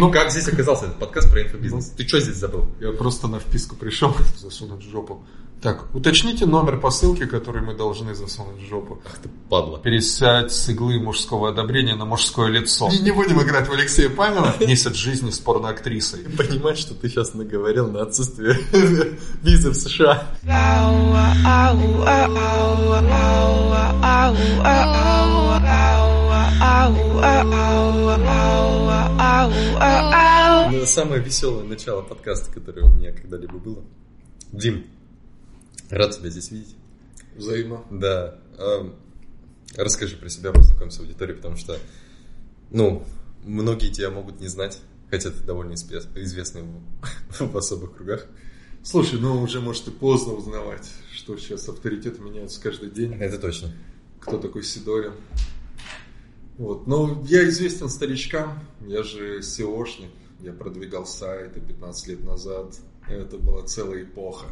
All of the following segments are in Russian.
Ну, как здесь оказался этот подкаст про инфобизнес? Ты что здесь забыл? Я просто на вписку пришел засунуть в жопу. Так, уточните номер посылки, который мы должны засунуть в жопу. Ах ты падла. Пересядь с иглы мужского одобрения на мужское лицо. И не будем играть в Алексея Павлова. Месяц жизни с порноактрисой. Понимаешь, что ты сейчас наговорил на отсутствие визы в США. Ну, Самое веселое начало подкаста, которое у меня когда-либо было. Дим, рад тебя здесь видеть. Взаимно. Да. эм, Расскажи про себя, познакомь с аудиторией, потому что, ну, многие тебя могут не знать, хотя ты довольно известный в, в особых кругах. Слушай, ну уже может и поздно узнавать, что сейчас авторитеты меняются каждый день. Это точно. Кто такой Сидорин. Вот. Но я известен старичкам, я же SEOшник, я продвигал сайты 15 лет назад. Это была целая эпоха,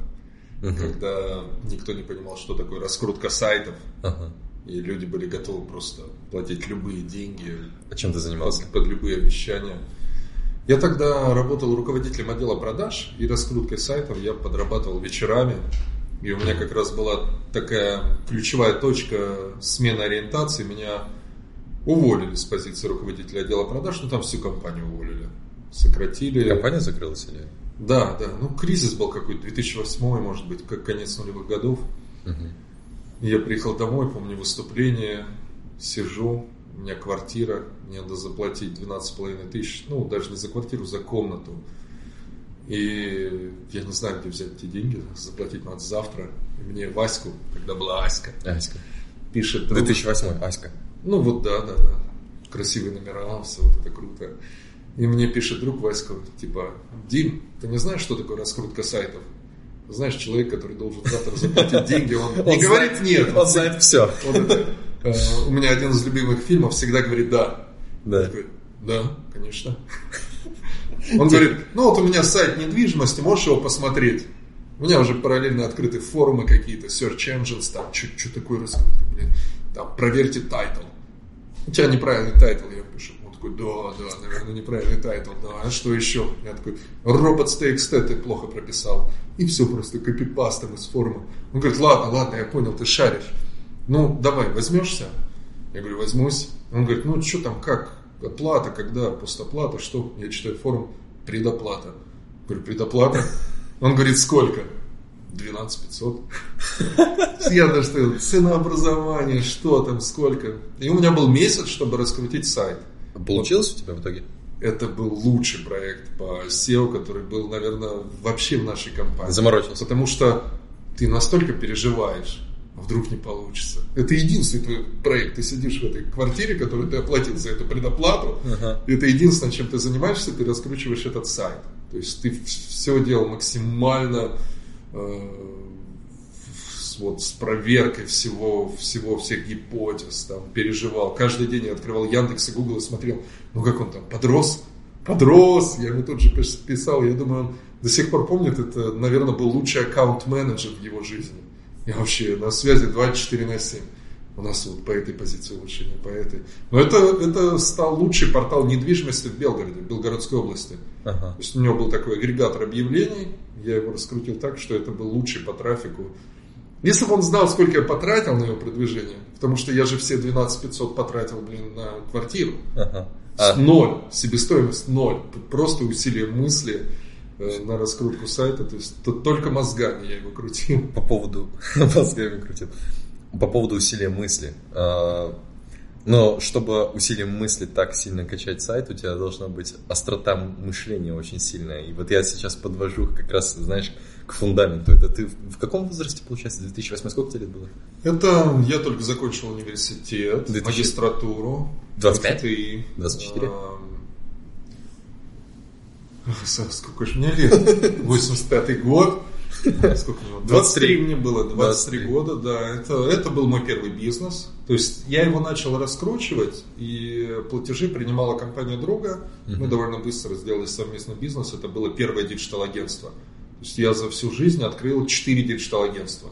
Мгм. когда никто не понимал, что такое раскрутка сайтов. Ага. И люди были готовы просто платить любые деньги А чем ты занимался? под, под любые обещания. Я тогда работал руководителем отдела продаж и раскруткой сайтов. Я подрабатывал вечерами. И у меня как раз была такая ключевая точка смены ориентации. Меня уволили с позиции руководителя отдела продаж, ну там всю компанию уволили. Сократили. Компания закрылась или? Да, да. Ну, кризис был какой-то, 2008, может быть, как конец нулевых годов. Мгм. Я приехал домой, помню выступление, сижу, у меня квартира, мне надо заплатить 12,5 тысяч, ну, даже не за квартиру, за комнату. И я не знаю, где взять эти деньги, заплатить надо завтра. И мне Ваську, когда была Аська, Аська. пишет друг. 2008 Аська. Ну вот да, да, да. Красивые номера, все вот это круто. И мне пишет друг Васька, типа, Дим, ты не знаешь, что такое раскрутка сайтов? Знаешь, человек, который должен завтра заплатить деньги, он не говорит нет. Он знает все. Вот это, э, у меня один из любимых фильмов всегда говорит «да». Да. Такой, да, конечно. Он говорит, ну вот у меня сайт недвижимости, можешь его посмотреть? У меня уже параллельно открыты форумы какие-то, search engines, там, что такое раскрутка, блин, там, проверьте title. У тебя неправильный title, я пишу. Он такой, да, да, наверное, неправильный title, да, а что еще? Я такой, robots.txt ты плохо прописал. И все просто копипастом из форума. Он говорит, ладно, ладно, я понял, ты шаришь. Ну, давай, возьмешься? Я говорю, возьмусь. Он говорит, ну, что там, как? Оплата, когда? Постоплата, что? Я читаю форум, предоплата. Я говорю, предоплата? Он говорит, сколько? 12 500. Я даже стоял, ценообразование, что там, сколько. И у меня был месяц, чтобы раскрутить сайт. Получилось у тебя в итоге? Это был лучший проект по SEO, который был, наверное, вообще в нашей компании. Заморочился. Потому что ты настолько переживаешь, а вдруг не получится. Это единственный твой проект. Ты сидишь в этой квартире, которую ты оплатил за эту предоплату. Ага. И это единственное, чем ты занимаешься, ты раскручиваешь этот сайт. То есть ты все делал максимально вот, с проверкой всего, всего, всех гипотез, там, переживал. Каждый день я открывал Яндекс и Google и смотрел, ну как он там, подрос? Подрос! Я ему тут же пис- писал, я думаю, он до сих пор помнит, это, наверное, был лучший аккаунт-менеджер в его жизни. Я вообще на связи 24 на 7. У нас вот по этой позиции улучшение, по этой. Но это, это стал лучший портал недвижимости в Белгороде, в Белгородской области. Ага. То есть у него был такой агрегатор объявлений, я его раскрутил так, что это был лучший по трафику. Если бы он знал, сколько я потратил на его продвижение, потому что я же все 12 500 потратил, блин, на квартиру. Ага. А, Ноль, себестоимость ноль. Просто усилие мысли э, на раскрутку сайта. То есть то- только мозгами я его крутил. по поводу... Мозгами крутил. По поводу усилия мысли. А, Но чтобы усилием мысли так сильно качать сайт, у тебя должна быть острота мышления очень сильная. И вот я сейчас подвожу как раз, знаешь, к фундаменту. Это ты в каком возрасте, получается, 2008? Сколько тебе лет было? Это я только закончил университет, 2000. магистратуру. 25? МФТИ. 24? Эм, ах, Саш, Сколько же мне лет? 85-й год. Сколько мне? 23 23 мне было, 23 23. года, да. Это, это был мой первый бизнес. То есть я его начал раскручивать, и платежи принимала компания друга. Мы довольно быстро сделали совместный бизнес. Это было первое диджитал-агентство. То есть я за всю жизнь открыл 4 диджитал-агентства.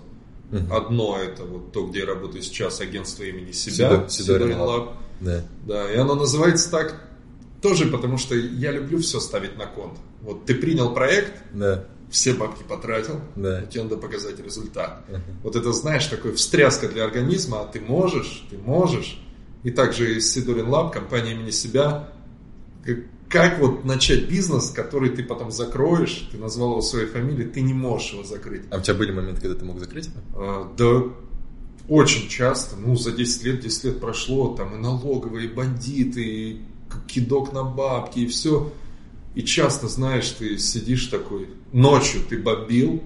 Одно это вот то, где я работаю сейчас, агентство имени себя, Сидо- Сидорин. Lab. Да. Да, и оно называется так тоже потому, что я люблю все ставить на кон. Вот ты принял проект, Да. Все бабки потратил, Да. тебе надо показать результат. Ага. Вот это, знаешь, такой встряска для организма, а ты можешь, ты можешь. И также из Сидорин Лаб, компания имени себя, как, как вот начать бизнес, который ты потом закроешь, ты назвал его своей фамилией, ты не можешь его закрыть. А у тебя были моменты, когда ты мог закрыть? А, Да, очень часто, ну, за 10 лет, 10 лет прошло, там и налоговые, и бандиты, и кидок на бабки, и все. И часто, знаешь, ты сидишь такой, ночью ты бомбил,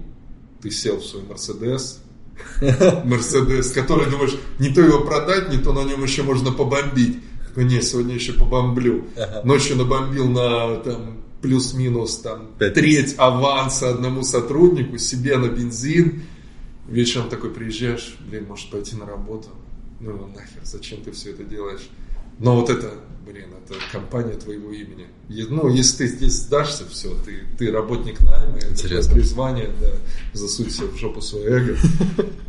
ты сел в свой Мерседес, Мерседес, который думаешь, не то его продать, не то на нем еще можно побомбить. Такой, не, сегодня еще побомблю. Ночью набомбил на там плюс-минус там треть аванса одному сотруднику, себе на бензин. Вечером такой приезжаешь, блин, может пойти на работу. Ну нахер, зачем ты все это делаешь? Но вот это, блин, это компания твоего имени. Ну, если ты здесь сдашься, все, ты, ты работник найма, это призвание, да, засунь себе в жопу свое эго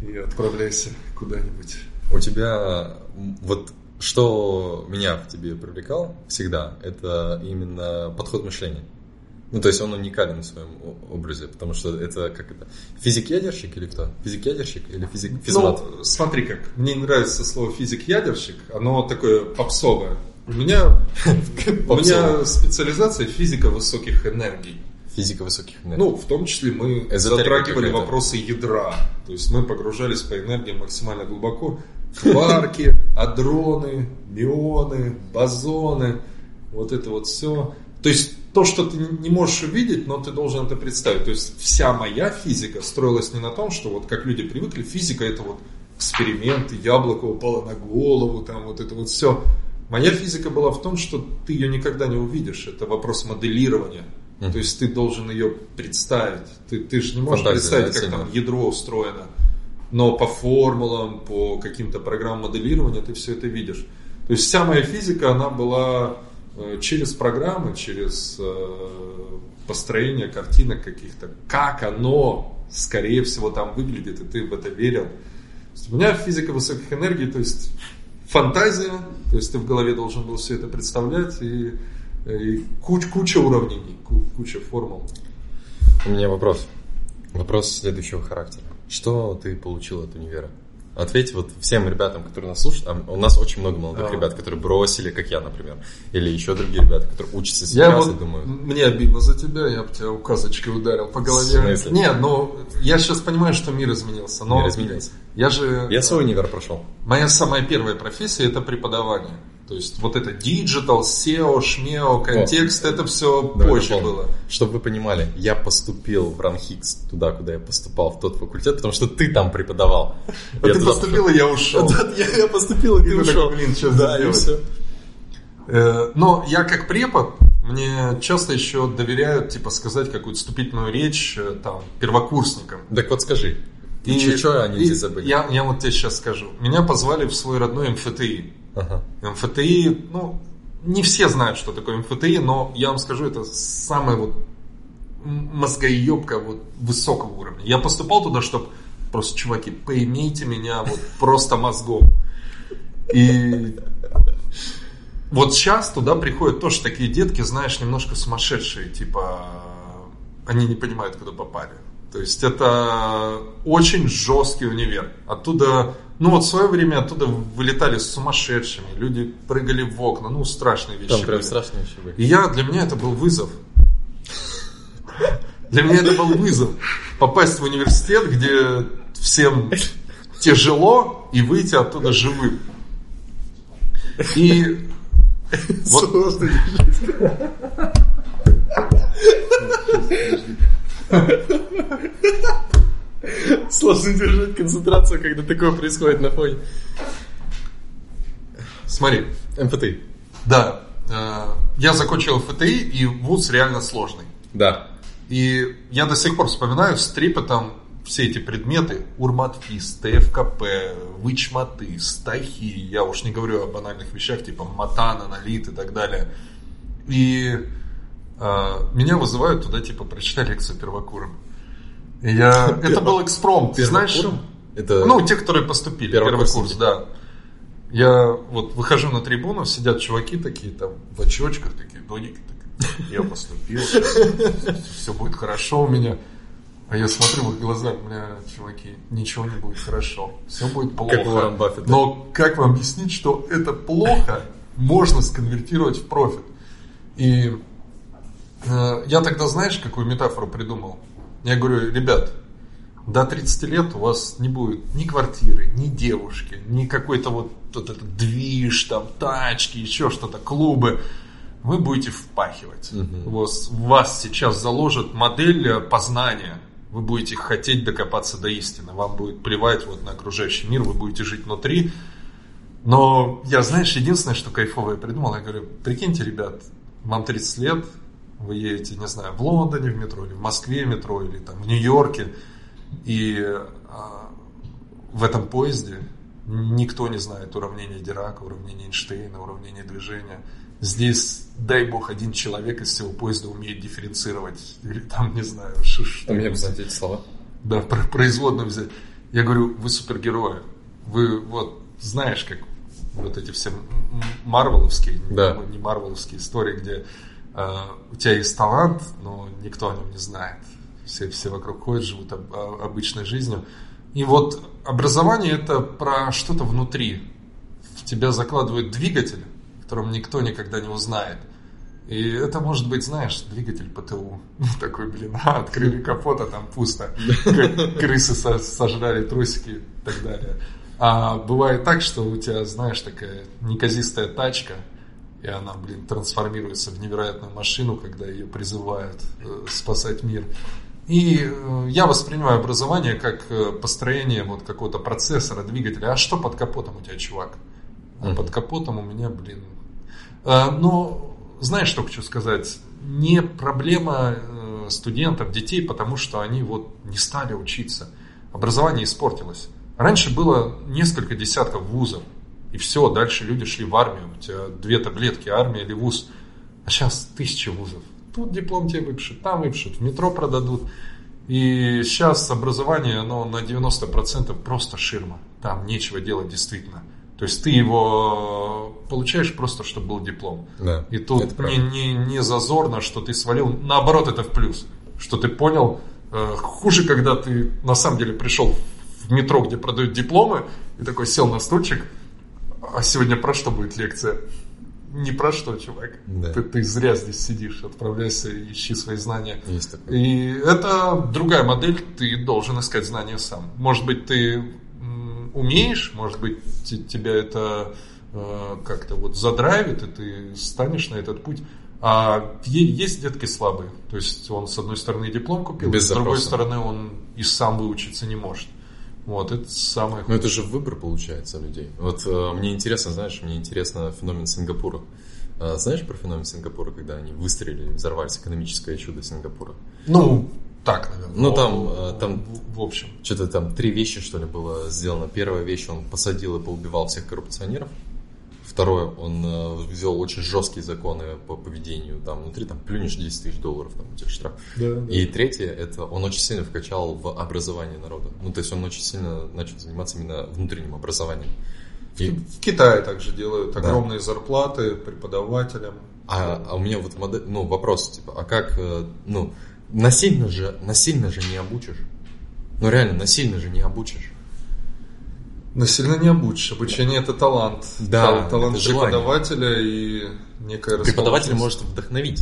и отправляйся куда-нибудь. У тебя вот что меня в тебе привлекало всегда, это именно подход мышления. Ну, то есть он уникален в своем образе, потому что это как это? Физик-ядерщик или кто? Физик-ядерщик или физик физмат? Ну, смотри как, мне не нравится слово физик-ядерщик, оно такое попсовое. У меня, у меня специализация физика высоких энергий. Физика высоких энергий. Ну, в том числе мы Эзотерика затрагивали вопросы ядра. То есть мы погружались по энергии максимально глубоко. Кварки, адроны, мионы, бозоны, вот это вот все. То есть то, что ты не можешь увидеть, но ты должен это представить. То есть вся моя физика строилась не на том, что вот как люди привыкли, физика это вот эксперименты, яблоко упало на голову, там вот это вот все. Моя физика была в том, что ты ее никогда не увидишь. Это вопрос моделирования. Мгм. То есть ты должен ее представить. Ты, ты же не можешь Фантазия, представить, да, как там ядро устроено. Но по формулам, по каким-то программам моделирования ты все это видишь. То есть вся моя физика, она была э, через программы, через э, построение картинок каких-то. Как оно, скорее всего, там выглядит, и ты в это верил. У меня физика высоких энергий, то есть фантазия, то есть ты в голове должен был все это представлять, и, и куч- куча уравнений, ку- куча формул. У меня вопрос. Вопрос следующего характера. Что ты получил от универа? Ответь вот всем ребятам, которые нас слушают. А у нас очень много молодых Да. ребят, которые бросили, как я, например. Или еще другие ребята, которые учатся Я сейчас вот, и думают. мне обидно за тебя, я бы тебя указочкой ударил по голове. В смысле? Нет, ну, я сейчас понимаю, что мир изменился. Но Мир изменился. Я же... Я свой универ прошел. Моя самая первая профессия это преподавание. То есть вот это digital, SEO, шмео, контекст, это все Давай позже дополню. было. Чтобы вы понимали, я поступил в РАНХИКС туда, куда я поступал, в тот факультет, потому что ты там преподавал. А Я ты поступил, и я ушел. Да, я, я поступил, и И ты ушел. блин, что да, и все. Э, Но я как препод, мне часто еще доверяют, типа, сказать какую-то вступительную речь э, там первокурсникам. Так вот скажи, и что они и здесь забыли? Я, я вот тебе сейчас скажу. Меня позвали в свой родной МФТИ. Ага. МФТИ, ну, не все знают, что такое МФТИ, но я вам скажу, это самая вот мозгоебка вот высокого уровня. Я поступал туда, чтобы просто, чуваки, поимейте меня вот просто мозгом. И вот сейчас туда приходят тоже такие детки, знаешь, немножко сумасшедшие, типа, они не понимают, куда попали. То есть это очень жесткий универ. Оттуда, ну вот в свое время оттуда вылетали сумасшедшими, люди прыгали в окна, ну страшные вещи. Там прям были. страшные вещи были. И я, для меня это был вызов. Для меня это был вызов. Попасть в университет, где всем тяжело, и выйти оттуда живым. И вот Сложно держать концентрацию, когда такое происходит на фоне. смотри, МФТ. да, э, я закончил ФТИ, и вуз реально сложный. Да. И я до сих пор вспоминаю с трепетом все эти предметы. Урматфиз, ТФКП, вычматы, стахи. Я уж не говорю о банальных вещах, типа матан, аналит и так далее. И э, меня вызывают туда, типа, прочитай лекцию первокурам. Я... Это был экспромт, ты знаешь? Это... Ну, те, которые поступили, Первокурсники. первый курс, да. Я вот выхожу на трибуну, сидят чуваки такие там в очочках, такие додики, такие, я поступил, все будет хорошо у меня. А я смотрю в их глаза, бля, чуваки, ничего не будет хорошо, все будет плохо. Как Уоррен Баффет? Но как вам объяснить, что это плохо можно сконвертировать в профит? И э, я тогда, знаешь, какую метафору придумал? Я говорю, ребят, до 30 лет у вас не будет ни квартиры, ни девушки, ни какой-то вот, вот этот движ, там, тачки, еще что-то, клубы. Вы будете впахивать. Мгм. Вас, вас сейчас заложат модель э, познания. Вы будете хотеть докопаться до истины. Вам будет плевать вот на окружающий мир, вы будете жить внутри. Но я, знаешь, единственное, что кайфовое придумал, я говорю, прикиньте, ребят, вам 30 лет, вы едете, не знаю, в Лондоне в метро, или в Москве в метро, или там в Нью-Йорке, и а, в этом поезде никто не знает уравнение Дирака, уравнение Эйнштейна, уравнение движения. Здесь, дай бог, один человек из всего поезда умеет дифференцировать, или там, не знаю, что, что У меня, кстати, эти слова. да, про- производную взять. Я говорю, вы супергерои. Вы вот знаешь, как вот эти все марвеловские, Да. не марвеловские истории, где у тебя есть талант, но никто о нем не знает. Все, все вокруг ходят, живут об- обычной жизнью. И вот образование это про что-то внутри. В тебя закладывают двигатель, в котором никто никогда не узнает. И это может быть, знаешь, двигатель ПТУ. Такой, блин, а, открыли капот, а там пусто. Крысы со- сожрали трусики и так далее. А бывает так, что у тебя, знаешь, такая неказистая тачка, и она, блин, трансформируется в невероятную машину, когда ее призывают э, спасать мир. И э, я воспринимаю образование как э, построение вот какого-то процессора, двигателя. А что под капотом у тебя, чувак? А под капотом у меня, блин... Но, знаешь, что хочу сказать? Не проблема студентов, детей, потому что они вот не стали учиться. Образование испортилось. Раньше было несколько десятков вузов, и все, дальше люди шли в армию. У тебя две таблетки, армия или вуз. А сейчас тысячи вузов. Тут диплом тебе выпишут, там выпишут, в метро продадут. И сейчас образование, оно на 90% просто ширма. Там нечего делать действительно. То есть ты его получаешь просто, чтобы был диплом. Да, И тут не, не, не зазорно, что ты свалил. Наоборот, это в плюс. Что ты понял. Э, Хуже, когда ты на самом деле пришел в метро, где продают дипломы, и такой сел на стульчик. А сегодня про что будет лекция? Не про что, чувак. Да. Ты, ты зря здесь сидишь. Отправляйся, ищи свои знания. Есть такое. И это другая модель, ты должен искать знания сам. Может быть, ты умеешь, может быть, те- тебя это э, как-то вот задрайвит, и ты станешь на этот путь. А есть детки слабые. То есть он, с одной стороны, диплом купил, Без с другой запроса. стороны, он и сам выучиться не может. Вот, это самое Ну это же выбор получается людей. Вот э, мне интересно, знаешь, мне интересно феномен Сингапура. А, знаешь про феномен Сингапура, когда они выстрелили, взорвались, экономическое чудо Сингапура? Ну, так, наверное. Ну, там, э, там- В, в общем. Что-то там три вещи, что ли, было сделано. Первая вещь, он посадил и поубивал всех коррупционеров. Второе, он э, ввел очень жесткие законы по поведению. Там внутри там плюнешь 10 тысяч долларов, там у тебя штраф. И третье, это он очень сильно вкачал в образование народа. Ну, то есть он очень сильно начал заниматься именно внутренним образованием. И- В Китае также делают Да. огромные зарплаты преподавателям. а, а у меня вот модель, ну, вопрос, типа, а как, э, ну, насильно же, насильно же не обучишь. Ну, реально, насильно же не обучишь. Насильно не обучишь. Обучение это талант. Да, Тал- талант это желание. преподавателя и некая Преподаватель может вдохновить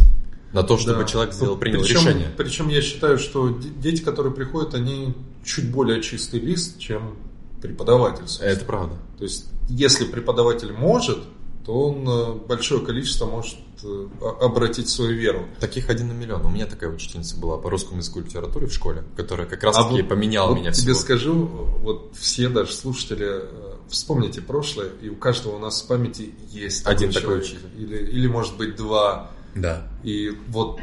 на то, чтобы Да. человек сделал, принял причем, решение. Причем я считаю, что де- дети, которые приходят, они чуть более чистый лист, чем преподаватель. собственно. Это правда. То есть, если преподаватель может, то он э, большое количество может э, обратить свою веру. Таких один на миллион. У меня такая учительница была по русскому языку и литературе в школе, которая как раз А таки вот- поменяла вот меня тебе всего. скажу, вот все даже слушатели, э, вспомните прошлое, и у каждого у нас в памяти есть Один такой человек. учитель. Или, или может быть два. Да. И вот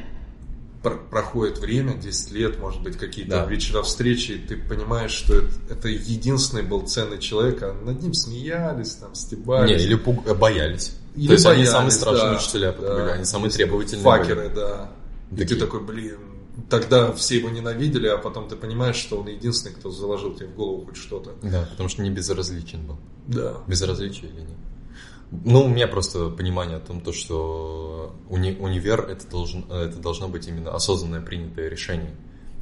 проходит время, 10 лет, может быть, какие-то Да. вечера встречи, и ты понимаешь, что это, это единственный был ценный человек, а над ним смеялись, там, Не, стебались. или пуг- э, боялись. Или То есть они боялись, самые страшные да, учителя, да. они самые требовательные. Факеры, были. да. И Такие. ты такой, блин, тогда все его ненавидели, а потом ты понимаешь, что он единственный, кто заложил тебе в голову хоть что-то. Да, потому что не безразличен был. Да. Безразличие или нет? Ну, у меня просто понимание о том, то, что уни- универ это, должен, это должно быть именно осознанное принятое решение.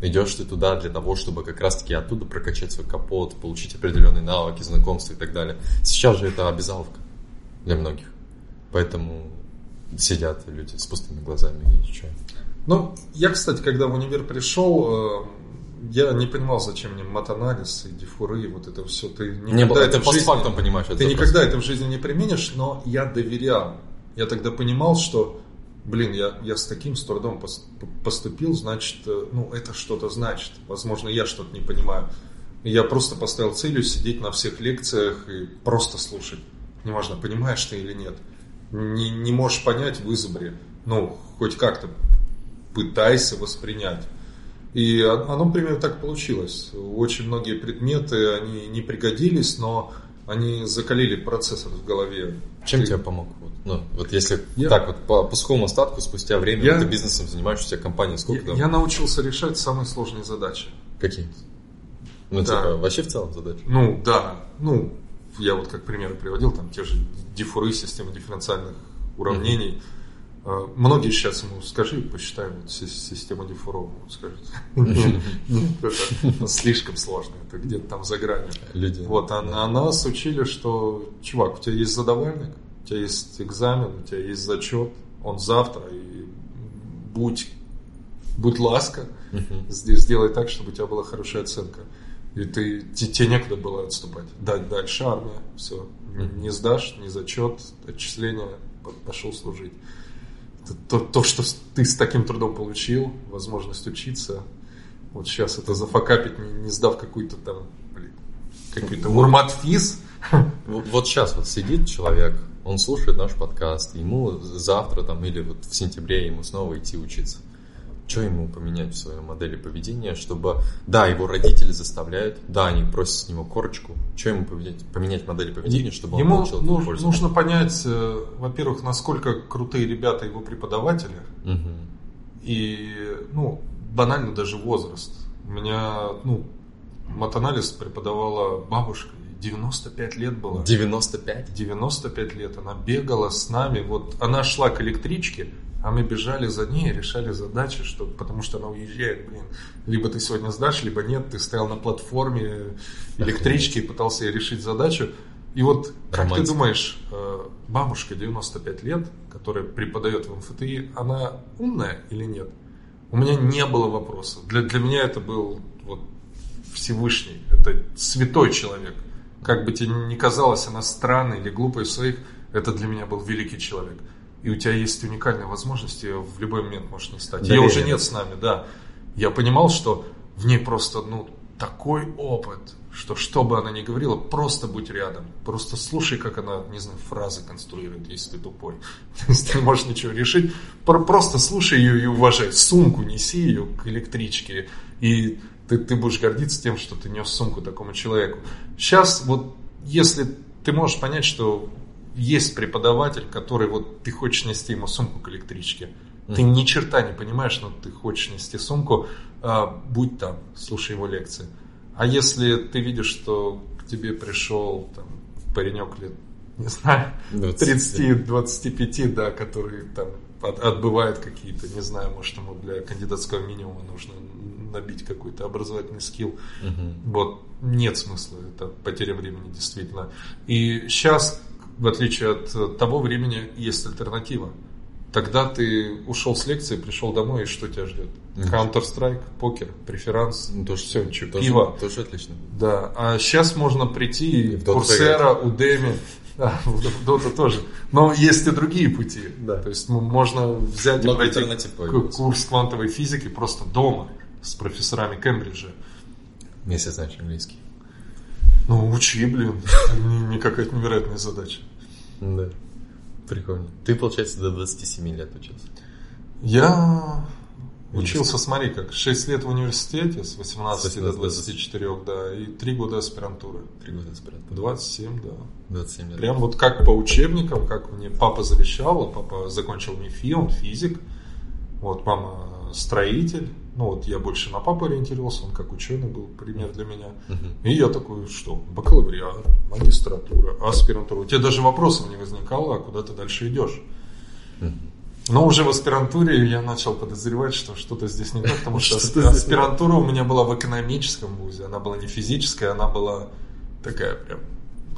Идешь ты туда для того, чтобы как раз-таки оттуда прокачать свой капот, получить определенные навыки, знакомства и так далее. Сейчас же это обязаловка для многих. Поэтому сидят люди с пустыми глазами и что. Ну, я, кстати, когда в универ пришел, э, я не понимал, зачем мне матанализ и дифуры, и вот это все. Ты Не, никогда это в жизни- понимаешь. это Ты никогда это в жизни не применишь, но я доверял. Я тогда понимал, что, блин, я, я с таким с трудом пос- поступил, значит, э, ну, это что-то значит. Возможно, я что-то не понимаю. И я просто поставил целью сидеть на всех лекциях и просто слушать. Неважно, понимаешь ты или нет. Не, не можешь понять в изобре. Ну, хоть как-то пытайся воспринять. И оно примерно так получилось. Очень многие предметы, они не пригодились, но они закалили процессор в голове. Чем Ты- тебе помог? Вот, ну, вот если Я- так вот по, по сухому остатку, спустя время Я- ты бизнесом занимаешься, у тебя компания сколько Я, там? я научился решать самые сложные задачи. Какие? Ну, Да. типа, вообще в целом задача? Ну, да. Ну, я вот как примеры приводил, там те же дифуры, системы дифференциальных уравнений. Э, Многие сейчас ему скажи, посчитай вот си- систему дифуров, он скажет. Нет, нет, это слишком сложно, это где-то там за гранью. Люди. Вот, а, а нас учили, что, чувак, у тебя есть задавальник, у тебя есть экзамен, у тебя есть зачет, он завтра, и будь, будь ласка, здесь сделай так, чтобы у тебя была хорошая оценка. И ты, те- тебе некуда было отступать. Дать дальше армия, все. Не сдашь, не зачет, отчисление, по- пошел служить. То, то, что ты с таким трудом получил, возможность учиться, вот сейчас это зафакапить, не, не сдав какую-то там, блин, какой-то урматфиз. Вот, вот сейчас вот сидит человек, он слушает наш подкаст, ему завтра там или вот в сентябре ему снова идти учиться. Что ему поменять в своей модели поведения, чтобы, да, его родители заставляют, да, они просят с него корочку, что ему поменять, поменять модель поведения, чтобы он Ему получил эту ну- пользу? нужно понять, э, во-первых, насколько крутые ребята его преподаватели, Мгм. И, ну, банально даже возраст. У меня, ну, матанализ преподавала бабушка, ей 95 лет было. 95? 95 лет она бегала с нами, вот она шла к электричке, а мы бежали за ней, решали задачи, что, потому что она уезжает, блин. Либо ты сегодня сдашь, либо нет, ты стоял на платформе электрички и пытался решить задачу. И вот, как Романтика. ты думаешь, э, бабушка 95 лет, которая преподает в МФТИ, она умная или нет? У меня не было вопросов. Для, для меня это был вот Всевышний, это святой человек. Как бы тебе ни казалось, она странной или глупой в своих, это для меня был великий человек. И у тебя есть уникальная возможность, ее в любой момент можешь не стать. Ее Доверие. уже нет с нами, да. Я понимал, что в ней просто, ну, такой опыт, что что бы она ни говорила, просто будь рядом. Просто слушай, как она, не знаю, фразы конструирует, если ты тупой. Есть ты не можешь ничего решить. Про- Просто слушай ее и уважай. Сумку неси ее к электричке. И ты, ты будешь гордиться тем, что ты нес сумку такому человеку. Сейчас вот, если ты можешь понять, что есть преподаватель, который вот ты хочешь нести ему сумку к электричке. Ты ни черта не понимаешь, но ты хочешь нести сумку, а, будь там, слушай его лекции. А если ты видишь, что к тебе пришел там, паренек лет, не знаю, 30-25, да, который там от- отбывает какие-то, не знаю, может ему для кандидатского минимума нужно набить какой-то образовательный скилл. Мгм. Вот нет смысла, это потеря времени действительно. И сейчас, в отличие от э, того времени, есть альтернатива. Тогда ты ушел с лекции, пришел домой, и что тебя ждет? Counter-Strike, покер, преферанс, Ну, тоже, все, чё, тоже, пиво. Тоже отлично. Да, а сейчас можно прийти И в Курсера, Удеми, в Дота тоже. Но есть и другие пути. Да. То есть ну, можно взять и пройти курс квантовой физики просто дома с профессорами Кембриджа. Если знаешь английский. Ну, учи, блин. Не какая-то невероятная задача. Да. Прикольно. Ты, получается, до 27 лет учился. Я учился, смотри, как 6 лет в университете, с 18 С до 18 до 24, да, и 3 года аспирантуры. Три года аспирантуры. 27, да. 27 лет. Прям вот как по учебникам, как мне папа завещал, папа закончил МИФИ, он физик. Вот мама строитель, Ну вот я больше на папу ориентировался, он как ученый был пример для меня. И я такой, что, бакалавриат, магистратура, аспирантура. У тебя даже вопросов не возникало, а куда ты дальше идешь. Но уже в аспирантуре я начал подозревать, что что-то здесь не так, потому что аспирантура у меня была в экономическом вузе. Она была не физическая, она была такая прям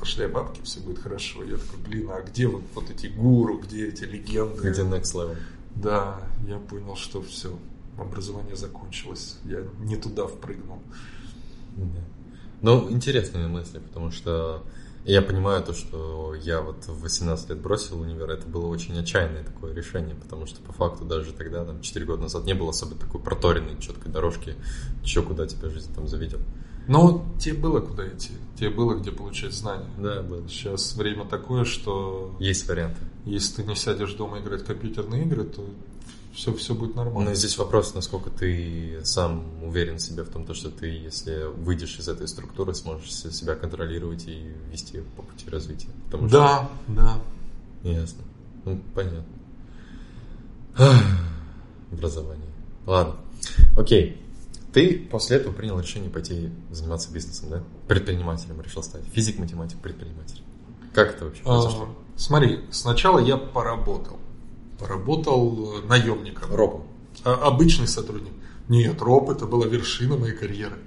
пошли бабки, все будет хорошо. Я такой, блин, а где вот, вот эти гуру, где эти легенды? Где next level? Да, я понял, что все, образование закончилось. Я не туда впрыгнул. Ну, интересные мысли, потому что я понимаю то, что я вот в 18 лет бросил универ, это было очень отчаянное такое решение, потому что по факту даже тогда, там, 4 года назад, не было особо такой проторенной, четкой дорожки, еще куда тебя жизнь там заведет. Но тебе было куда идти, тебе было где получать знания. Да, было. Сейчас время такое, что... Есть варианты. Если ты не сядешь дома играть в компьютерные игры, то все, все будет нормально. Но здесь вопрос, насколько ты сам уверен в себе в том, что ты, если выйдешь из этой структуры, сможешь себя контролировать и вести по пути развития. Потому да, что... да. Ясно. Ну, понятно. Образование. Ладно. Окей. Ты после этого принял решение пойти заниматься бизнесом, да? Предпринимателем решил стать. Физик, математик, предприниматель. Как это вообще произошло? А, смотри, сначала я поработал работал э, наемником. Ропом? А, обычный сотрудник. Нет, роп это была вершина моей карьеры.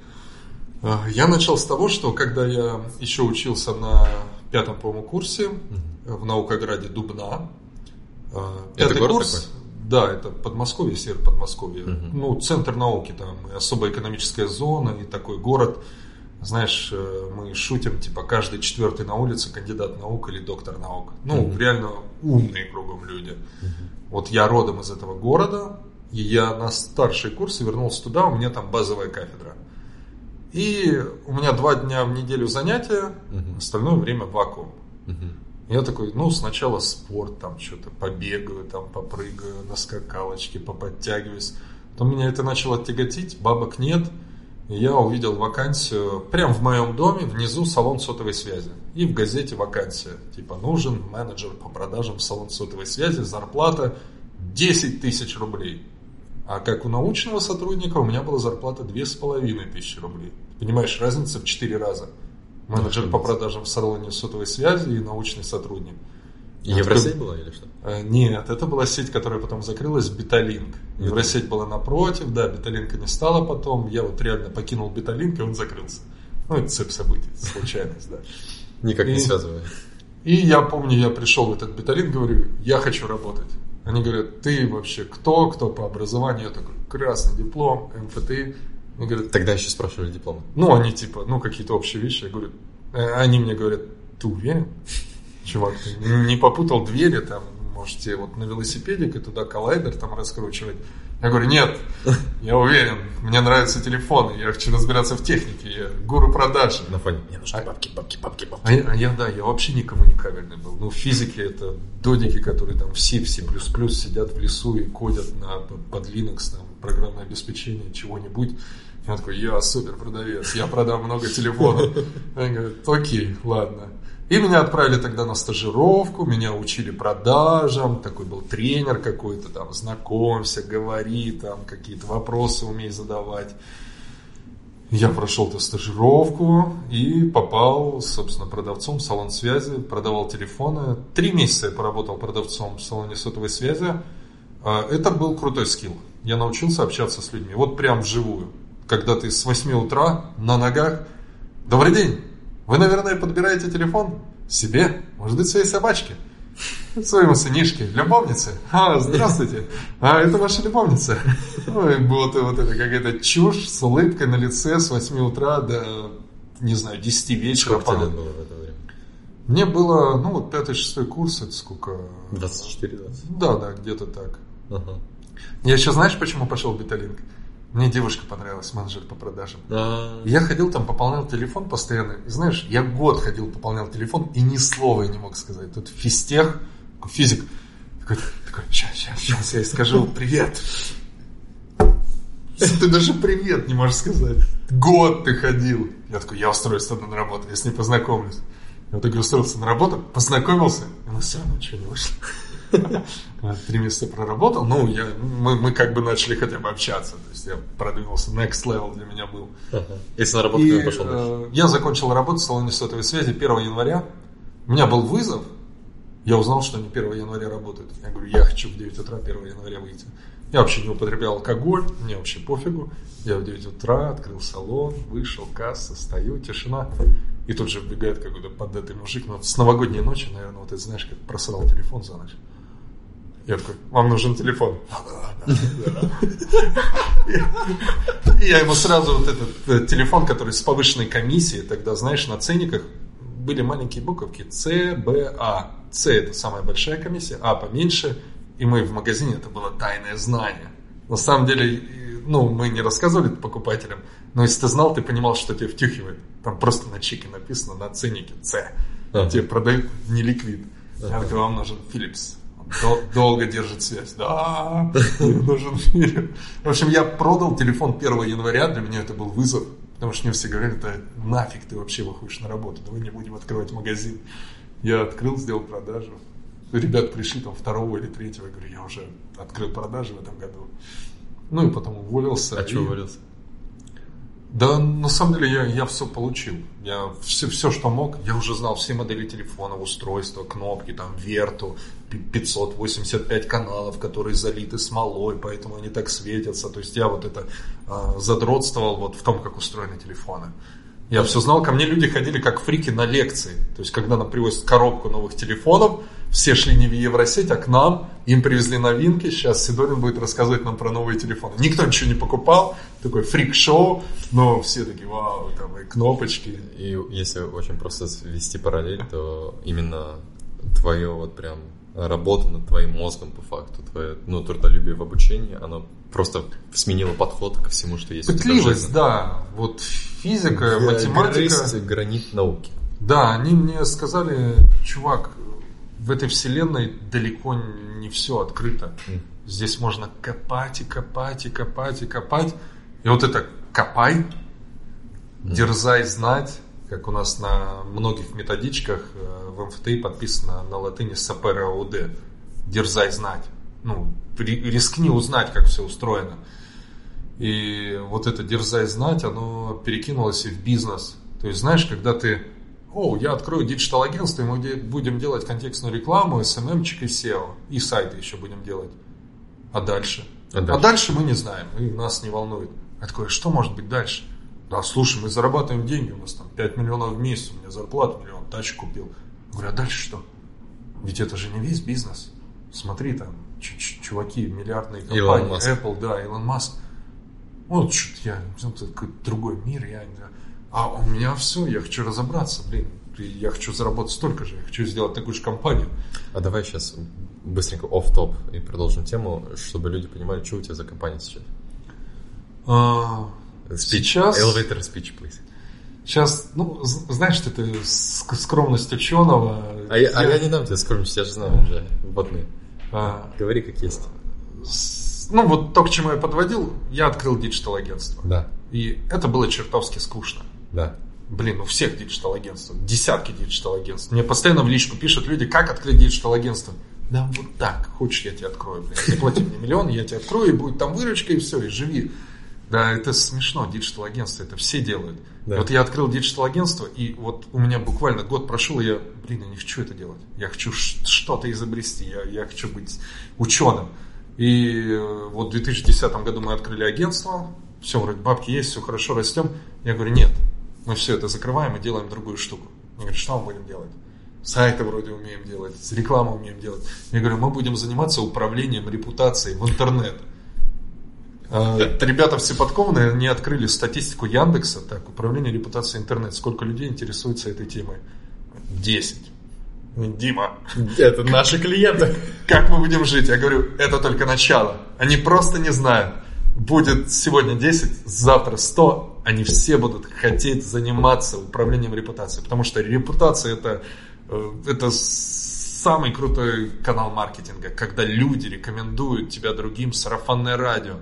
А, я начал с того, что когда я еще учился на пятом, по-моему, курсе в Наукограде Дубна. А, пятый это курс, такой? Да, это Подмосковье, север Подмосковья. Угу. Ну, центр науки, там особая экономическая зона и такой город. Знаешь, э, мы шутим, типа, каждый четвертый на улице кандидат наук или доктор наук. Ну, угу. реально умные кругом люди. Угу. Вот я родом из этого города, и я на старший курс вернулся туда, у меня там базовая кафедра. И у меня два дня в неделю занятия, угу. остальное время вакуум. Угу. Я такой, ну, сначала спорт, там что-то побегаю, там попрыгаю на скакалочке, поподтягиваюсь. Потом меня это начало тяготить, бабок нет – я увидел вакансию прямо в моем доме, внизу салон сотовой связи. И в газете вакансия. Типа нужен менеджер по продажам в салон сотовой связи, зарплата 10 тысяч рублей. А как у научного сотрудника у меня была зарплата 2500 рублей. Понимаешь, разница в 4 раза. Менеджер по продажам в салоне сотовой связи и научный сотрудник. Евросеть была или что? Э, нет, это была сеть, которая потом закрылась, Беталинк. Евросеть была напротив, да, Беталинка не стала потом. Я вот реально покинул Беталинк, и он закрылся. Ну, это цепь событий, случайность, да. Никак не связывая. И я помню, я пришел в этот Беталинк, говорю, я хочу работать. Они говорят, ты вообще кто, кто по образованию? Я такой, красный диплом, МФТИ. Они говорят, Тогда еще спрашивали дипломы. Ну, они типа, ну, какие-то общие вещи. Я говорю, э, они мне говорят, ты уверен? Чувак, ты не попутал двери, там, можете вот на велосипедик и туда коллайдер там раскручивать. Я говорю, нет, я уверен, мне нравятся телефоны, я хочу разбираться в технике, я гуру продаж. На фоне, мне нужны бабки, бабки, бабки, бабки. А я, а я, да, я вообще не коммуникабельный был. Ну, в физике это додики, которые там все, все плюс-плюс сидят в лесу и кодят на, под Linux, там, программное обеспечение, чего-нибудь. Я такой, я супер продавец, я продам много телефонов. Они говорят, окей, ладно. И меня отправили тогда на стажировку, меня учили продажам, такой был тренер какой-то, там, знакомься, говори, там, какие-то вопросы умей задавать. Я прошел эту стажировку и попал, собственно, продавцом в салон связи, продавал телефоны. Три месяца я поработал продавцом в салоне сотовой связи. А, это был крутой скилл. Я научился общаться с людьми, вот прям вживую. Когда ты с 8 утра на ногах, добрый день, вы, наверное, подбираете телефон себе, может быть, своей собачке, своему сынишке, любовнице. А, здравствуйте, а это ваша любовница. Ой, вот, вот это какая-то чушь с улыбкой на лице с 8 утра до, не знаю, 10 вечера. Сколько тебе было в это время? Мне было, ну, вот пятый-шестой курс, это сколько? 24-20? Да, да, где-то так. Ага. Я еще знаешь, почему пошел в Беталинг? Мне девушка понравилась, менеджер по продажам. А... Я ходил там, пополнял телефон постоянно. И знаешь, я год ходил, пополнял телефон и ни слова не мог сказать. Тут физтех, физик, такой, такой сейчас, сейчас, сейчас я скажу привет. Ты даже привет не можешь сказать. Год ты ходил. Я такой, я устроюсь туда на работу, я с ней познакомлюсь. Я так устроился на работу, познакомился, и у нас все равно ничего не вышло. Три месяца проработал. Ну, я, мы, мы как бы начали хотя бы общаться. То есть я продвинулся. Next level для меня был. Если на работу И, пошел дальше. э, я закончил работу в салоне сотовой связи 1 января. У меня был вызов. Я узнал, что они 1 января работают. Я говорю, я хочу в 9 утра 1 января выйти. Я вообще не употреблял алкоголь, мне вообще пофигу. Я в 9 утра открыл салон, вышел, касса, стою, тишина. И тут же вбегает какой-то поддатый мужик. Ну, с новогодней ночи, наверное, вот ты знаешь, как просрал телефон за ночь. Я такой, вам нужен телефон. И я ему сразу вот этот э, телефон, который с повышенной комиссией, тогда, знаешь, на ценниках были маленькие буковки С, Б, А. С это самая большая комиссия, А поменьше. И мы в магазине, это было тайное знание. На самом деле, ну, мы не рассказывали это покупателям, но если ты знал, ты понимал, что тебе втюхивают. Там просто на чеке написано на ценнике С. Тебе продают не ликвид. Я такой, вам нужен Philips. Дол- долго держит связь. Да, мне нужен. В общем, я продал телефон 1 января. Для меня это был вызов. Потому что мне все говорили, да нафиг ты вообще выходишь на работу. Давай не будем открывать магазин. Я открыл, сделал продажу. Ребят пришли там второго или третьего. Я говорю, я уже открыл продажи в этом году. Ну и потом уволился. А И- что уволился? Да, на самом деле я, я все получил. Я все, все, что мог, я уже знал все модели телефона, устройства, кнопки, там, верту, пи- 585 каналов, которые залиты смолой, поэтому они так светятся. То есть я вот это а, задротствовал вот в том, как устроены телефоны. Я все знал, ко мне люди ходили как фрики на лекции. То есть, когда нам привозят коробку новых телефонов, все шли не в Евросеть, а к нам, им привезли новинки, сейчас Сидорин будет рассказывать нам про новые телефоны. Никто ничего не покупал, такой фрик-шоу, но все такие, вау, там и кнопочки. И если очень просто вести параллель, то именно твое вот прям работа над твоим мозгом по факту, твое ну, трудолюбие в обучении, оно просто сменило подход ко всему, что есть Пытливость, да, вот физика, математика. гранит науки. Да, они мне сказали, чувак, в этой вселенной далеко не все открыто. Здесь можно копать и копать и копать и копать. И вот это копай, дерзай знать, как у нас на многих методичках э, в МФТИ подписано на латыни СПРОД. Дерзай знать. Ну, ри- рискни узнать, как все устроено. И вот это дерзай знать, оно перекинулось и в бизнес. То есть, знаешь, когда ты, о, я открою диджитал-агентство, и мы де- будем делать контекстную рекламу, SMM-чик и SEO, и сайты еще будем делать. А дальше? А А дальше? дальше, мы не знаем, и нас не волнует. Я такой, «А что может быть дальше? Да, слушай, мы зарабатываем деньги, у нас там 5 миллионов в месяц, у меня зарплата миллион, тачку купил. Я говорю, а дальше что? Ведь это же не весь бизнес. Смотри, там, ч- ч- чуваки, миллиардные компании. Apple, да, Илон Маск. Вот что-то я, ну, это какой-то другой мир, я. А у меня все, я хочу разобраться, блин, я хочу заработать столько же, я хочу сделать такую же компанию. А давай сейчас быстренько off top и продолжим тему, чтобы люди понимали, что у тебя за компания сейчас. А, Speech. Сейчас- Elevator speech, please. Сейчас, ну, знаешь, это ск- скромность ученого. А я, а я не дам тебе скромность, я же знаю уже вводные. А, Говори как есть. ну, вот то, к чему я подводил, я открыл диджитал-агентство. Да, И это было чертовски скучно. Да. Блин, у всех диджитал-агентств, десятки диджитал-агентств. Мне постоянно в личку пишут люди, как открыть диджитал-агентство. Да вот так, хочешь, я тебе открою, блин. Ты плати мне миллион, я тебе открою, и будет там выручка, и все, и живи. Да, это смешно, диджитал-агентство, это все делают. Да. Вот я открыл диджитал-агентство, и вот у меня буквально год прошел, и я, блин, я не хочу это делать. Я хочу что-то изобрести, я, я хочу быть ученым. И э, вот в 2010 году мы открыли агентство, все, вроде бабки есть, все хорошо, растем. Я говорю, нет, мы все это закрываем и делаем другую штуку. Они говорят, что мы будем делать? Сайты вроде умеем делать, рекламу умеем делать. Я говорю, мы будем заниматься управлением репутацией в интернет. А, Ребята все подкованные, они открыли статистику Яндекса, так, управление репутацией интернет. Сколько людей интересуется этой темой? 10. Дима, Это наши клиенты. как мы будем жить? Я говорю, это только начало. Они просто не знают. Будет сегодня 10, завтра 100. Они все будут хотеть заниматься управлением репутацией. Потому что репутация это, э, это самый крутой канал маркетинга. Когда люди рекомендуют тебя другим сарафанное радио.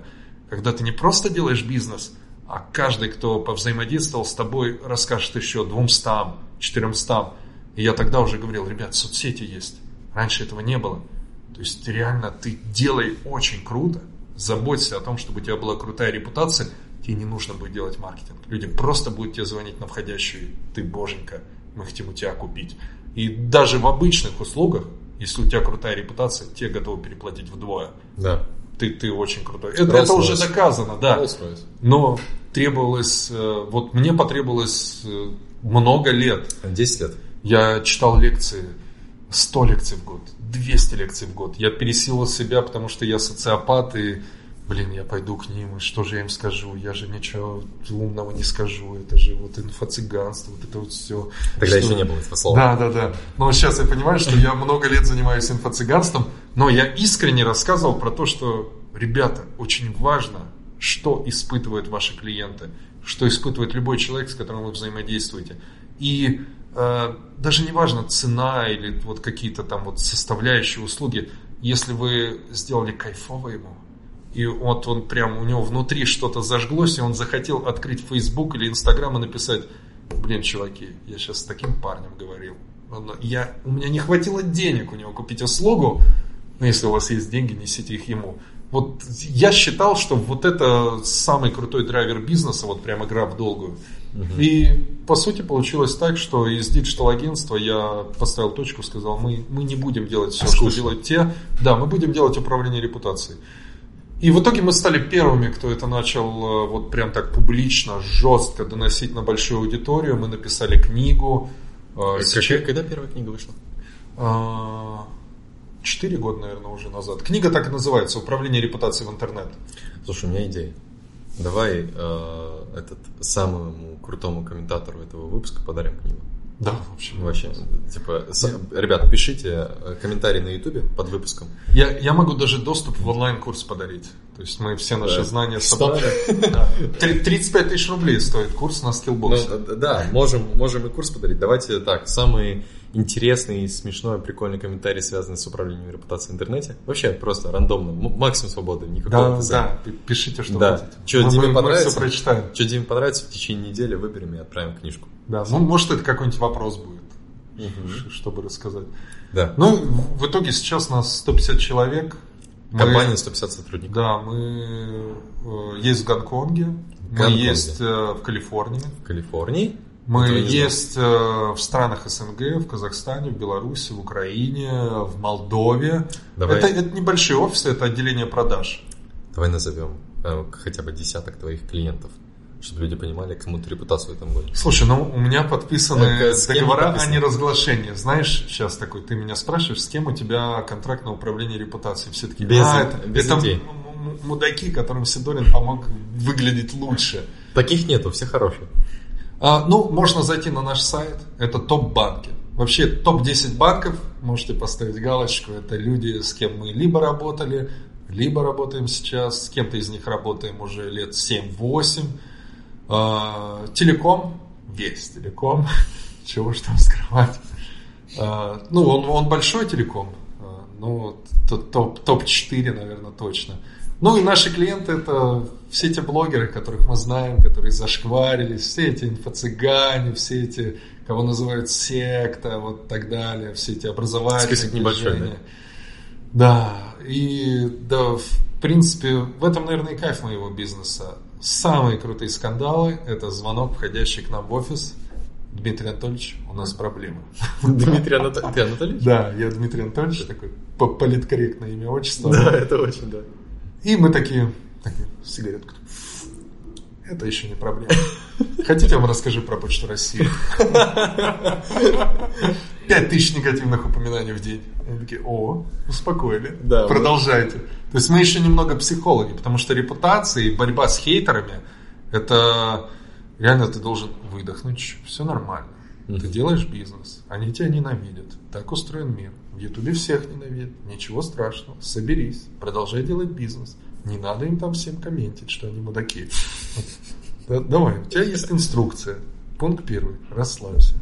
Когда ты не просто делаешь бизнес, а каждый, кто повзаимодействовал с тобой, расскажет еще 200, 400. И я тогда уже говорил, ребят, соцсети есть. Раньше этого не было. То есть реально ты делай очень круто, заботься о том, чтобы у тебя была крутая репутация, тебе не нужно будет делать маркетинг. Люди просто будут тебе звонить на входящую, ты боженька, мы хотим у тебя купить. И даже в обычных услугах, если у тебя крутая репутация, тебе готовы переплатить вдвое. Да. Ты, ты очень крутой. Это, это уже доказано, да. Но требовалось, э, вот мне потребовалось э, много лет. 10 лет. Я читал лекции, 100 лекций в год, 200 лекций в год. Я пересилил себя, потому что я социопат, и, блин, я пойду к ним, и что же я им скажу? Я же ничего умного не скажу, это же вот инфо-цыганство, вот это вот все. Тогда Что- еще не было этого слова. Да, да, да. Но сейчас я понимаю, что я много лет занимаюсь инфо-цыганством, но я искренне рассказывал про то, что, ребята, очень важно, что испытывают ваши клиенты, что испытывает любой человек, с которым вы взаимодействуете. И э, даже не важно цена или вот какие-то там вот составляющие услуги, если вы сделали кайфово ему, и вот он прям, у него внутри что-то зажглось, и он захотел открыть Facebook или Instagram и написать, блин, чуваки, я сейчас с таким парнем говорил. Я, у меня не хватило денег у него купить услугу, но если у вас есть деньги, несите их ему. Вот я считал, что вот это самый крутой драйвер бизнеса, вот прям игра в долгую. И по сути получилось так, что из диджитал-агентства я поставил точку, сказал, мы, мы не будем делать все, что Скучно. делают те. Да, мы будем делать управление репутацией. И в итоге мы стали первыми, кто это начал э, вот прям так публично, жестко доносить на большую аудиторию. Мы написали книгу. э, сейчас- Какая- Когда первая книга вышла? а, Четыре года, наверное, уже назад. Книга так и называется «Управление репутацией в интернет». Слушай, у меня идея. Давай э, этот самому крутому комментатору этого выпуска подарим книгу. Да, в общем. Вообще, типа, с- ребят, пишите э, комментарий на ютубе под выпуском. Я, я могу даже доступ в онлайн-курс подарить. То есть мы все наши Да. знания Что? собрали. Да. Три- 35 тысяч рублей стоит курс на Ну, скиллбоксе. э, да, можем, можем и курс подарить. Давайте так, самый интересный, смешной, прикольный комментарий, связанный с управлением репутацией в интернете. Вообще просто рандомно, максимум свободы, никакого Да, да, пи- пишите, что Да. хотите. Мы- Диме мы понравится? все прочитаем. Что Диме понравится, в течение недели выберем и отправим книжку. Да, ну, может, это какой-нибудь вопрос будет, ш- чтобы рассказать. Да. Ну, в итоге сейчас нас 150 человек. Мы- Компания 150 сотрудников. Да, мы э, есть в Гонконге, мы Гонконге. есть э, в Калифорнии, В Калифорнии. мы есть э, в странах СНГ, в Казахстане, в Беларуси, в Украине, в Молдове. Давай. Это, это небольшие офисы, это отделение продаж. Давай назовем э, хотя бы десяток твоих клиентов, чтобы люди понимали, кому ты репутацию этом году. Слушай, ну у меня подписаны Э, с кем договора подписаны? о неразглашении. Знаешь, сейчас такой, ты меня спрашиваешь, с кем у тебя контракт на управление репутацией? Все таки Без- а, это, без это идей. мудаки, которым Сидорин помог выглядеть лучше. Таких нету, все хорошие. А, ну, можно зайти на наш сайт, это топ-банки. Вообще, топ-10 банков, можете поставить галочку, это люди, с кем мы либо работали, либо работаем сейчас, с кем-то из них работаем уже лет 7-8. А, телеком, весь телеком, чего уж там скрывать. А, ну, он, он большой телеком, а, ну, т- топ- топ-4, наверное, точно. Ну и наши клиенты это все эти блогеры, которых мы знаем, которые зашкварились, все эти инфо-цыгане, все эти, кого называют секта, вот так далее, все эти образовательные Список небольшой, движения. Да, и да, в принципе, в этом, наверное, и кайф моего бизнеса. Самые крутые скандалы – это звонок, входящий к нам в офис. Дмитрий Анатольевич, у нас проблема. Дмитрий Анатольевич? Да, я Дмитрий Анатольевич, такой по- политкорректное имя, отчество. Да, это очень, да. И мы такие, такие сигаретку. Это еще не проблема. Хотите, я вам расскажу про Почту России? Пять тысяч негативных упоминаний в день. Они такие, о, успокоили. Да, Продолжайте. То есть мы еще немного психологи, потому что репутация и борьба с хейтерами, это реально ты должен выдохнуть, все нормально. Ты делаешь бизнес, они тебя ненавидят. Так устроен мир. В Ютубе всех ненавидят. Ничего страшного. Соберись, продолжай делать бизнес. Не надо им там всем комментить, что они мудаки. Да- Давай, у тебя есть инструкция. Пункт первый. Расслабься.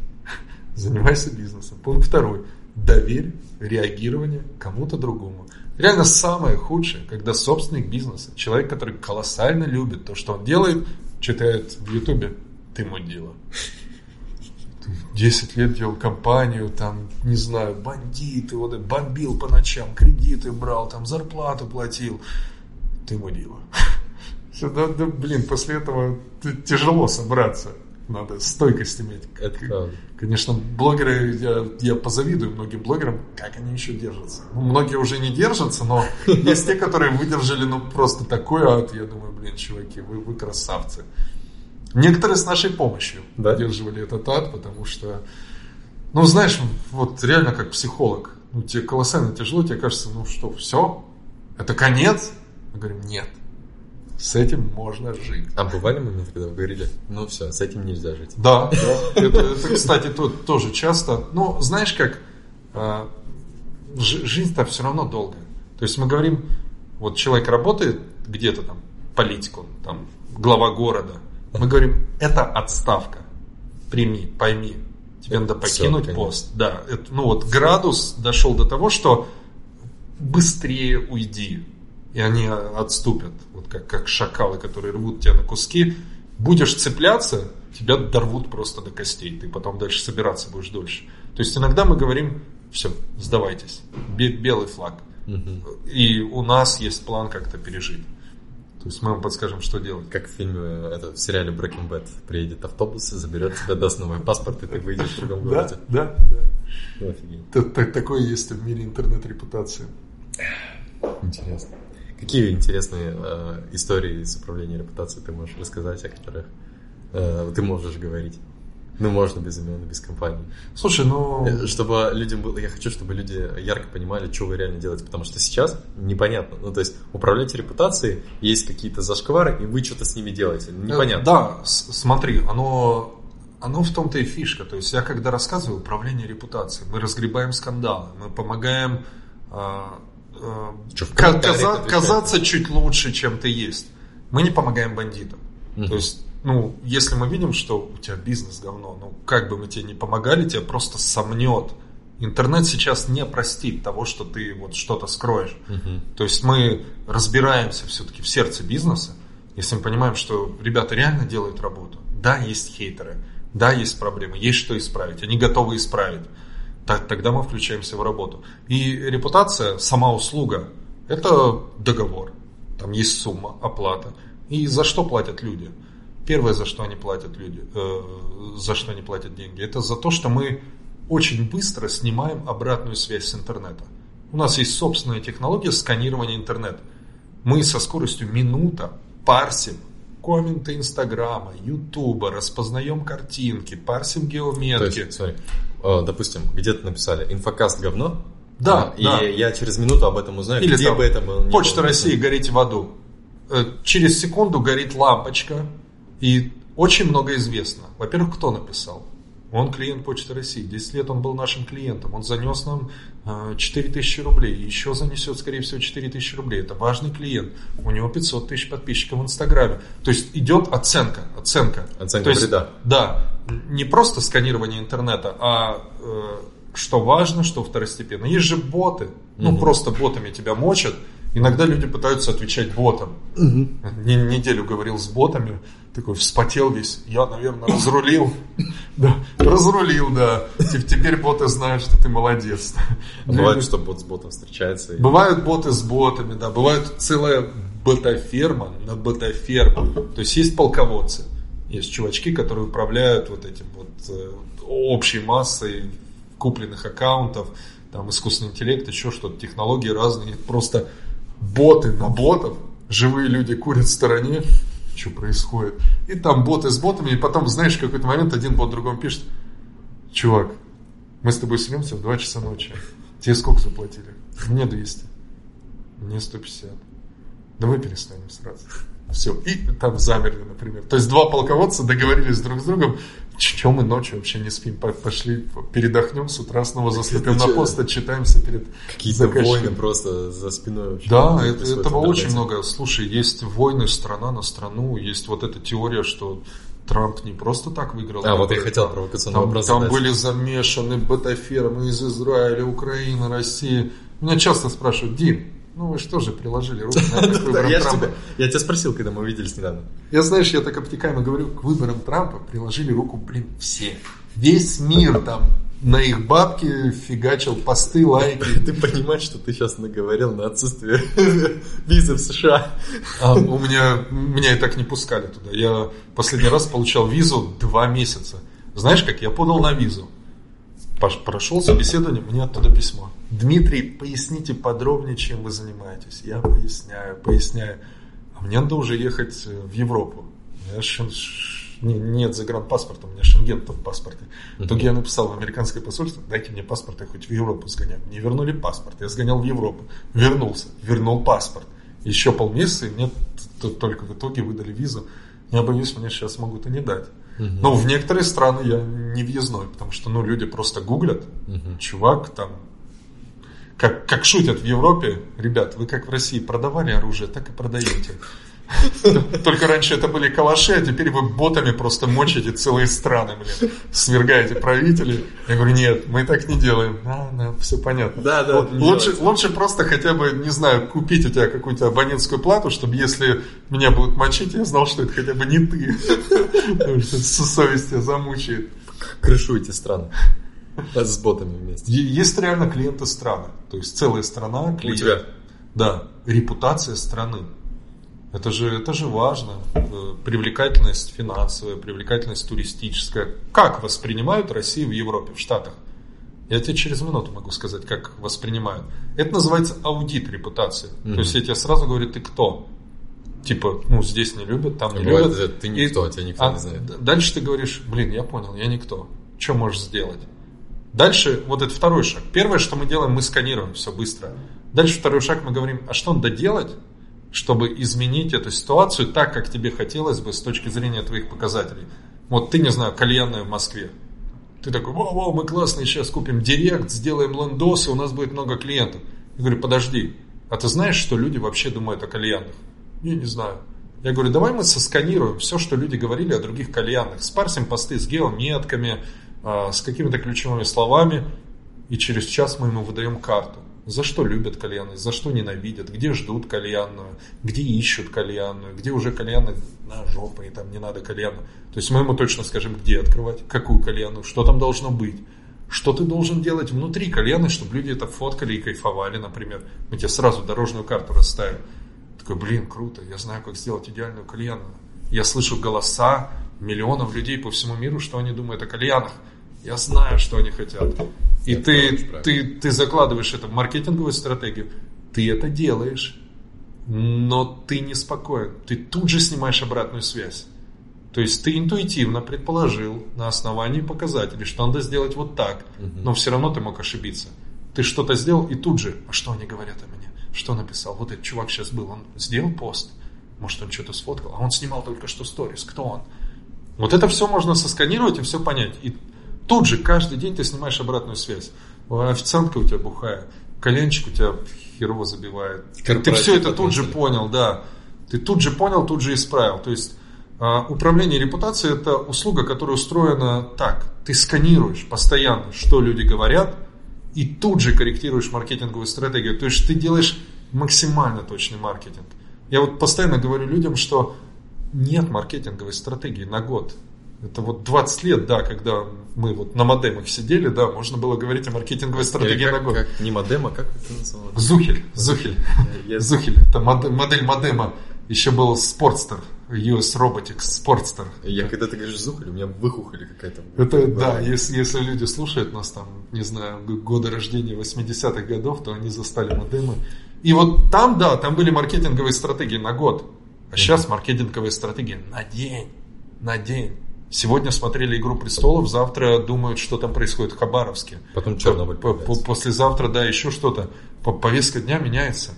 Занимайся бизнесом. Пункт второй. Доверь реагирование кому-то другому. Реально самое худшее, когда собственник бизнеса, человек, который колоссально любит то, что он делает, читает в Ютубе «Ты мудила». 10 лет делал компанию, там, не знаю, бандиты, вот, бомбил по ночам, кредиты брал, там, зарплату платил. Ты мудила. Да, да, блин, после этого тяжело собраться. Надо стойкость иметь. Это правда. Конечно, блогеры, я, я позавидую многим блогерам, как они еще держатся. Ну, многие уже не держатся, но есть те, которые выдержали, ну, просто такой ад. Я думаю, блин, чуваки, вы, вы красавцы. Некоторые с нашей помощью да? удерживали этот ад, потому что, ну, знаешь, вот реально как психолог, ну, тебе колоссально тяжело, тебе кажется, ну что, все? Это конец? Мы говорим, нет. С этим можно жить. А бывали моменты, когда вы говорили, ну все, с этим нельзя жить? Да, да. Это, это, кстати, то, тоже часто. Но знаешь как, а, жизнь-то все равно долгая. То есть мы говорим, вот человек работает где-то там, политику, там, глава города, мы говорим, это отставка. Прими, пойми. Тебе надо покинуть Все, пост. Да, это, ну вот градус дошел до того, что быстрее уйди. И они отступят. Вот как, как шакалы, которые рвут тебя на куски. Будешь цепляться, тебя дорвут просто до костей. Ты потом дальше собираться будешь дольше. То есть иногда мы говорим, все, сдавайтесь. Белый флаг. Угу. И у нас есть план как-то пережить. То есть мы вам подскажем, что делать. Как в фильме, это, в сериале Breaking Bad. Приедет автобус, заберет тебя, даст новый паспорт, и ты выйдешь в другом городе. Да, да, да. офигеть. Такое есть в мире интернет-репутации. Интересно. Какие интересные э, истории с управлением репутацией ты можешь рассказать, о которых э, ты можешь говорить? Ну, можно без имен, без компании. Слушай, ну... Э, чтобы людям было... Я хочу, чтобы люди ярко понимали, что вы реально делаете, потому что сейчас непонятно. Ну, то есть, управляете репутацией, есть какие-то зашквары, и вы что-то с ними делаете. Э, непонятно. Да, смотри, оно... Оно в том-то и фишка. То есть, я когда рассказываю управление репутацией, мы разгребаем скандалы, мы помогаем э, что, каза- казаться чуть лучше, чем ты есть. Мы не помогаем бандитам. Угу. То есть ну, если мы видим, что у тебя бизнес говно, ну, как бы мы тебе не помогали, тебя просто сомнет. Интернет сейчас не простит того, что ты вот что-то скроешь. Угу. То есть мы разбираемся все-таки в сердце бизнеса, если мы понимаем, что ребята реально делают работу. Да, есть хейтеры, да, есть проблемы, есть что исправить, они готовы исправить. Так, тогда мы включаемся в работу. И репутация, сама услуга, это договор. Там есть сумма, оплата. И за что платят люди? Первое, за что они платят люди, э, за что они платят деньги, это за то, что мы очень быстро снимаем обратную связь с интернета. У нас есть собственная технология сканирования интернета. Мы со скоростью минута парсим комменты Инстаграма, Ютуба, распознаем картинки, парсим геометки. То есть, смотри, допустим, где-то написали инфокаст говно, да, и да. я через минуту об этом узнаю, Или где там, бы это было. Почта России, горите в аду. Э, через секунду горит лампочка, и очень много известно. Во-первых, кто написал? Он клиент Почты России. 10 лет он был нашим клиентом. Он занес нам 4000 э, рублей. Еще занесет, скорее всего, 4000 рублей. Это важный клиент. У него 500 тысяч подписчиков в Инстаграме. То есть идет оценка. Оценка. Оценка То есть, вреда. Да. Не просто сканирование интернета, а э, что важно, что второстепенно. Есть же боты. Ну, угу. просто ботами тебя мочат. Иногда люди пытаются отвечать ботам. Угу. Неделю говорил с ботами такой вспотел весь. Я, наверное, разрулил. Да, разрулил, да. Теперь боты знают, что ты молодец. А бывает, что бот с ботом встречается. Бывают боты с ботами, да. Бывает целая ботоферма на ботоферму. То есть есть полководцы. Есть чувачки, которые управляют вот этим вот э, общей массой купленных аккаунтов, там искусственный интеллект, еще что-то, технологии разные, просто боты на ботов, живые люди курят в стороне, что происходит. И там боты с ботами, и потом, знаешь, в какой-то момент один бот другому пишет, чувак, мы с тобой снимемся в 2 часа ночи. Тебе сколько заплатили? Мне 200. Мне 150. Давай перестанем сразу. Все. И там замерли, например. То есть два полководца договорились друг с другом, чем мы ночью вообще не спим? Пошли, передохнем, с утра снова заслепим на пост, отчитаемся перед Какие-то войны просто за спиной. Вообще да, это, этого очень много. Слушай, есть войны страна на страну, есть вот эта теория, что Трамп не просто так выиграл. А, вот я хотел провокационный там, вопрос Там задать. были замешаны бетафермы из Израиля, Украины, России. Меня часто спрашивают, Дим, Ну вы что же приложили руку на к выборам Трампа? я тебя спросил, когда мы виделись недавно. Я, знаешь, я так обтекаемо говорю, к выборам Трампа приложили руку, блин, все. Весь мир там на их бабки фигачил посты, лайки. Ты понимаешь, что ты сейчас наговорил на отсутствие визы в США. А у меня, меня и так не пускали туда. Я последний раз получал визу два месяца. Знаешь как, я подал на визу. Прошел собеседование, мне оттуда письмо. Дмитрий, поясните подробнее, чем вы занимаетесь. Я поясняю, поясняю. А мне надо уже ехать в Европу. У меня шен- нет загранпаспорта, у меня шенген в паспорте. В итоге я написал в американское посольство, дайте мне паспорт, я хоть в Европу сгоняю. Мне вернули паспорт, я сгонял в Европу. Вернулся, вернул паспорт. Еще полмесяца, и мне только в итоге выдали визу. Я боюсь, мне сейчас могут и не дать. Но в некоторые страны я не въездной, потому что ну, люди просто гуглят. Чувак там как, как шутят в Европе, ребят, вы как в России продавали оружие, так и продаете. Только раньше это были калаши, а теперь вы ботами просто мочите целые страны, блин. Свергаете правителей. Я говорю, нет, мы так не делаем. А, да, все понятно. Да, да, Вот лучше, делается. лучше просто хотя бы, не знаю, купить у тебя какую-то абонентскую плату, чтобы если меня будут мочить, я знал, что это хотя бы не ты. Потому что совесть тебя замучает. Крышу эти С ботами вместе. Есть реально клиенты страны. То есть целая страна У клиент. тебя. Да, репутация страны. Это же, это же важно. Э, Привлекательность финансовая, привлекательность туристическая. Как воспринимают Россию в Европе, в Штатах? Я тебе через минуту могу сказать, как воспринимают. Это называется аудит репутации. То есть я тебе сразу говорю, ты кто? Типа, ну, здесь не любят, там не Бывает, любят. ты никто, тебя никто а не знает. Дальше ты говоришь, блин, я понял, я никто. Что можешь сделать? Дальше, вот это второй шаг. Первое, что мы делаем, мы сканируем все быстро. Дальше второй шаг, мы говорим, а что надо делать, чтобы изменить эту ситуацию так, как тебе хотелось бы с точки зрения твоих показателей. Вот ты, не знаю, кальянная в Москве. Ты такой, вау, вау, мы классные, сейчас купим директ, сделаем лендосы, у нас будет много клиентов. Я говорю, подожди, а ты знаешь, что люди вообще думают о кальянах? Я не знаю. Я говорю, давай мы сосканируем все, что люди говорили о других кальянах. Спарсим посты с геометками, с какими-то ключевыми словами, и через час мы ему выдаем карту. За что любят кальяны, за что ненавидят, где ждут кальянную, где ищут кальянную, где уже кальяны на жопу, и там не надо кальяна. То есть мы ему точно скажем, где открывать, какую кальяну, что там должно быть. Что ты должен делать внутри кальяны, чтобы люди это фоткали и кайфовали, например. Мы тебе сразу дорожную карту расставим. Такой, блин, круто, я знаю, как сделать идеальную кальянную. Я слышу голоса миллионов людей по всему миру, что они думают о кальянах. Я знаю, что они хотят. И Это ты, ты, ты закладываешь это в маркетинговую стратегию, ты это делаешь, но ты не спокоен. Ты тут же снимаешь обратную связь. То есть ты интуитивно предположил на основании показателей, что надо сделать вот так, но все равно ты мог ошибиться. Ты что-то сделал и тут же, а что они говорят о мне? Что написал? Вот этот чувак сейчас был, он сделал пост, может он что-то сфоткал, а он снимал только что сторис, кто он? Вот это все можно сосканировать и все понять. И тут же каждый день ты снимаешь обратную связь. А Официантка у тебя бухая, коленчик у тебя херово забивает. Ты все это тут же понял, да. Ты тут же понял, тут же исправил. То есть а, управление репутацией это услуга, которая устроена так. Ты сканируешь постоянно, что люди говорят, и тут же корректируешь маркетинговую стратегию. То есть ты делаешь максимально точный маркетинг. Я вот постоянно говорю людям, что нет маркетинговой стратегии на год. Это вот 20 лет, да, когда мы вот на модемах сидели, да, можно было говорить о маркетинговой стратегии Или на как, год. как- не модема, как это называлось? Зухель, Зухель, Я- Зухель, это мод- модель модема. Еще был Sportster, US Robotics Sportster. Я когда ты говоришь зухали, у меня выхухоли какая-то. Это, была. да, если, если люди слушают нас там, не знаю, годы рождения 80-х годов, то они застали модемы. И вот там, да, там были маркетинговые стратегии на год. А сейчас маркетинговые стратегии на день. На день. Сегодня смотрели «Игру престолов», завтра думают, что там происходит в Хабаровске. Потом Чернобыль По- по-. Послезавтра, да, еще что-то. По- Повестка дня меняется.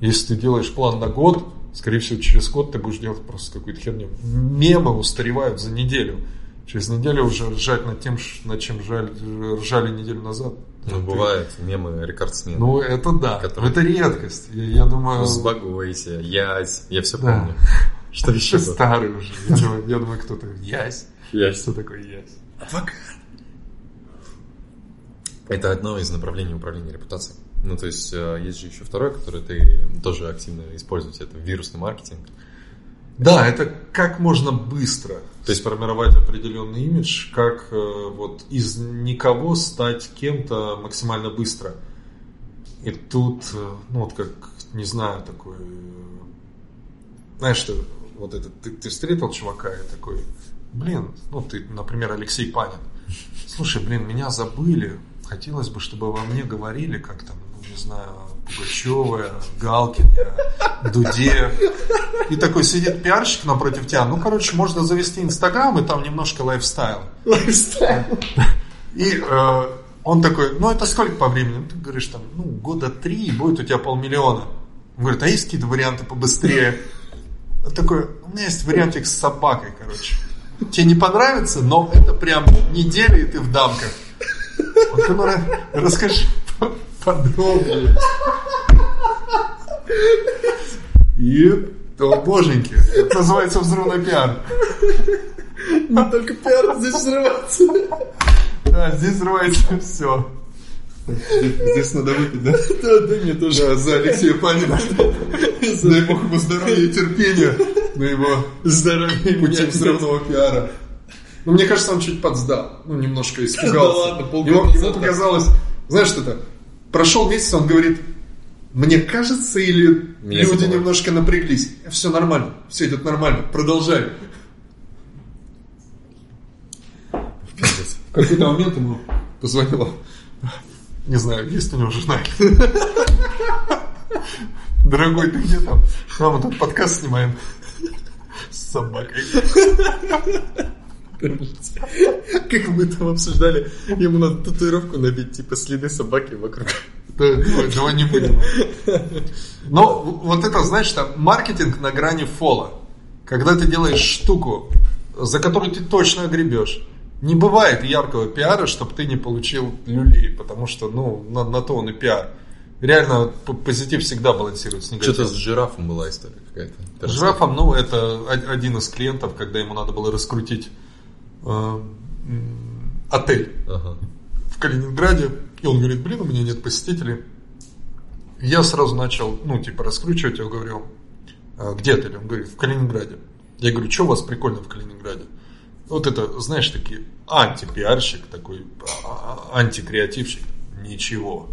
Если ты делаешь план на год, скорее всего, через год ты будешь делать просто какую-то херню. Мемы устаревают за неделю. Через неделю уже ржать над тем, над чем жаль- ржали неделю назад. Ну, Ты- бывает, мемы рекордсмены. Ну, это да. Которые- Это редкость. Я, я думаю... Сбагуйся, ясь, я все Да. помню. Что еще старый уже. Я думаю, кто-то... Ясь. Ясь. Что такое ясь? Это одно из направлений управления репутацией. Ну, то есть, э, есть же еще второй, который ты тоже активно используешь, это вирусный маркетинг. Да, это как можно быстро то есть формировать определенный имидж, как э, вот из никого стать кем-то максимально быстро. И тут, э, ну вот как, не знаю, такой, знаешь, что вот это, ты, ты встретил чувака и такой, блин, ну ты, например, Алексей Панин, слушай, блин, меня забыли, хотелось бы, чтобы во мне говорили как там, ну, не знаю, Пугачеве, Галкине, Дуде. И такой сидит пиарщик напротив тебя. Ну, короче, можно завести Инстаграм, и там немножко lifestyle. Lifestyle. И э, он такой, ну, это сколько по времени? Ты говоришь, там, ну, года три, и будет у тебя полмиллиона. Он говорит, а есть какие-то варианты побыстрее? Он такой, у меня есть вариантик с собакой, короче. Тебе не понравится, но это прям неделя, и ты в дамках. Вот, ну, расскажи подробнее. И, о боженьки, это называется взрывной пиар. Не только пиар здесь взрывается. Да, здесь взрывается все. Здесь надо выпить, да? Да, да, мне тоже. Да, за Алексея Панина. Дай Бог ему здоровья и терпения на его здоровье пути взрывного пиара. Ну, мне кажется, он чуть подсдал. Ну, немножко испугался. Да ладно, полгода Ему показалось, знаешь, что это? Прошел месяц, он говорит, мне кажется, или Меня люди забывают. немножко напряглись. Все нормально, все идет нормально, продолжай. В какой-то момент ему позвонила, не знаю, есть у него жена Дорогой, ты где там? Мама, тут подкаст снимаем с собакой. Как мы там обсуждали, ему надо татуировку набить, типа следы собаки вокруг. Да, давай, давай не будем. Но вот это, знаешь, там маркетинг на грани фола. Когда ты делаешь штуку, за которую ты точно огребешь. Не бывает яркого пиара, чтобы ты не получил люлей, потому что, ну, на, на то он и пиар. Реально, позитив всегда балансирует с негативом. Что-то с жирафом была история какая-то. С жирафом, ну, это один из клиентов, когда ему надо было раскрутить э, отель ага. в Калининграде. И он говорит, блин, у меня нет посетителей. Я сразу начал, ну, типа, раскручивать, я говорю, а где отель? Он говорит, в Калининграде. Я говорю, что у вас прикольно в Калининграде? Вот это, знаешь, такие антипиарщик, такой а, а, антикреативщик. Ничего.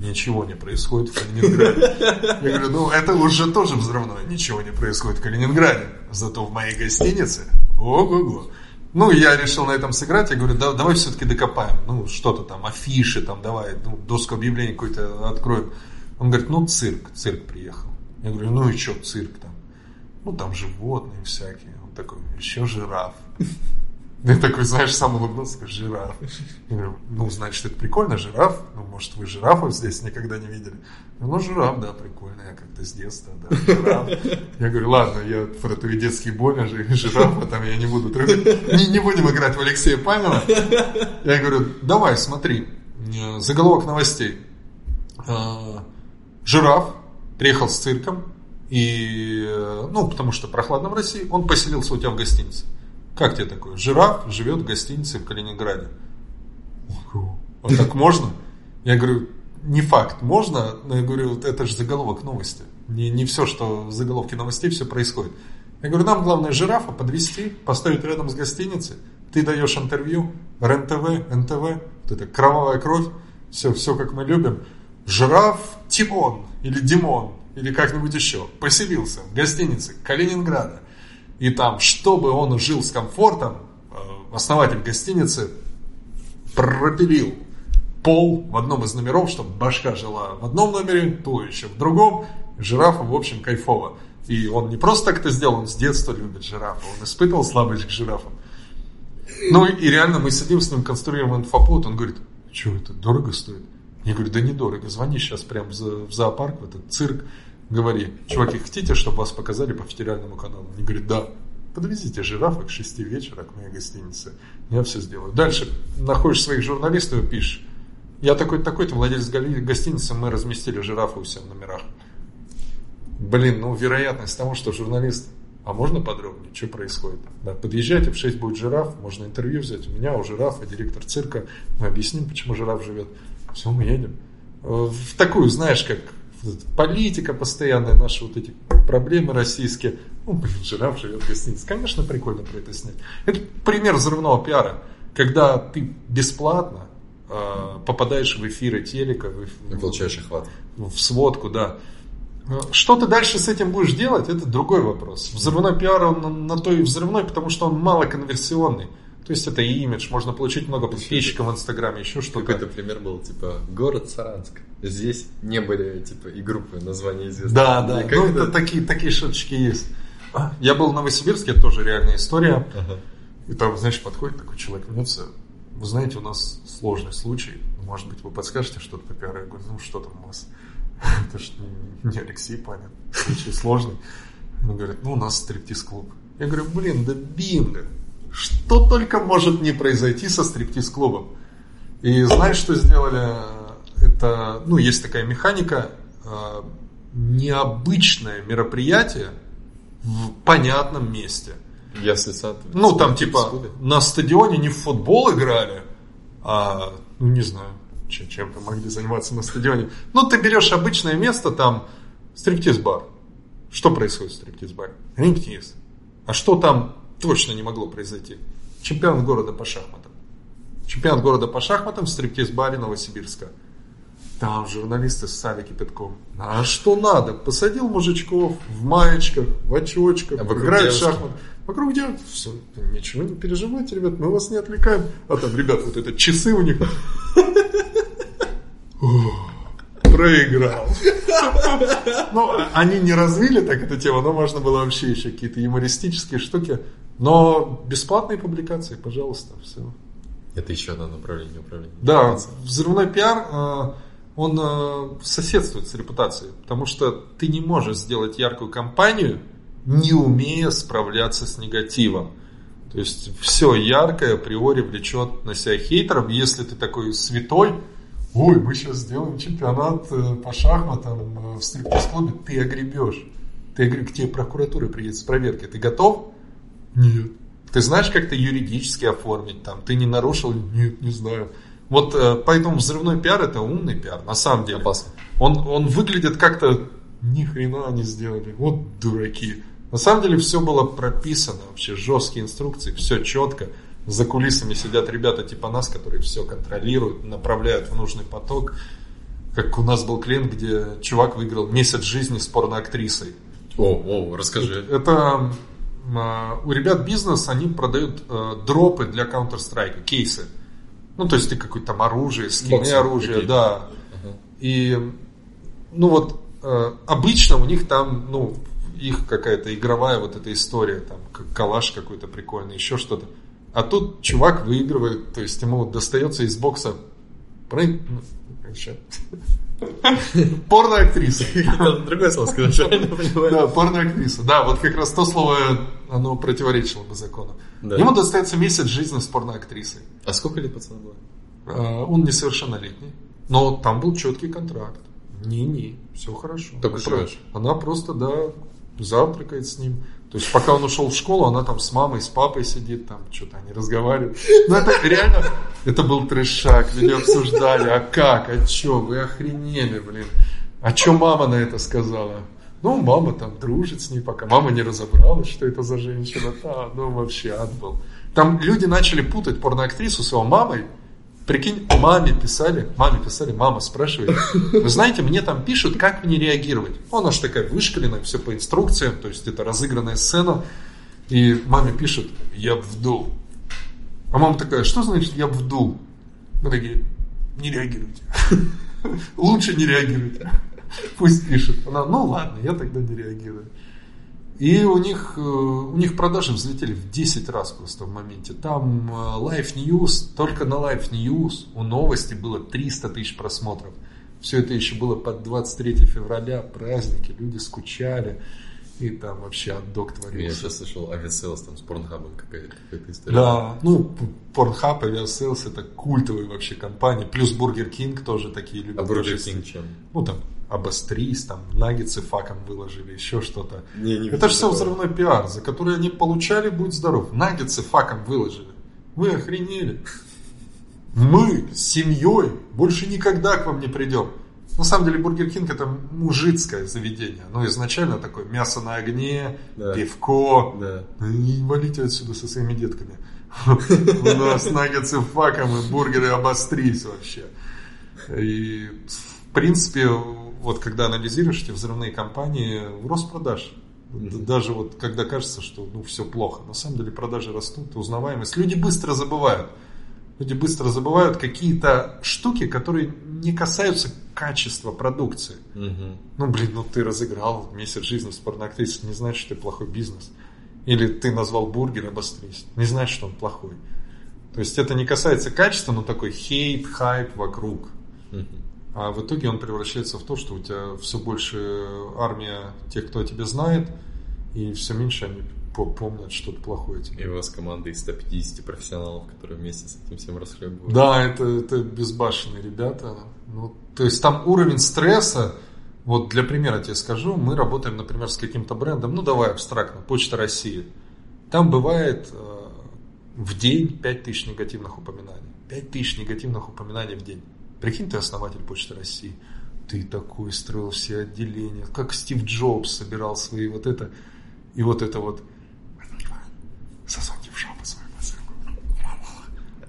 Ничего не происходит в Калининграде. Я говорю, ну это уже тоже взрывное. Ничего не происходит в Калининграде. Зато в моей гостинице, ого-го, ну, я решил на этом сыграть. Я говорю, да, давай все-таки докопаем. Ну, что-то там, афиши там, давай, ну, доску объявлений какой-то откроем. Он говорит, ну, цирк, цирк приехал. Я говорю, ну и что цирк там? Ну, там животные всякие. Он такой, еще жираф. Я такой, знаешь, сам улыбнулся, жираф. Ну, значит, это прикольно, жираф. Ну, может, вы жирафов здесь никогда не видели? Ну, жираф, да, прикольно, я как-то с детства, да, жираф. Я говорю, ладно, я про твои детские боли, жирафа там я не буду Не, не будем играть в Алексея Павлова. Я говорю, давай, смотри, заголовок новостей. А, жираф приехал с цирком, и, ну, потому что прохладно в России, он поселился у тебя в гостинице. Как тебе такое? Жираф живет в гостинице в Калининграде. А так можно? Я говорю, не факт, можно, но я говорю, это же заголовок новости. Не, не все, что в заголовке новостей, все происходит. Я говорю, нам главное жирафа подвести, поставить рядом с гостиницей. Ты даешь интервью, РЕН-ТВ, НТВ, вот это кровавая кровь, все, все как мы любим. Жираф Тимон или Димон или как-нибудь еще поселился в гостинице Калининграда. И там, чтобы он жил с комфортом, э, основатель гостиницы пропилил пол в одном из номеров, чтобы башка жила в одном номере, то еще в другом. Жирафа, в общем, кайфово. И он не просто так это сделал, он с детства любит жирафа. Он испытывал слабость к жирафам. Ну и реально мы сидим с ним, конструируем инфоповод, он говорит, что это, дорого стоит? Я говорю, да недорого, звони сейчас прям в зоопарк, в этот цирк, говори, чуваки, хотите, чтобы вас показали по федеральному каналу? Они говорят, да. Подвезите жирафа к 6 вечера к моей гостинице. Я все сделаю. Дальше находишь своих журналистов и пишешь. Я такой такой-то владелец гостиницы, мы разместили жирафа у себя в номерах. Блин, ну вероятность того, что журналист а можно подробнее, что происходит? Да, подъезжайте, в 6 будет жираф, можно интервью взять. У меня у жирафа, директор цирка. Мы объясним, почему жираф живет. Все, мы едем. в такую, знаешь, как политика постоянная, наши вот эти проблемы российские. Ну, блин, жираф живет в гостинице. Конечно, прикольно про это снять. Это пример взрывного пиара. Когда ты бесплатно э, попадаешь в эфиры телека, в, получаешь охват. В сводку, да. Что ты дальше с этим будешь делать, это другой вопрос. Взрывной пиар, он на то и взрывной, потому что он мало конверсионный. То есть это имидж, можно получить много подписчиков в Инстаграме, еще что-то. Какой-то пример был, типа, город Саранск. Здесь не были, типа, и группы, названия известны. Да, да, ну это такие, такие шуточки есть. Я был в Новосибирске, это тоже реальная история. Ага. И там, знаешь, подходит такой человек, мнется, вы знаете, у нас сложный случай, может быть, вы подскажете что-то по пиару? Я говорю, ну что там у вас? Это же не Алексей Панин, случай сложный. Он говорит, ну у нас стриптиз-клуб. Я говорю, блин, да бинго, что только может не произойти со стриптиз-клубом. И знаешь, что сделали? Это, ну, есть такая механика, э, необычное мероприятие в понятном месте. Если сад. Ну, там типа на стадионе не в футбол играли, а, ну, не знаю, чем, чем-то могли заниматься на стадионе. Ну, ты берешь обычное место, там стриптиз-бар. Что происходит в стриптиз-баре? Рингтиз. А что там точно не могло произойти. Чемпионат города по шахматам. Чемпионат города по шахматам в стриптиз-баре Новосибирска. Там журналисты ссали кипятком. А что надо? Посадил мужичков в маечках, в очочках, а играют в шахмат. Вокруг девушек, все, ничего не переживайте, ребят, мы вас не отвлекаем. А там, ребят, вот это часы у них. Проиграл. Ну, они не развили так эту тему, но можно было вообще еще какие-то юмористические штуки. Но бесплатные публикации, пожалуйста, все. Это еще одно направление управления. Да, взрывной пиар, э, он э, соседствует с репутацией, потому что ты не можешь сделать яркую кампанию, не умея справляться с негативом. То есть все яркое априори влечет на себя хейтеров. Если ты такой святой, ой, мы сейчас сделаем чемпионат э, по шахматам в стриптиз-клубе, ты огребешь. Ты к тебе прокуратура приедет с проверкой. Ты готов? Нет. Ты знаешь, как это юридически оформить там? Ты не нарушил? Нет, не знаю. Вот э, поэтому взрывной пиар это умный пиар, на самом деле. Опасно. Он, он выглядит как-то ни хрена не сделали. Вот дураки. На самом деле все было прописано, вообще жесткие инструкции, все четко. За кулисами сидят ребята типа нас, которые все контролируют, направляют в нужный поток. Как у нас был клиент, где чувак выиграл месяц жизни с порноактрисой. О, о, расскажи. Это у ребят бизнес, они продают э, дропы для Counter-Strike, кейсы. Ну, то есть ты какое-то там оружие, скины оружия, да. uh И, ну вот, э, обычно у них там, ну, их какая-то игровая вот эта история, там, калаш какой-то прикольный, еще что-то. А тут чувак выигрывает, то есть ему достается из бокса прыг... Порноактриса. Другое слово сказать, Да, порноактриса. Да, вот как раз то слово, оно противоречило бы закону. Ему достается месяц жизни с порноактрисой. А сколько лет пацану было? А, он несовершеннолетний. Но там был четкий контракт. Не-не, все хорошо. Так? Она просто, да, завтракает с ним. То есть, пока он ушел в школу, она там с мамой, с папой сидит, там что-то они разговаривают. Ну, это реально, это был трешак, меня обсуждали, а как, а что, вы охренели, блин. А что мама на это сказала? Ну, мама там дружит с ней пока. Мама не разобралась, что это за женщина. Да, ну, вообще ад был. Там люди начали путать порноактрису с его мамой Прикинь, маме писали, маме писали, мама спрашивает, вы знаете, мне там пишут, как мне реагировать. Она же такая вышкаленная, все по инструкциям, то есть это разыгранная сцена. И маме пишет, я вдул. А мама такая, что значит я вдул? Мы такие, не реагируйте. Лучше не реагируйте. Пусть пишет. Она, ну ладно, я тогда не реагирую. И у них, э, у них продажи взлетели в 10 раз просто в моменте. Там э, Life News, только на Life News у новости было 300 тысяч просмотров. Все это еще было под 23 февраля, праздники, люди скучали. И там вообще адок творился. Я сейчас слышал Aviasales там с Pornhub ом какая-то какая история. Да, ну, Pornhub, Aviasales это культовые вообще компании. Плюс Бургер Кинг тоже такие любят. А Бургер Кинг чем? Ну, там обострись, там наггетсы факом выложили, еще что-то. Не, не Это же все взрывной пиар, за который они получали, будь здоров. Наггетсы факом выложили. Вы охренели. Мы с семьей больше никогда к вам не придем. На самом деле Бургер Кинг это мужицкое заведение. Оно изначально такое мясо на огне, Да. пивко. Да. Ну, Не валите отсюда со своими детками. У нас наггетсы факом и бургеры обострись вообще. И в принципе, вот когда анализируешь эти взрывные компании, рост продаж. Мгм. Даже вот когда кажется, что ну все плохо, на самом деле продажи растут, узнаваемость. Люди быстро забывают. Люди быстро забывают какие-то штуки, которые не касаются качества продукции. Мгм. Ну, блин, ну ты разыграл месяц жизни в спортной-актрисе, не значит, что ты плохой бизнес. Или ты назвал бургер обострись, не значит, что он плохой. То есть это не касается качества, но такой хейт, хайп вокруг. Мгм. А в итоге он превращается в то, что у тебя все больше армия тех, кто о тебе знает, и все меньше они по- помнят что-то плохое тебе. И у вас команда из 150 профессионалов, которые вместе с этим всем расхлебывают. Да, это, это безбашенные ребята. Ну, то есть там уровень стресса, вот для примера тебе скажу, мы работаем, например, с каким-то брендом, ну давай абстрактно, Почта России. Там бывает э, в день 5000 негативных упоминаний. 5000 негативных упоминаний в день. Прикинь, ты основатель Почты России. Ты такой строил все отделения, как Стив Джобс собирал свои вот это, и вот это вот. Сосуньте в жопу свою посылку.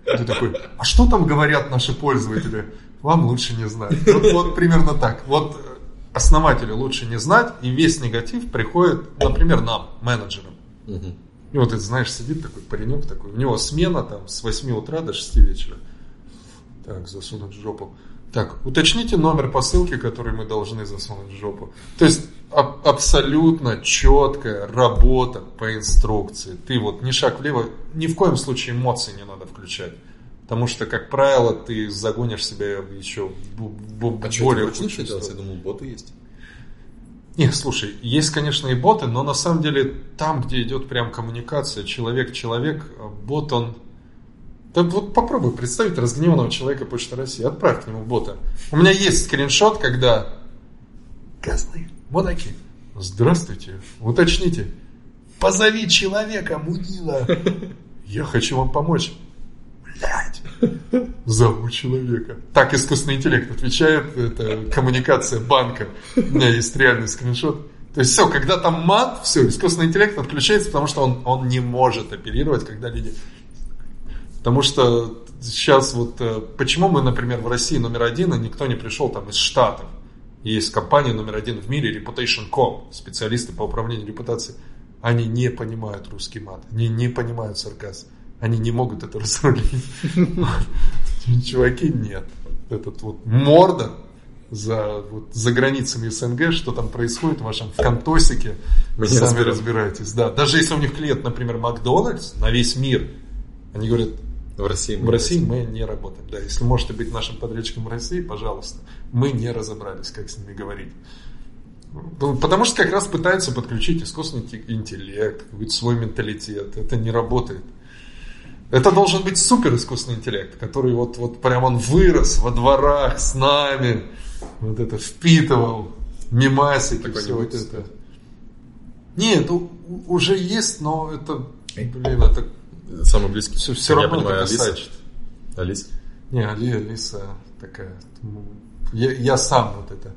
Ты такой, а что там говорят наши пользователи? Вам лучше не знать. Вот, вот примерно так. Вот основателю лучше не знать, и весь негатив приходит, например, нам, менеджерам. Мгм. И вот ты знаешь, сидит такой паренек такой, у него смена там с 8 утра до 6 вечера. Так, засунуть в жопу. Так, уточните номер посылки, который мы должны засунуть в жопу. То есть аб- абсолютно четкая работа по инструкции. Ты вот ни шаг влево, ни в коем случае эмоции не надо включать. Потому что, как правило, ты загонишь себя еще в бу- бу- А что, более очень худшую делать? Я думал, боты есть. Нет, слушай, есть, конечно, и боты, но на самом деле там, где идет прям коммуникация человек-человек, бот он... Да вот попробуй представить разгневанного человека Почты России, отправь к нему бота. У меня есть скриншот, когда... Козлы, мудаки, здравствуйте, уточните. Позови человека, мудила. Я хочу вам помочь. Блядь. Зову человека. Так искусственный интеллект отвечает, это коммуникация банка. У меня есть реальный скриншот. То есть все, когда там мат, все, искусственный интеллект отключается, потому что он, он не может оперировать, когда люди... Потому что сейчас вот... э, Почему мы, например, в России номер один, и никто не пришел там из Штатов? Есть компания номер один в мире, Reputation.com, специалисты по управлению репутацией. Они не понимают русский мат, они не понимают сарказм. Они не могут это разрулить. Чуваки, нет. Этот вот морда за, вот, за границами СНГ, что там происходит в вашем вконтосике, вы сами разбираетесь. Да. Даже если у них клиент, например, Макдональдс на весь мир, они говорят, В России мы в России мы не работаем. Да, если можете быть нашим подрядчиком в России, пожалуйста. Мы не разобрались, как с ними говорить. Ну, Потому что как раз пытаются подключить искусственный инте- интеллект, какой-то свой менталитет. Это не работает. Это должен быть супер искусственный интеллект, который вот, вот прям он вырос во дворах с нами, вот это впитывал, мимасики, Такой не все вот это. Нет, уже есть, но это, блин, это Самый близкий. все, все Я равно понимаю, это Алиса. косячит. Алиса. Не, Али, Алиса такая. ну, Я, я сам вот это.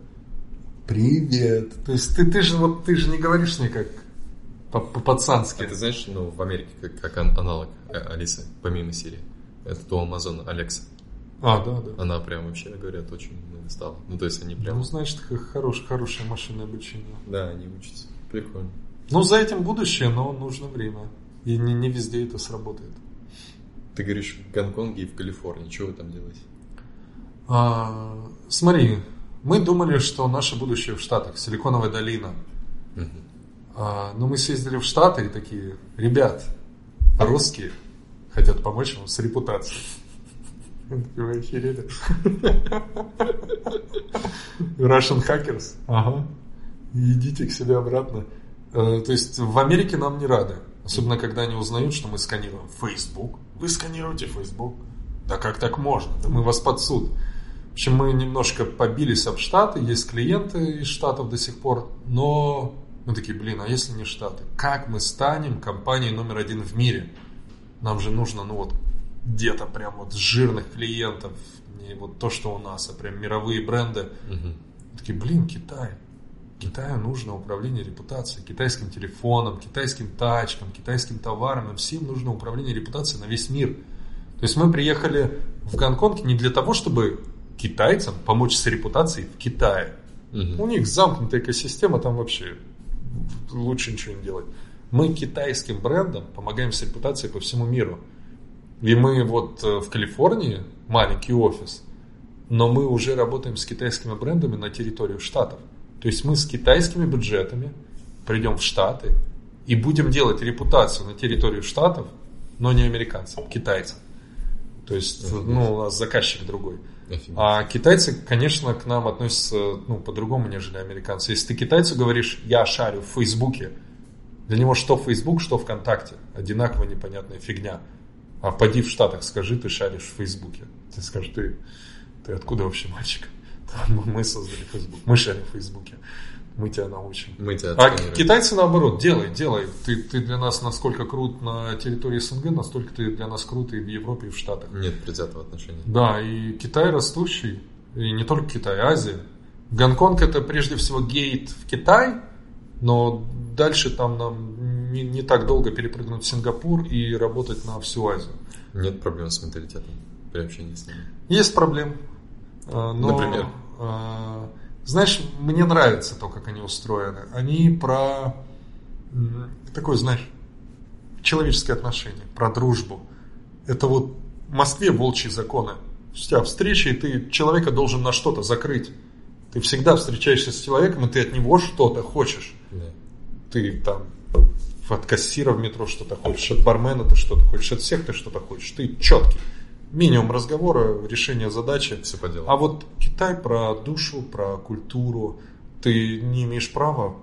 Привет. То есть ты, ты же вот ты же не говоришь мне как по- по-пацански. А ты знаешь, ну, в Америке как, как ан- аналог э, Алисы, помимо Сирии. Это у Амазона Алекса. А, да, да. Она прям вообще, говорят, очень стала. Ну, то есть они прям... Ну, значит, хорош, хорошее машинное обучение. Да, они учатся. Прикольно. Ну, за этим будущее, но нужно время. И не, не везде это сработает. Ты говоришь, в Гонконге и в Калифорнии. Что вы там делаете? А, смотри, мы думали, что наше будущее в Штатах, Силиконовая долина. Мгм. А, но мы съездили в Штаты и такие, ребят, русские хотят помочь вам с репутацией. «Вы охерели?» Russian hackers? Ага. Идите к себе обратно. Э, То есть в Америке нам не рады. Особенно, когда они узнают, что мы сканируем Facebook. Вы сканируете Facebook? Да как так можно? Да мы вас под суд. В общем, мы немножко побились об Штаты, есть клиенты из Штатов до сих пор, но мы такие, блин, а если не Штаты? Как мы станем компанией номер один в мире? Нам же нужно, ну вот, где-то прям вот жирных клиентов, не вот то, что у нас, а прям мировые бренды. Мгм. Такие, блин, Китай. Китаю нужно управление репутацией, китайским телефоном, китайским тачкам, китайским товарам. Им всем нужно управление репутацией на весь мир. То есть мы приехали в Гонконг не для того, чтобы китайцам помочь с репутацией в Китае. Мгм. У них замкнутая экосистема, там вообще лучше ничего не делать. Мы китайским брендам помогаем с репутацией по всему миру. И мы вот э, в Калифорнии, маленький офис, но мы уже работаем с китайскими брендами на территорию штатов. То есть мы с китайскими бюджетами придем в Штаты и будем делать репутацию на территорию Штатов, но не американцам, китайцам. То есть, ну, у нас заказчик другой. А китайцы, конечно, к нам относятся ну, по-другому, нежели американцы. Если ты китайцу говоришь, я шарю в Фейсбуке, для него что Facebook, что ВКонтакте. Одинаково непонятная фигня. А поди в Штатах, скажи, ты шаришь в Фейсбуке. Ты скажешь, ты, ты откуда вообще, мальчик? «Да, Мы создали Facebook. Мы шарим в Фейсбуке. Мы тебя научим. Мы тебя А китайцы наоборот, делай, делай. Ты, ты для нас насколько крут на территории СНГ, настолько ты для нас крут и в Европе, и в Штатах. Нет предвзятого отношения. Да, и Китай растущий, и не только Китай, Азия. Гонконг это прежде всего гейт в Китай, но дальше там нам не, не так долго перепрыгнуть в Сингапур и работать на всю Азию. Нет проблем с менталитетом при общении с ними. Есть проблем. Э, Но, Например? э, Знаешь, мне нравится то, как они устроены. Они про м, такое, знаешь, человеческое отношение, про дружбу. Это вот в Москве волчьи законы. У тебя встреча, и ты человека должен на что-то закрыть. Ты всегда встречаешься с человеком, и ты от него что-то хочешь. Да. Ты там от кассира в метро что-то хочешь, от бармена ты что-то хочешь, от всех ты что-то хочешь. Ты четкий. Минимум разговора, решение задачи. Все по делу. А вот Китай про душу, про культуру. Ты не имеешь права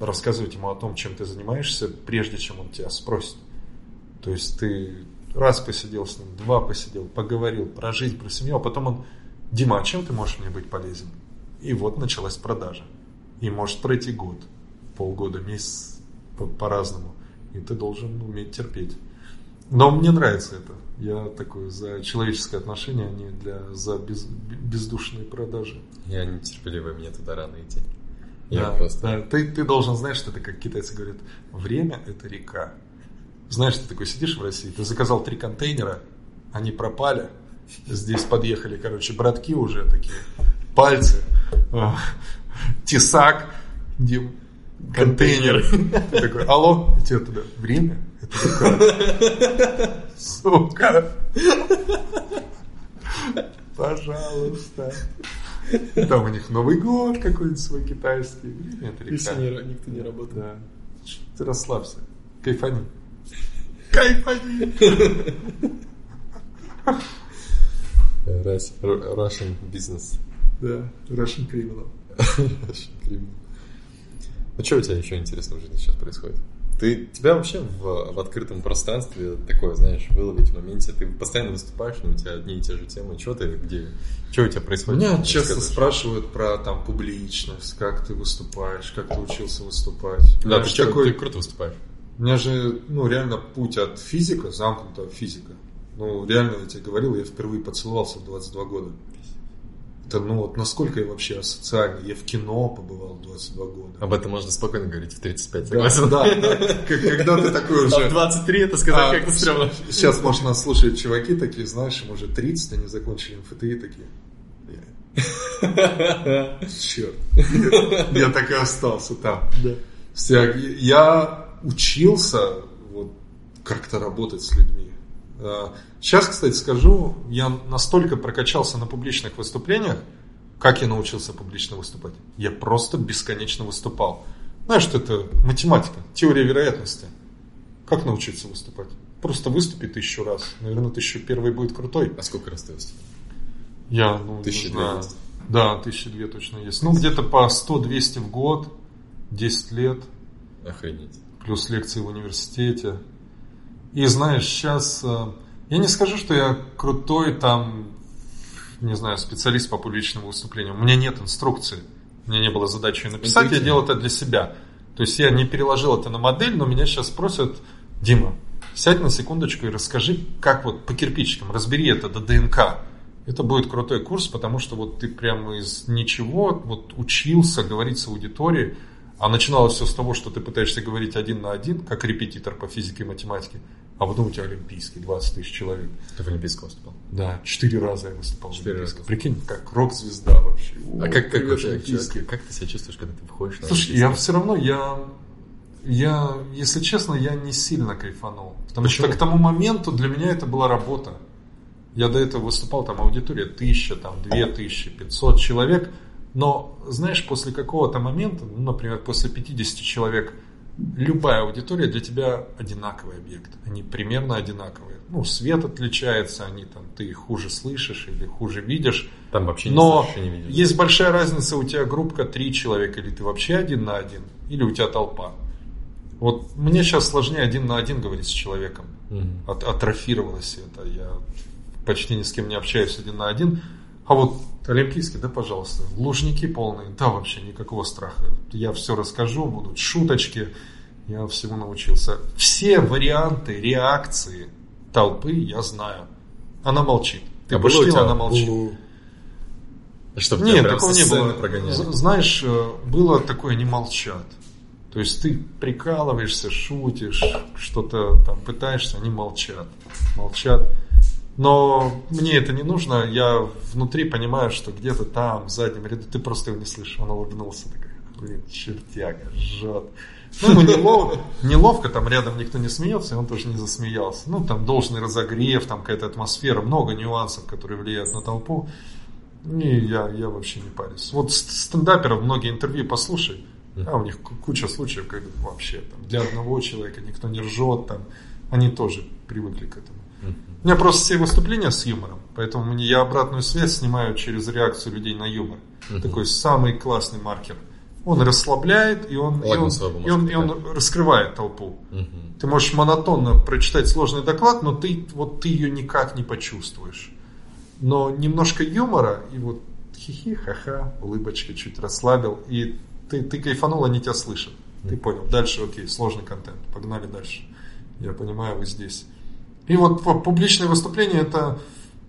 рассказывать ему о том, чем ты занимаешься, прежде чем он тебя спросит. То есть ты раз посидел с ним, два посидел, поговорил про жизнь, про семью, а потом он, Дима, а чем ты можешь мне быть полезен? И вот началась продажа. И может пройти год, полгода, месяц по- по-разному. И ты должен уметь терпеть. Но мне нравится это. Я такой за человеческое отношение, а не для, за без- бездушные продажи. Я нетерпеливый, мне туда рано идти. Я Да, просто... да. Ты, ты должен знать, что это, как китайцы говорят, время – это река. Знаешь, ты такой сидишь в России, ты заказал три контейнера, они пропали, здесь подъехали, короче, братки уже такие, пальцы, э, тесак, Дим, контейнер. Ты такой, алло, тебе туда, время. Сука. Пожалуйста. Там у них Новый год какой-нибудь свой китайский. Это река. никто не работает. Да. Ты расслабься. Кайфани. Кайфани. Russian business. Да, Russian criminal. Russian criminal. Ну что у тебя еще интересного в жизни сейчас происходит? Ты, тебя вообще в, в открытом пространстве такое, знаешь, выловить в моменте, ты постоянно выступаешь, но у тебя одни и те же темы. Что ты, где, что у тебя происходит? Меня часто сказать? спрашивают про там публичность, как ты выступаешь, как ты учился выступать. Да, Знаешь, ты, такой- ты круто выступаешь. У меня же, ну, реально путь от физика, замкнутого физика. Ну, реально, я тебе говорил, я впервые поцеловался в 22 года. Это, ну, вот насколько я вообще асоциальный. Я в кино побывал в 22 года. Об этом можно спокойно говорить в 35, Да, согласен? да, да. Как- Когда ты такой уже... 23 это сказать А, как-то стрёмно. Сейчас, может, нас слушают чуваки такие, знаешь, им уже 30, они закончили МФТИ такие. Черт. Я так и остался там. Я учился вот как-то работать с людьми. Сейчас, кстати, скажу, я настолько прокачался на публичных выступлениях, как я научился публично выступать. Я просто бесконечно выступал. Знаешь, что это математика, теория вероятности. Как научиться выступать? Просто выступи тысячу раз. Наверное, тысячу первый будет крутой. А сколько раз ты выступил? Я, ну, Тысячи не две знаю. есть? Да, тысячи две точно есть. Ну, где-то по 100-200 в год, 10 лет, Охренеть. плюс лекции в университете. И знаешь, сейчас... э, Я не скажу, что я крутой там, не знаю, специалист по публичному выступлению. У меня нет инструкции. У меня не было задачи ее написать, я делал это для себя. То есть я не переложил это на модель, но меня сейчас спросят, Дима, Сядь на секундочку и расскажи, как вот по кирпичикам, разбери это до ДНК. Это будет крутой курс, потому что вот ты прямо из ничего вот учился говорить с аудиторией, а начиналось все с того, что ты пытаешься говорить один на один, как репетитор по физике и математике, а потом у тебя олимпийский, 20 тысяч человек. Ты в Олимпийском выступал? Да, четыре раза я выступал в Олимпийском. раза. Прикинь, как рок-звезда вообще. А О, как, как, привет, вообще, Олимпийский. как, как ты себя чувствуешь, когда ты входишь на Слушай, я все равно, я, я, если честно, я не сильно кайфанул. Потому Почему? что к тому моменту для меня это была работа. Я до этого выступал, там аудитория тысяча, там две тысячи, пятьсот человек. Но, знаешь, после какого-то момента, ну, например, после 50 человек, любая аудитория для тебя одинаковый объект. Они примерно одинаковые. Ну, свет отличается, они там, ты хуже слышишь или хуже видишь. Там вообще не Но слышишь не видишь. есть большая разница, у тебя группка три человека, или ты вообще один на один, или у тебя толпа. Вот мне сейчас сложнее один на один говорить с человеком. Мгм. От- атрофировалось это. Я почти ни с кем не общаюсь один на один. А вот Олимпийский, да, пожалуйста. Лужники полные, да, вообще никакого страха. Я все расскажу, будут шуточки. Я всему научился. Все варианты реакции толпы я знаю. Она молчит. Ты А пошутил, тебя она молчит. «у-у»? Чтоб Нет, такого не было. прогоняли. Знаешь, э, было такое, не молчат. То есть ты прикалываешься, шутишь, что-то там пытаешься, они молчат. Молчат. Но мне это не нужно, я внутри понимаю, что где-то там, в заднем ряду, ты просто его не слышишь. Он улыбнулся, такой, блин, чертяга, жжет. Ну, ему неловко, неловко, там рядом никто не смеется, и он тоже не засмеялся. Ну, там должный разогрев, там какая-то атмосфера, много нюансов, которые влияют на толпу. Не, я, я вообще не парюсь. Вот ст- стендаперов многие интервью послушай, а у них ку- куча случаев, когда вообще там, для одного человека никто не ржет, там, они тоже привыкли к этому. У меня просто все выступления с юмором, поэтому мне, я обратную связь снимаю через реакцию людей на юмор. Такой самый классный маркер. Он расслабляет, и он, и он, и он, и он раскрывает толпу. Ты можешь монотонно прочитать сложный доклад, но ты, вот, ты ее никак не почувствуешь. Но немножко юмора, и вот хихи, ха-ха, улыбочка чуть расслабил, и ты, ты кайфанул, они тебя слышат. Ты понял. Дальше, окей, сложный контент. Погнали дальше. Я понимаю, вы здесь. И вот публичное выступление это,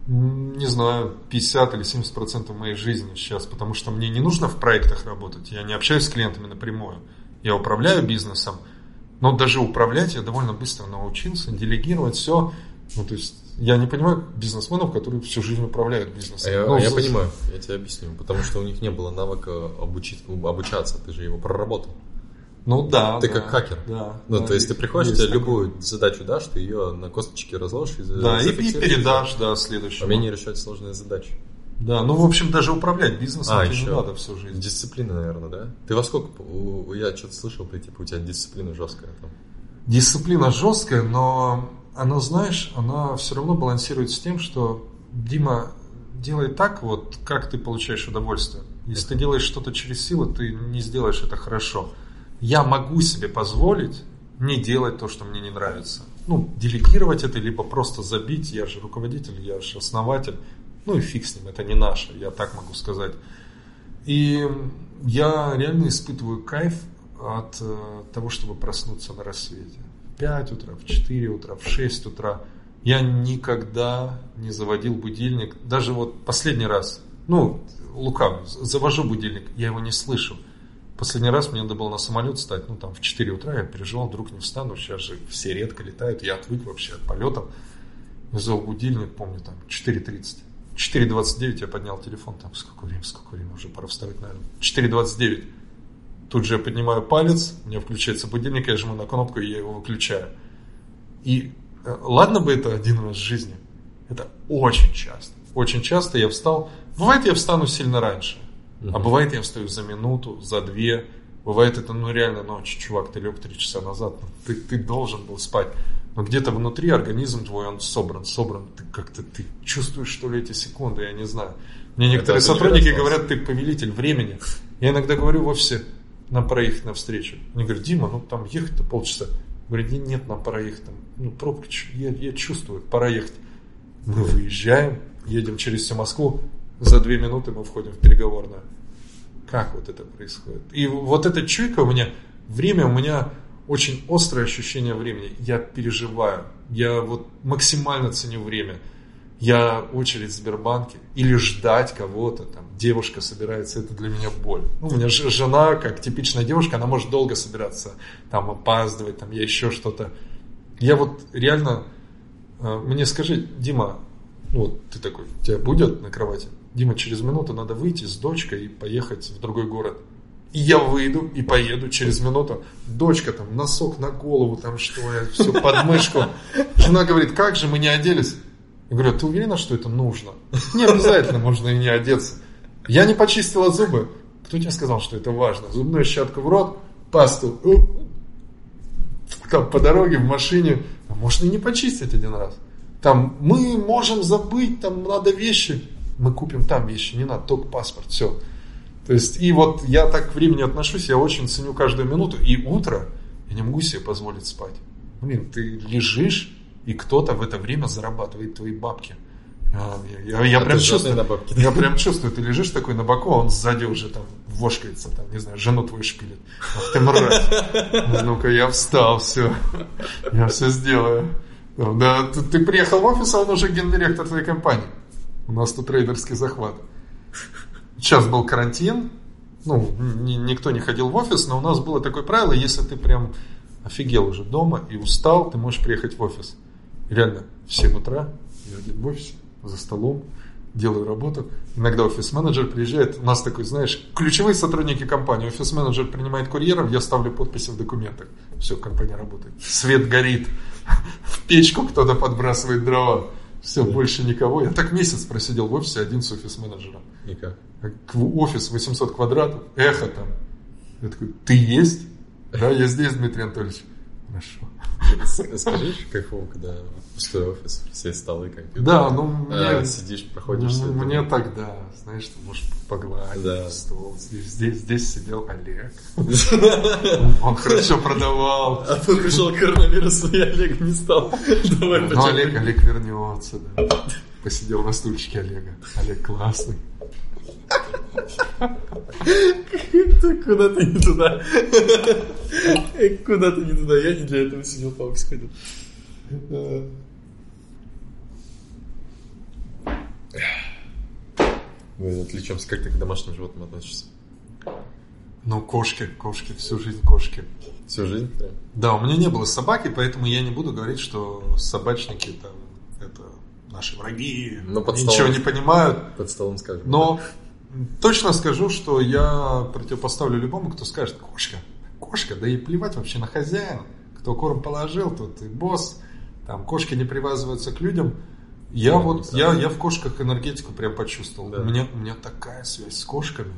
не знаю, 50 или 70 процентов моей жизни сейчас, потому что мне не нужно в проектах работать. Я не общаюсь с клиентами напрямую. Я управляю бизнесом, но даже управлять я довольно быстро научился, делегировать все. Ну, то есть, я не понимаю бизнесменов, которые всю жизнь управляют А бизнесом. я, Ну, а я понимаю, я тебе объясню. Потому что у них не было навыка обучить, обучаться, ты же его проработал. Ну да. Ты да, как хакер. Да. Ну, да, то есть ты приходишь, тебе такое. любую задачу дашь, ты ее на косточки разложишь и Да, и, и передашь, да, следующему. Умение решать сложные задачи. Да, ну, в общем, даже управлять бизнесом А, тебе не еще. надо всю жизнь. Дисциплина, наверное, да? Ты во сколько? у- Я что-то слышал, ты типа у тебя дисциплина жесткая там. Дисциплина жесткая, но она, знаешь, она все равно балансирует с тем, что Дима, делай так вот, как ты получаешь удовольствие. Если ты делаешь что-то через силу, ты не сделаешь это хорошо. Я могу себе позволить не делать то, что мне не нравится. Ну, делегировать это, либо просто забить. Я же руководитель, я же основатель. Ну и фиг с ним, это не наше, я так могу сказать. И я реально испытываю кайф от э, того, чтобы проснуться на рассвете. В 5 утра, в 4 утра, в 6 утра. Я никогда не заводил будильник. Даже вот последний раз, ну, лукавый, завожу будильник, я его не слышу. Последний раз мне надо было на самолет встать, ну, там, в 4 утра, я переживал, вдруг не встану, сейчас же все редко летают, я отвык вообще от полетов. Взял будильник, помню, там, 4.30. 4.29 я поднял телефон, там, сколько времени, сколько времени, уже пора вставать, наверное. 4.29. Тут же я поднимаю палец, у меня включается будильник, я жму на кнопку, и я его выключаю. И э, ладно бы это один раз в жизни, это очень часто. Очень часто я встал, бывает я встану сильно раньше, а бывает я встаю за минуту, за две, бывает это ну реально ночь, чувак, ты лег три часа назад, ну, ты, ты должен был спать. Но где-то внутри организм твой, он собран, собран, ты как-то ты чувствуешь, что ли, эти секунды, я не знаю. Мне некоторые Это сотрудники говорят, ты повелитель времени. Я иногда говорю в офисе, нам пора ехать навстречу. Они говорят, Дима, ну там ехать-то полчаса. Говорю, «Не- нет, нам пора ехать. Там, ну, пробка, я, я чувствую, пора ехать. Мы выезжаем, едем через всю Москву. За две минуты мы входим в переговорную. Как вот это происходит? И вот эта чуйка у меня, время у меня очень острое ощущение времени. Я переживаю. Я вот максимально ценю время. Я очередь в Сбербанке или ждать кого-то, там, девушка собирается, это для меня боль. Ну, у меня же жена, как типичная девушка, она может долго собираться, там, опаздывать, там, я еще что-то. Я вот реально, э, мне скажи, Дима, вот ты такой, тебя будет на кровати? Дима, через минуту надо выйти с дочкой и поехать в другой город. И я выйду и поеду через минуту. Дочка там, носок на голову, там что, все под мышку. Жена говорит, как же мы не оделись? Я говорю, ты уверена, что это нужно? Не обязательно, можно и не одеться. Я не почистила зубы. Кто тебе сказал, что это важно? Зубную щетку в рот, пасту. Там по дороге, в машине. А можно и не почистить один раз. Там мы можем забыть, там надо вещи. Мы купим там вещи, не надо, только паспорт, все. То есть, и вот я так к времени отношусь, я очень ценю каждую минуту. И утро я не могу себе позволить спать. Блин, ты лежишь, и кто-то в это время зарабатывает твои бабки. Я, я, я, а прям чувствую, я прям чувствую, ты лежишь такой на боку, а он сзади уже там вошкается, там, не знаю, жену твою шпилит. Ах ты мразь. Ну-ка, я встал, все. Я все сделаю. Да, ты, ты приехал в офис, а он уже гендиректор твоей компании. У нас тут трейдерский захват. Сейчас был карантин, ну, ни, никто не ходил в офис, но у нас было такое правило, если ты прям офигел уже дома и устал, ты можешь приехать в офис. И реально, в 7 утра я один в офисе, за столом, делаю работу. Иногда офис-менеджер приезжает, у нас такой, знаешь, ключевые сотрудники компании. Офис-менеджер принимает курьеров, я ставлю подписи в документах. Все, компания работает. Свет горит, в печку кто-то подбрасывает дрова. Все, да. больше никого. Я так месяц просидел в офисе один с офис-менеджером. И как? Офис 800 квадратов, эхо там. Я такой, ты есть? Да, я здесь, Дмитрий Анатольевич. Хорошо. Скажи, кайфово, когда пустой офис, все столы, компьютер. Да, ну мне... А, сидишь, проходишь. Ну, мне так, да, знаешь, ты можешь погладить да. стол. Здесь, здесь, сидел Олег. Он хорошо продавал. А тут пришел коронавирус, и Олег не стал. Давай Ну, Олег, Олег вернется, да. Посидел на стульчике Олега. Олег классный. Куда-то не туда. Куда-то не туда. Я не для этого сидел, по ходил. Мы отличаемся. Как ты к домашним животным относишься? Ну, кошки, кошки, всю жизнь кошки. Всю жизнь? Да. да, у меня не было собаки, поэтому я не буду говорить, что собачники там это наши враги, Но под ничего столом, не понимают. Под столом скажем. Но точно скажу, что я противопоставлю любому, кто скажет кошка. Кошка, да и плевать вообще на хозяина. Кто корм положил, тот и босс. Там кошки не привязываются к людям. Я да, вот, я, я в кошках энергетику прям почувствовал. Да. У, меня, у меня такая связь с кошками.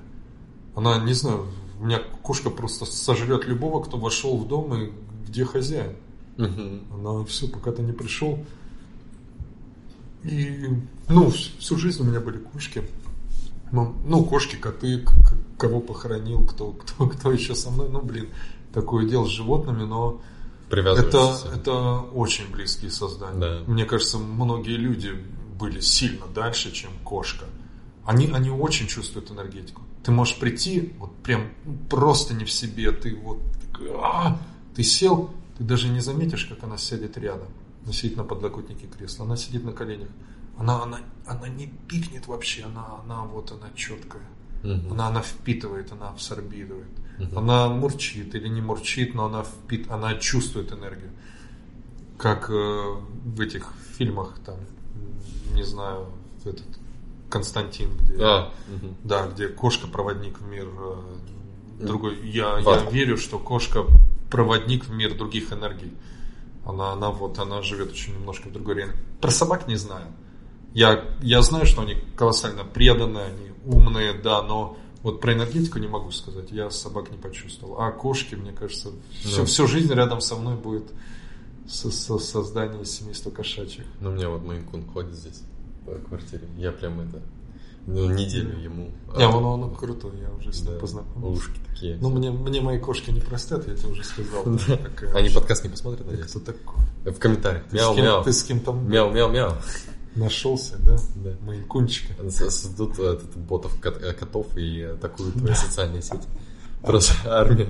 Она, не знаю, у меня кошка просто сожрет любого, кто вошел в дом и где хозяин. Угу. Она все, пока ты не пришел. И, ну, всю жизнь у меня были кошки. Ну, ну кошки, коты, кого похоронил, кто, кто, кто еще со мной. Ну, блин, такое дело с животными, но это, это очень близкие создания. Да. Мне кажется, многие люди были сильно дальше, чем кошка. Они, они очень чувствуют энергетику. Ты можешь прийти, вот прям просто не в себе, ты вот а, ты сел, ты даже не заметишь, как она сядет рядом. Она сидит на подлокотнике кресла, она сидит на коленях. Она, она, она не пикнет вообще, она, она вот она четкая. Угу. Она, она впитывает, она абсорбирует. Угу. Она мурчит или не мурчит, но она, впит, она чувствует энергию. Как э, в этих фильмах, там, не знаю, этот Константин, где, а, угу. да, где кошка-проводник в мир э, другой. Я, я верю, что кошка проводник в мир других энергий. Она, она вот, она живет очень немножко в другой реальности. Про собак не знаю. Я, я знаю, что они колоссально преданные, они умные, да, но вот про энергетику не могу сказать, я собак не почувствовал. А кошки, мне кажется, всю, всю жизнь рядом со мной будет со, со создание семейства кошачьих. Ну, у меня вот мой кун ходит здесь по квартире. Я прям это ну, неделю ему. Не, он, он, он крутой, я уже с ним да, познакомился. Ушки такие. Ну, мне, мне мои кошки не простят, я тебе уже сказал. Они подкаст не посмотрят, надеюсь? Кто такой? В комментариях. Мяу, мяу. Ты с кем-то... Мяу, мяу, мяу. Нашелся, да? Да. Мои кунчики. Создадут этот, ботов котов и атакуют твои социальные сети. Просто армия.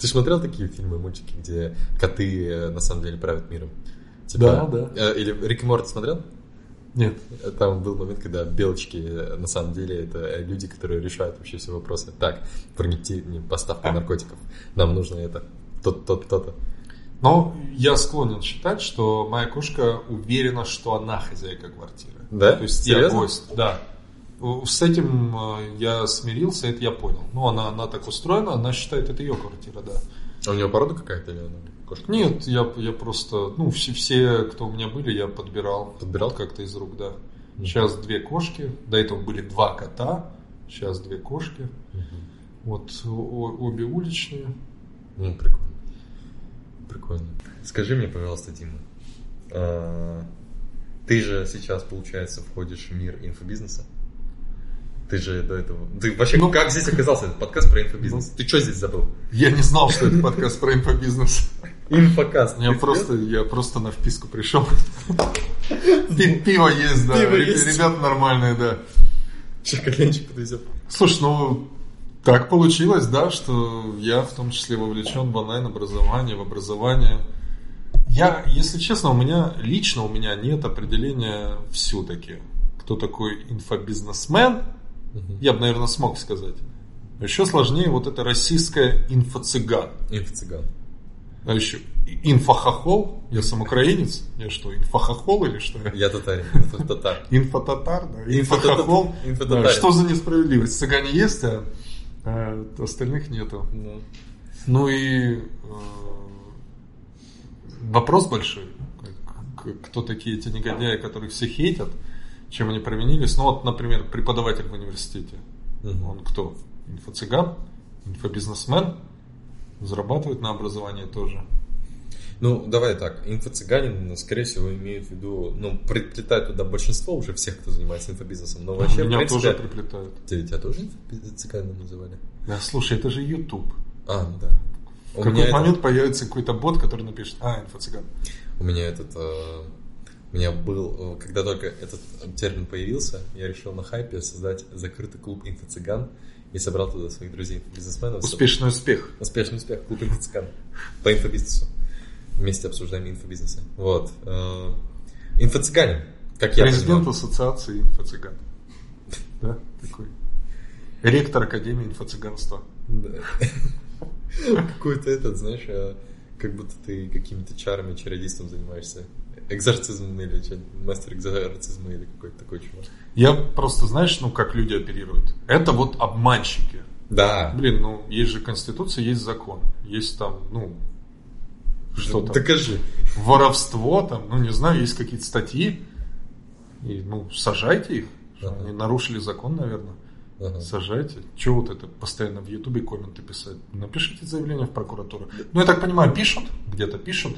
Ты смотрел такие фильмы, мультики, где коты э, на самом деле правят миром? Да, да. э, Или Рик и Морти смотрел? Нет. Там был момент, когда белочки э, на самом деле это люди, которые решают вообще все вопросы. Так, принести мне поставка наркотиков. Нам нужно это. Тот, тот, то-то. Но я склонен считать, что моя кошка уверена, что она хозяйка квартиры. Да? То есть я Серьезно? гость, да. С этим э, я смирился, это я понял. Ну, она, она так устроена, она считает, это ее квартира, да. А у нее порода какая-то или она кошка? Нет, я, я просто, ну, все, все, кто у меня были, я подбирал. Подбирал? Вот как-то из рук, да. Сейчас две кошки, до этого были два кота, сейчас две кошки. Вот о- обе уличные. Ну, прикольно. Прикольно. Скажи мне, пожалуйста, Дима, а, ты же сейчас, получается, входишь в мир инфобизнеса? Ты же до этого... Ты вообще Ну, как здесь оказался этот подкаст про инфобизнес? Ты что здесь забыл? Я не знал, что это подкаст про инфобизнес. Инфокаст. Я просто, я просто на вписку пришел. Пи- Пиво есть, да. Ребята нормальные, да. Сейчас коленчик подвезет. Слушай, ну так получилось, да, что я в том числе вовлечен в онлайн-образование, в образование. Я, если честно, у меня лично у меня нет определения все-таки, кто такой инфобизнесмен. Я бы, наверное, смог сказать. Еще сложнее вот это российское инфо-цыган. Инфо-цыган. А еще инфохохол. Я сам украинец. Я что, инфохохол или что? Я татарин, инфо-татар. Инфотатар, да. Инфохохол. Да, Что за несправедливость? Цыгане есть, а, а остальных нету. Ну, Ну и э, вопрос большой. Кто такие эти негодяи, которых все хейтят? Чем они провинились? Ну вот, например, преподаватель в университете. Мгм. Он кто? Инфо-цыган? Инфобизнесмен? Зарабатывает на образовании тоже. Ну, давай так, инфо-цыганин, скорее всего, имеет в виду, ну, приплетает туда большинство уже всех, кто занимается инфобизнесом, но вообще, Меня принципе, тоже приплетают. Ты- тебя тоже инфо-цыганином называли? Да, слушай, это же YouTube. А, ну да. В какой-то меня, это- момент появится какой-то бот, который напишет, а, инфо-цыган. у меня этот, э, у меня был, э, когда только этот термин появился, я решил на хайпе создать закрытый клуб инфо-цыган и собрал туда своих друзей бизнесменов. Успешный успех. Успешный успех, клуб инфо-цыган по инфобизнесу. Вместе обсуждаем инфобизнесы. Вот. э, Инфо-цыганин, как я Президент понимаю. ассоциации инфо-цыган. Да, такой. Ректор Академии инфо-цыганства. Какой-то этот, знаешь, э, как будто ты какими-то чарами, чародейством занимаешься. Экзорцизм или мастер экзорцизма или какой-то такой чувак. Я просто, знаешь, ну, как люди оперируют. Это вот обманщики. Да. Блин, ну, есть же конституция, есть закон. Есть там, ну, что там? Докажи. Воровство там, ну, не знаю, есть какие-то статьи. И, ну, сажайте их. Ага. Они нарушили закон, наверное. Ага. Сажайте. Чего вот это постоянно в Ютубе комменты писать? Напишите заявление в прокуратуру. Ну, я так понимаю, пишут, где-то пишут,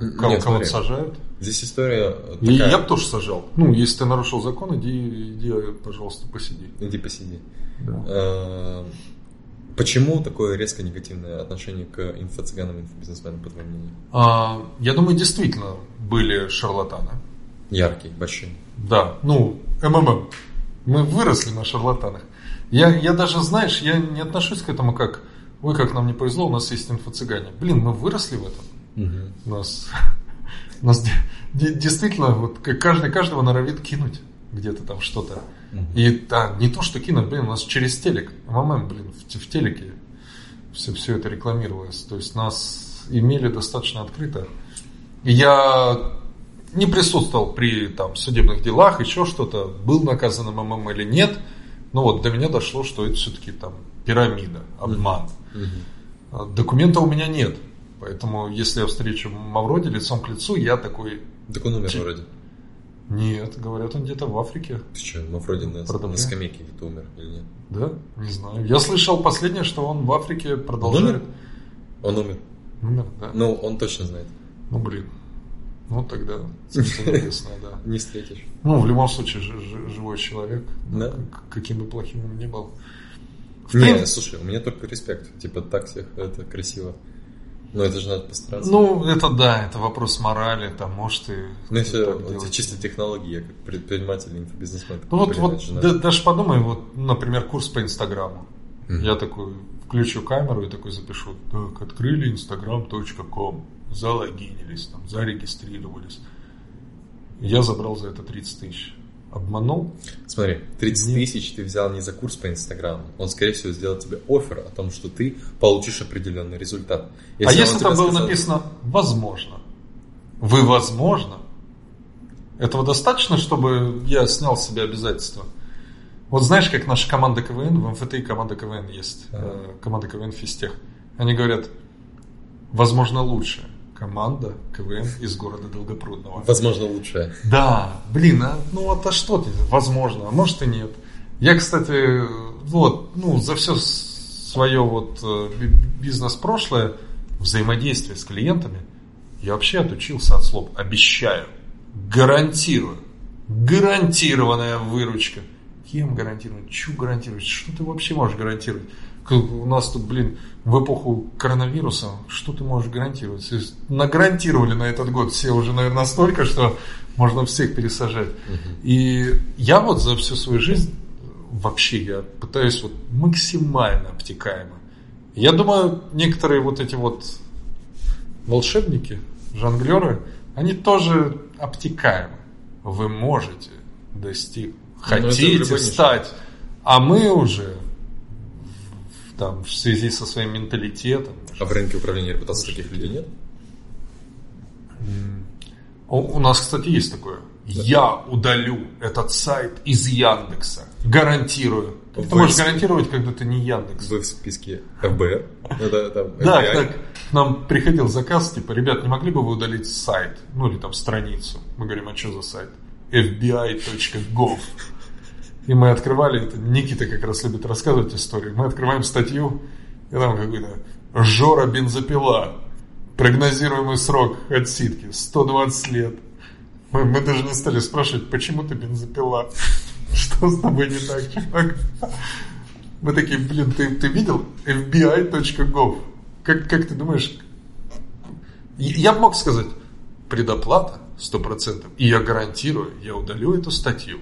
Нет, кого- кого-то смотри. сажают. Здесь история э, И такая. я бы тоже сажал. Ну, если ты нарушил закон, иди, иди, пожалуйста, посиди. Иди посиди. Да. Почему такое резко негативное отношение к инфо-цыганам и инфобизнесменам, по твоему мнению? А, я думаю, действительно были шарлатаны. Яркий, большой. Да, ну, МММ. Мы выросли на шарлатанах. Я, я даже, знаешь, я не отношусь к этому как, ой, как нам не повезло, у нас есть инфо-цыгане. Блин, мы выросли в этом. У нас, у нас де- де- действительно, вот каждый каждого норовит кинуть где-то там что-то. И да, не то, что кинуть, блин, у нас через телек, МММ, блин, в, в телеке все, все это рекламировалось. То есть нас имели достаточно открыто. И я не присутствовал при там, судебных делах, еще что-то, был наказан МММ или нет. Но вот до меня дошло, что это все-таки там пирамида, обман. А Документа у меня нет. Поэтому, если я встречу Мавроди лицом к лицу, я такой, Так он умер вроде. Нет, говорят, он где-то в Африке. Ты что, Мафроди на, на скамейке где-то умер или нет? Да, не знаю. Я слышал последнее, что он в Африке продолжает. Он умер. Умер, да. Ну, он точно знает. Ну, блин. Ну, тогда интересно, да. Не встретишь. Ну, в любом случае, живой человек, Да. как- каким бы плохим он ни был. Не, слушай, у меня только респект. Типа так всех, это красиво. Но это же надо постараться. Ну, это да, это вопрос морали, там, может, и... Ну, если делать. чисто технологии, я как предприниматель, инфобизнесмен. Ну, вот, вот да- даже подумай, вот, например, курс по Инстаграму. Я такой включу камеру и такой запишу. Так, открыли instagram.com, залогинились, там, зарегистрировались. Я забрал за это 30 тысяч. Обманул? Смотри, 30 тысяч ты взял не за курс по Инстаграму. Он, скорее всего, сделал тебе офер о том, что ты получишь определенный результат. а если там было сказал- написано «возможно», вы возможно, этого достаточно, чтобы я снял с себя обязательства? Вот знаешь, как наша команда КВН, в МФТИ команда КВН есть, э, команда КВН Физтех. Они говорят, возможно, лучше команда КВН из города Долгопрудного. Возможно, лучшее. Да, блин, а, ну вот а что ты, возможно, а может и нет. Я, кстати, вот, ну, за все свое вот э, би- бизнес-прошлое, взаимодействие с клиентами, я вообще отучился от слов «обещаю», «гарантирую», «гарантированная выручка». Кем гарантировать? Чу гарантировать? Что ты вообще можешь гарантировать? У нас тут, блин, в эпоху коронавируса, что ты можешь гарантировать? Нагарантировали на этот год все уже, наверное, настолько, что можно всех пересажать. И я вот за всю свою жизнь вообще я пытаюсь вот максимально обтекаемо. Я думаю, некоторые вот эти вот волшебники, жонглеры, они тоже обтекаемы. Вы можете достиг, Ну, хотите стать, а мы уже там, в связи со своим менталитетом, А в рынке управления репутацией таких людей нет? У, нас, кстати, есть такое. Я удалю этот сайт из Яндекса. Гарантирую. Как ты Вы- можешь гарантировать, когда ты не Яндекс? Вы в списке ФБР? Да, там, Да, так, к нам приходил заказ, типа, ребят, не могли бы вы удалить сайт? Ну, или там страницу. Мы говорим, а что за сайт? fbi.gov. И мы открывали, это Никита как раз любит рассказывать историю. Мы открываем статью, и там какой-то Жора бензопила. Прогнозируемый срок отсидки 120 лет. Мы, мы даже не стали спрашивать, почему ты бензопила? Что с тобой не так, чувак? Мы такие, блин, ты, ты видел fbi.gov? Как, как ты думаешь? Я мог сказать, предоплата 100%, и я гарантирую, я удалю эту статью.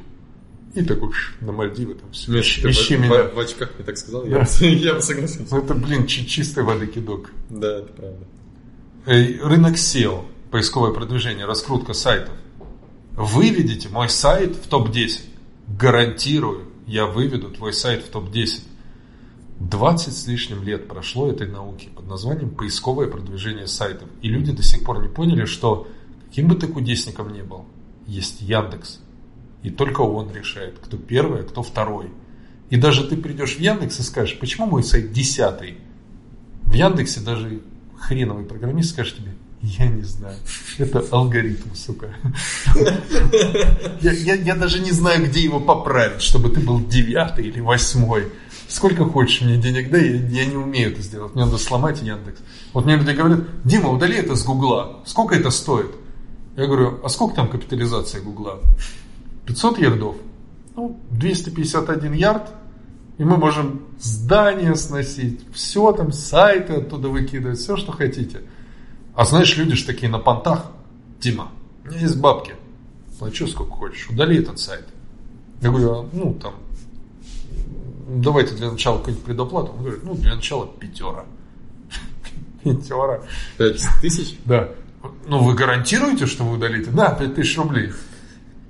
И такой на Мальдивы там все. Нет, Ищи, ты в, меня. в- в очках мне так сказал, Да. я, бы- я бы согласился. Ну это, блин, чи- чистой воды кидок. Да, это правда. Рынок SEO, поисковое продвижение, раскрутка сайтов. Выведите мой сайт в топ-10. Гарантирую, я выведу твой сайт в топ-10. 20 с лишним лет прошло этой науки под названием поисковое продвижение сайтов. И люди до сих пор не поняли, что каким бы ты кудесником ни был, есть Яндекс. И только он решает, кто первый, а кто второй. И даже ты придешь в Яндекс и скажешь, почему мой сайт десятый? В Яндексе даже хреновый программист скажет тебе, я не знаю. Это алгоритм, сука. Я, даже не знаю, где его поправить, чтобы ты был девятый или восьмой. Сколько хочешь мне денег, да, я, я не умею это сделать. Мне надо сломать Яндекс. Вот мне люди говорят, Дима, удали это с Гугла. Сколько это стоит? Я говорю, а сколько там капитализация Гугла? 500 ярдов? Ну, 251 ярд. И мы можем здания сносить, все там, сайты оттуда выкидывать, все, что хотите. А знаешь, люди же такие на понтах. Дима, у меня есть бабки. Плачу сколько хочешь, удали этот сайт. Я говорю, а, ну там, давайте для начала какую-нибудь предоплату. Он говорит, ну для начала пятера. Пятера. Пять тысяч? Да. Ну вы гарантируете, что вы удалите? Да, 5000 рублей.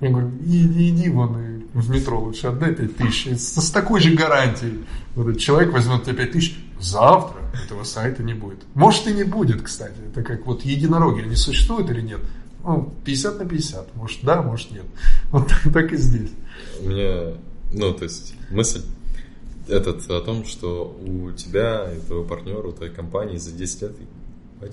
Я говорю, иди, иди вон и в метро лучше отдай 5 тысяч. И С, такой же гарантией. Вот этот человек возьмет тебе 5 тысяч. Завтра этого сайта не будет. Может и не будет, кстати. Это как вот единороги, они существуют или нет? Ну, 50 на 50. Может да, может нет. Вот так, так и здесь. У меня, ну, то есть, мысль этот о том, что у тебя и твоего партнера, у твоей компании за 10 лет,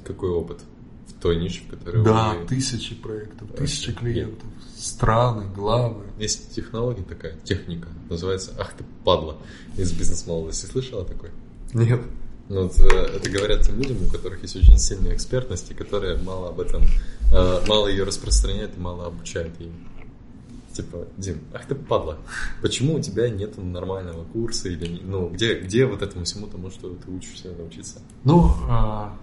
какой опыт в той нише, в которой Да, вы... тысячи проектов, тысячи клиентов, страны, главы. Есть технология такая, техника, называется «Ах ты падла» из бизнес-молодости. Слышала такой? Нет. Ну, вот, э, это говорят тем людям, у которых есть очень сильная экспертность, и которые мало об этом, э, мало ее распространяют и мало обучают ее. Типа, Дим, ах ты падла, почему у тебя нет нормального курса или, ну, где, где вот этому всему тому, что ты учишься научиться? Ну, а,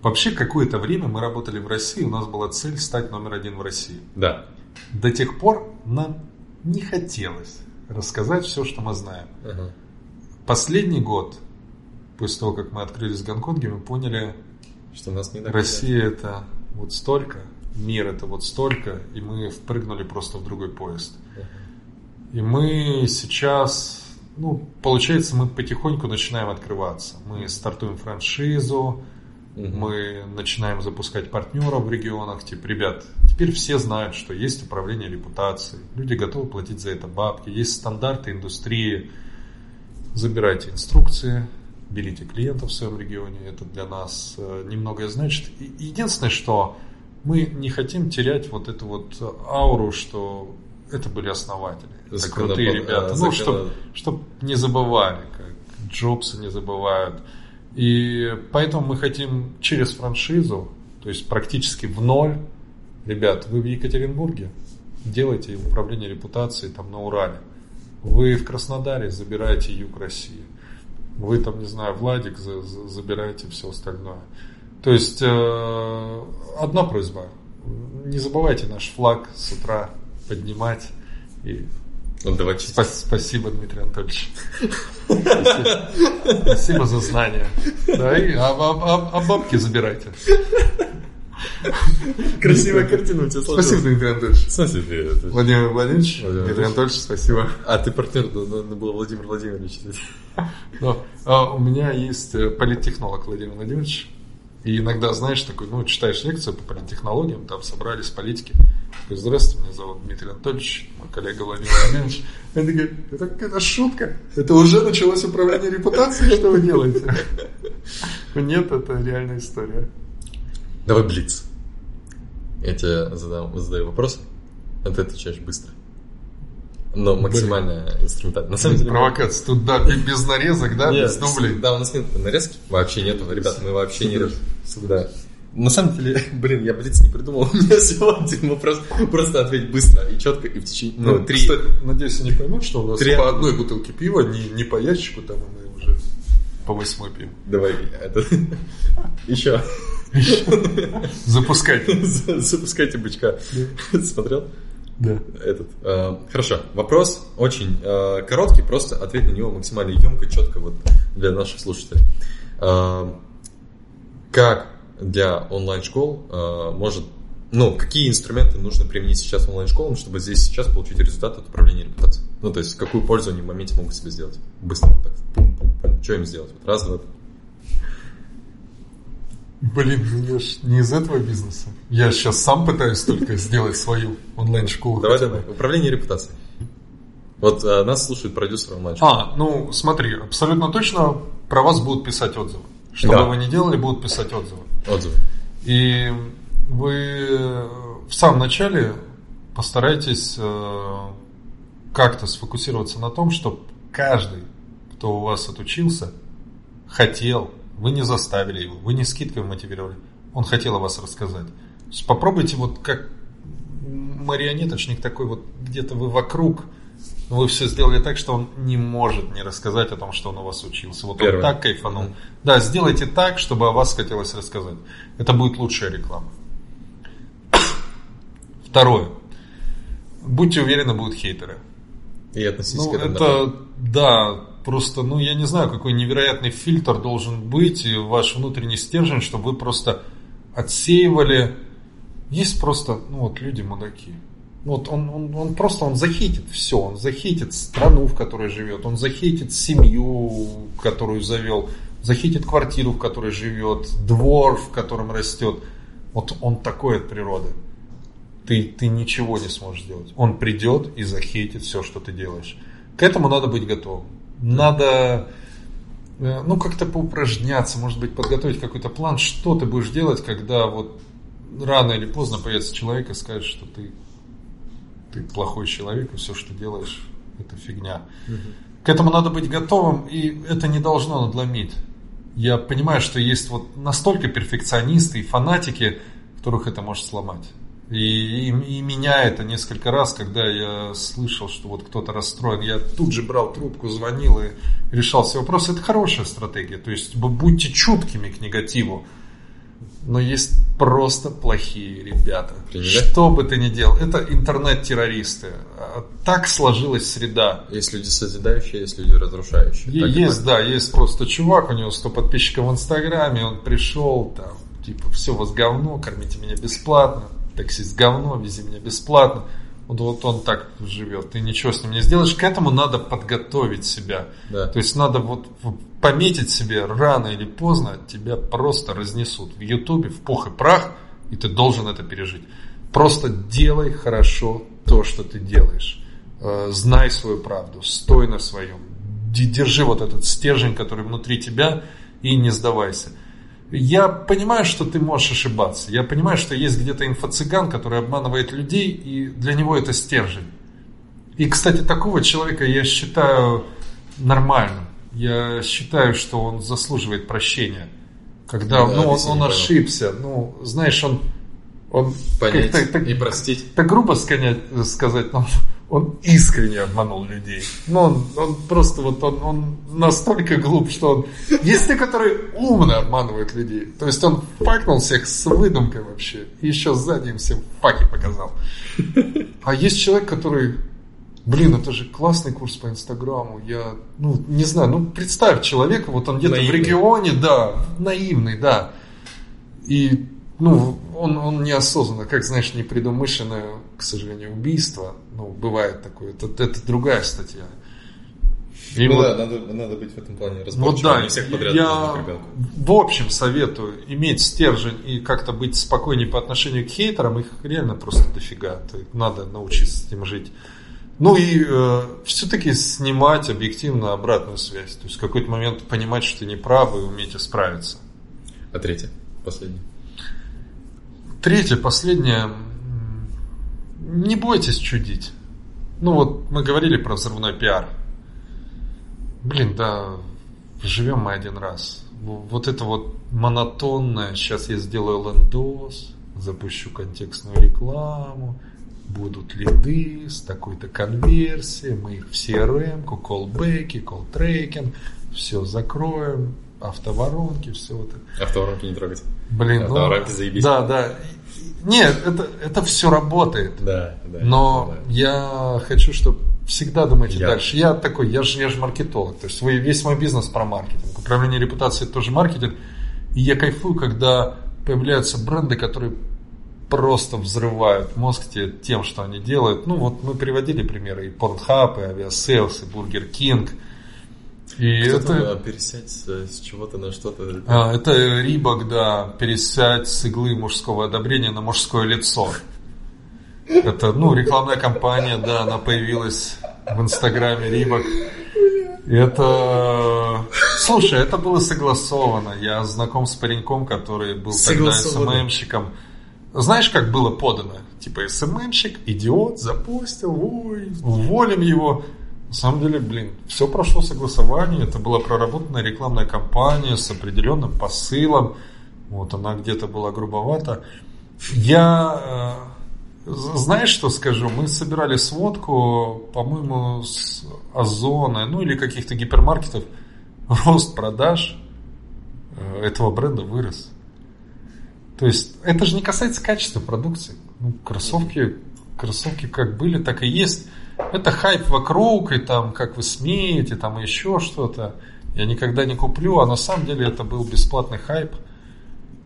вообще какое-то время мы работали в России, у нас была цель стать номер один в России. Да. До тех пор нам не хотелось рассказать все, что мы знаем. Ага. последний год, после того, как мы открылись в Гонконге, мы поняли, Что нас не Россия это вот столько, мир это вот столько, и мы впрыгнули просто в другой поезд. И мы сейчас, ну, получается, мы потихоньку начинаем открываться. Мы стартуем франшизу, Мгм. мы начинаем запускать партнеров в регионах. Типа, ребят, теперь все знают, что есть управление репутацией. Люди готовы платить за это бабки. Есть стандарты индустрии. Забирайте инструкции, берите клиентов в своем регионе. Это для нас э, немногое значит. И единственное, что мы не хотим терять вот эту вот ауру, что это были основатели. Это крутые а, ребята. Ну, законо- чтобы не забывали, как Джобсы не забывают. И поэтому мы хотим через франшизу, то есть практически в ноль, ребят, вы в Екатеринбурге, делайте управление репутацией там на Урале. Вы в Краснодаре забираете юг России. Вы там, не знаю, Владик за- за- забираете все остальное. То есть э, одна просьба. Не забывайте наш флаг с утра поднимать. И Отдавать честь. Спа- Спасибо, Дмитрий Анатольевич. Спасибо, Спасибо за знания. Да, и, а, а- а- а бабки забирайте. Красивая картина у тебя сложилась. Спасибо, Дмитрий Анатольевич. Это- Владимир Владимирович, Владимир Дмитрий Анатольевич, спасибо. А ты партнер, надо было Владимир Владимирович. А, у меня есть э, политтехнолог Владимир Владимирович. И иногда, знаешь, такой, ну, читаешь лекцию по политтехнологиям, там собрались политики. Такой, здравствуйте, меня зовут Дмитрий Анатольевич, мой коллега Владимир Владимирович. Они такие, это какая-то шутка. Это уже началось управление репутацией, что вы делаете? Нет, это реальная история. Давай блиц. Я тебе задам, задаю вопрос, а ты отвечаешь быстро. Но максимально инструментально. На самом деле... Провокация. Тут, да, и без нарезок, да, Нет, без дублей. Да, у нас нет нарезки. Вообще нету, ребят, мы вообще не... Да. На самом деле, блин, я блиц не придумал. У меня всего один вопрос. Просто ответь быстро и четко, и в течение... Ну, три... Кстати, надеюсь, они поймут, что у нас Три- по одной бутылке пива, не, не по ящику, там мы уже по восьмой пьем. Давай, это... Еще. Запускайте. Запускайте бычка. Смотрел? Да. Этот. э, хорошо. Вопрос очень э, короткий, просто ответь на него максимально емко, четко вот для наших слушателей. Э, как для онлайн-школ э, может, ну, какие инструменты нужно применить сейчас онлайн-школам, чтобы здесь сейчас получить результат от управления репутацией? Ну, то есть, какую пользу они в моменте могут себе сделать? Быстро вот так. Пум-пум-пум. Что им сделать? Вот раз, два. Блин, ну я ж не из этого бизнеса. Я сейчас сам пытаюсь только сделать свою онлайн-школу. Давай, давай. Управление репутацией. Вот э, нас слушает продюсер онлайн-школы. А, ну смотри, абсолютно точно про вас будут писать отзывы. Что Да. бы вы ни делали, будут писать отзывы. Отзывы. И вы в самом начале постарайтесь э, как-то сфокусироваться на том, чтобы каждый, кто у вас отучился, хотел, вы не заставили его, вы не скидкой мотивировали, он хотел о вас рассказать. Попробуйте вот как марионеточник такой вот где-то вы вокруг, вы все сделали так, что он не может не рассказать о том, что он у вас учился. Вот Первое. он так кайфанул. Да, сделайте так, чтобы о вас хотелось рассказать. Это будет лучшая реклама. Второе. Будьте уверены, будут хейтеры. И относитесь Ну, к этому это, да, просто, ну, я не знаю, какой невероятный фильтр должен быть, и ваш внутренний стержень, чтобы вы просто отсеивали. Есть просто, ну, вот люди мудаки. Вот он, он, он просто, он захейтит все, он захейтит страну, в которой живет, он захейтит семью, которую завел, захейтит квартиру, в которой живет, двор, в котором растет. Вот он такой от природы. Ты, ты ничего не сможешь сделать. Он придет и захейтит все, что ты делаешь. К этому надо быть готовым. Надо, э, ну, как-то поупражняться, может быть, подготовить какой-то план, что ты будешь делать, когда вот рано или поздно появится человек и скажет, что ты, ты плохой человек, и все, что делаешь, это фигня. К этому надо быть готовым, и это не должно надломить. Я понимаю, что есть вот настолько перфекционисты и фанатики, которых это может сломать. И, и, и меня это несколько раз, когда я слышал, что вот кто-то расстроен, я тут же брал трубку, звонил и решал все вопросы. Это хорошая стратегия. То есть будьте чуткими к негативу. Но есть просто плохие ребята. Приняли? Что бы ты ни делал, это интернет-террористы. А, Так сложилась среда. Есть люди созидающие, есть люди разрушающие. Е- Так есть, да, есть просто чувак, у него 100 подписчиков в Инстаграме, он пришел, там, типа, все вас говно, кормите меня бесплатно, таксист говно, вези меня бесплатно. Вот, вот он так живет, ты ничего с ним не сделаешь. К этому надо подготовить себя. Да. То есть надо вот пометить себе рано или поздно тебя просто разнесут в Ютубе в пух и прах, и ты должен это пережить. Просто делай хорошо то, что ты делаешь. Э, Знай свою правду, стой на своем. Держи вот этот стержень, который внутри тебя, и не сдавайся. Я понимаю, что ты можешь ошибаться. Я понимаю, что есть где-то инфо-цыган, который обманывает людей, и для него это стержень. И, кстати, такого человека я считаю нормальным. Я считаю, что он заслуживает прощения. Когда Да, ну, он, он ошибся, ну, знаешь, он, он Понять как-то так- и простить. так грубо сказать, но он искренне обманул людей. Ну, он, он просто вот, он, он настолько глуп, что он... Есть те, которые умно обманывают людей. То есть он факнул всех с выдумкой вообще. И еще сзади им всем факи показал. А есть человек, который... Блин, это же классный курс по Инстаграму. Я, ну, не знаю, ну, представь человека, вот он где-то в регионе, да, наивный, да. И, ну, он, он неосознанно, как, знаешь, непредумышленное, к сожалению, убийство, ну, бывает такое, это, это другая статья. И ну вот- да, надо, надо быть в этом плане вот разборчивым, да, не всех подряд я в общем советую иметь стержень и как-то быть спокойнее по отношению к хейтерам, их реально просто дофига, надо научиться с этим жить. Ну и все-таки снимать объективно обратную связь, то есть в какой-то момент понимать, что ты не прав и уметь исправиться. А третье, последнее. Третье, последнее, не бойтесь чудить. Ну вот мы говорили про взрывной пиар. Блин, да, живем мы один раз. Вот это вот монотонное, сейчас я сделаю лендос, запущу контекстную рекламу, будут лиды с такой-то конверсией, мы их в CRM-ку, колбеки, колл-трекинг, все закроем, автоворонки, все вот это. Автоворонки не трогать. Блин, А, ну... заебись. Да, да. Нет, это, это все работает. Да, да. Но да. я хочу, чтобы всегда думайте Я- дальше. Я такой, я же, я же маркетолог. То есть вы- весь мой бизнес про маркетинг. Управление репутацией тоже маркетинг. И я кайфую, когда появляются бренды, которые просто взрывают мозг те- тем, что они делают. Ну вот мы приводили примеры и Pornhub, и Aviasales, и Burger King. И Кто это... там, пересядь с, с чего-то на что-то. А, Это Рибок, да, пересядь с иглы мужского одобрения на мужское лицо. Это, ну, рекламная кампания, да, она появилась в Инстаграме Рибок. И Это... Слушай, это было согласовано. Я знаком с пареньком, который был тогда. СММщиком. Знаешь, как было подано? Типа СММщик, идиот, запустил, ой, уволим его. Самом деле, блин, все прошло согласование. Это была проработанная рекламная кампания с определенным посылом. Вот она где-то была грубовата. Я э, знаешь, что скажу? Мы собирали сводку, по-моему, с Озона, ну или каких-то гипермаркетов. Рост продаж э, этого бренда вырос. То есть это же не касается качества продукции. Ну, кроссовки, кроссовки как были, так и есть. Это хайп вокруг, и там, как вы смеете, там еще что-то. Я никогда не куплю, а на самом деле это был бесплатный хайп.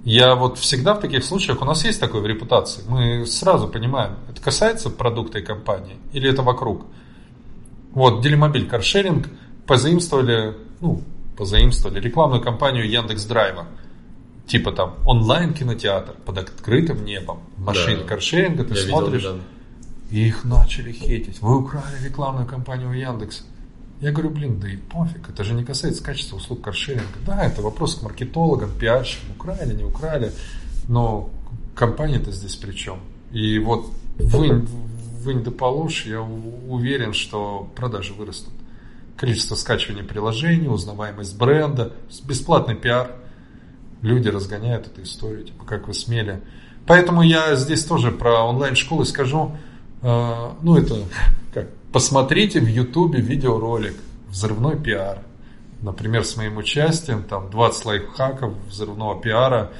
Я вот всегда в таких случаях, у нас есть такое в репутации, мы сразу понимаем, это касается продукта и компании или это вокруг. Вот, Делимобиль каршеринг позаимствовали, ну, позаимствовали рекламную кампанию Яндекс Драйва. Типа там онлайн кинотеатр под открытым небом, машины Да. каршеринга, ты Я видел смотришь, недавно. И их начали хейтить. Вы украли рекламную кампанию у Яндекса. Я говорю, блин, да и пофиг, это же не касается качества услуг каршеринга. Да, это вопрос к маркетологам, пиарщикам, украли, не украли, но компания-то здесь при чем? И вот вынь, вынь да положь, я уверен, что продажи вырастут. Количество скачиваний приложений, узнаваемость бренда, бесплатный пиар. Люди разгоняют эту историю, типа, как вы смели. Поэтому я здесь тоже про онлайн-школы скажу. Э, Ну, это как? Посмотрите в Ютубе видеоролик «Взрывной пиар». Например, с моим участием, там 20 лайфхаков взрывного пиара.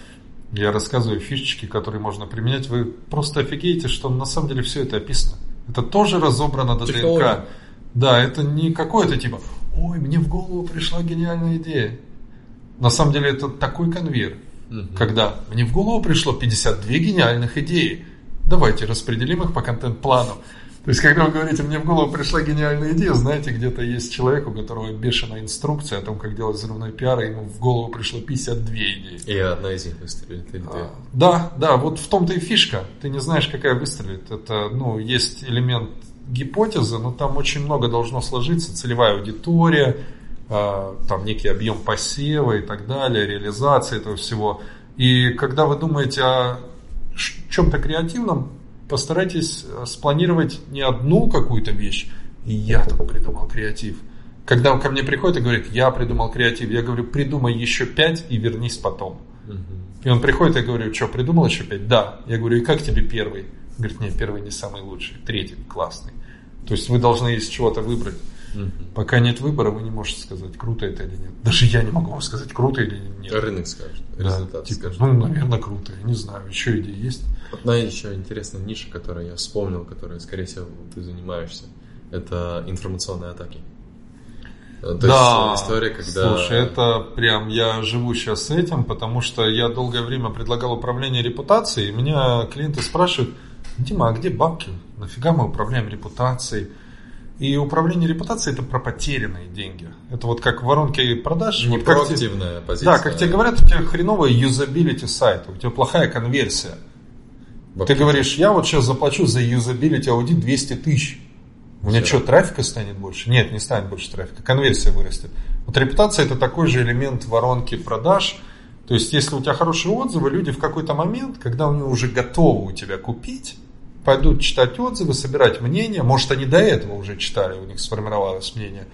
Я рассказываю фишечки, которые можно применять. Вы просто офигеете, что на самом деле все это описано. Это тоже разобрано до Технология. ДНК. Да, это не какое-то типа, ой, мне в голову пришла гениальная идея. На самом деле это такой конвейер, Мгм. когда мне в голову пришло 52 гениальных идеи. Давайте распределим их по контент-плану. То есть, когда вы говорите, мне в голову пришла гениальная идея, знаете, где-то есть человек, у которого бешеная инструкция о том, как делать взрывной пиар, и ему в голову пришло 52 идеи. И одна из них выстрелит, или. А, Да, да, вот в том-то и фишка. Ты не знаешь, какая выстрелит. Это, ну, есть элемент гипотезы, но там очень много должно сложиться. Целевая аудитория, а, там некий объем посева и так далее, реализация этого всего. И когда вы думаете о чем-то креативном, постарайтесь э, спланировать не одну какую-то вещь. И я там придумал креатив. Когда он ко мне приходит и говорит, я придумал креатив, я говорю, придумай еще пять и вернись потом. Мгм. И он приходит, я говорю, что, придумал еще пять? Да. Я говорю, и как тебе первый? Говорит, нет, первый не самый лучший, третий классный. То есть вы должны из чего-то выбрать. Мгм. Пока нет выбора, вы не можете сказать, круто это или нет. Даже я не могу вам сказать, круто или нет. Рынок скажет, Да, результат типа, скажет. ну, наверное, круто, я не знаю, еще идеи есть. Одна еще интересная ниша, которую я вспомнил, которой, скорее всего, ты занимаешься, это информационные атаки. Э, То да, есть история, когда... Слушай, это прям я живу сейчас с этим, потому что я долгое время предлагал управление репутацией, и меня клиенты спрашивают, Дима, а где бабки? Нафига мы управляем репутацией? И управление репутацией это про потерянные деньги. Это вот как в воронке продаж. Не вот как проактивная позиция. Да, как тебе говорят, у тебя хреновая юзабилити сайта, у тебя плохая конверсия. Вообще. Ты говоришь, я вот сейчас заплачу за юзабилити аудит 200 тысяч. У меня Всё. что, трафика станет больше? Нет, не станет больше трафика, конверсия вырастет. Вот репутация это такой же элемент воронки продаж. То есть, если у тебя хорошие отзывы, люди в какой-то момент, когда они уже готовы у тебя купить, пойдут читать отзывы, собирать мнения. Может, они до этого уже читали, у них сформировалось мнение.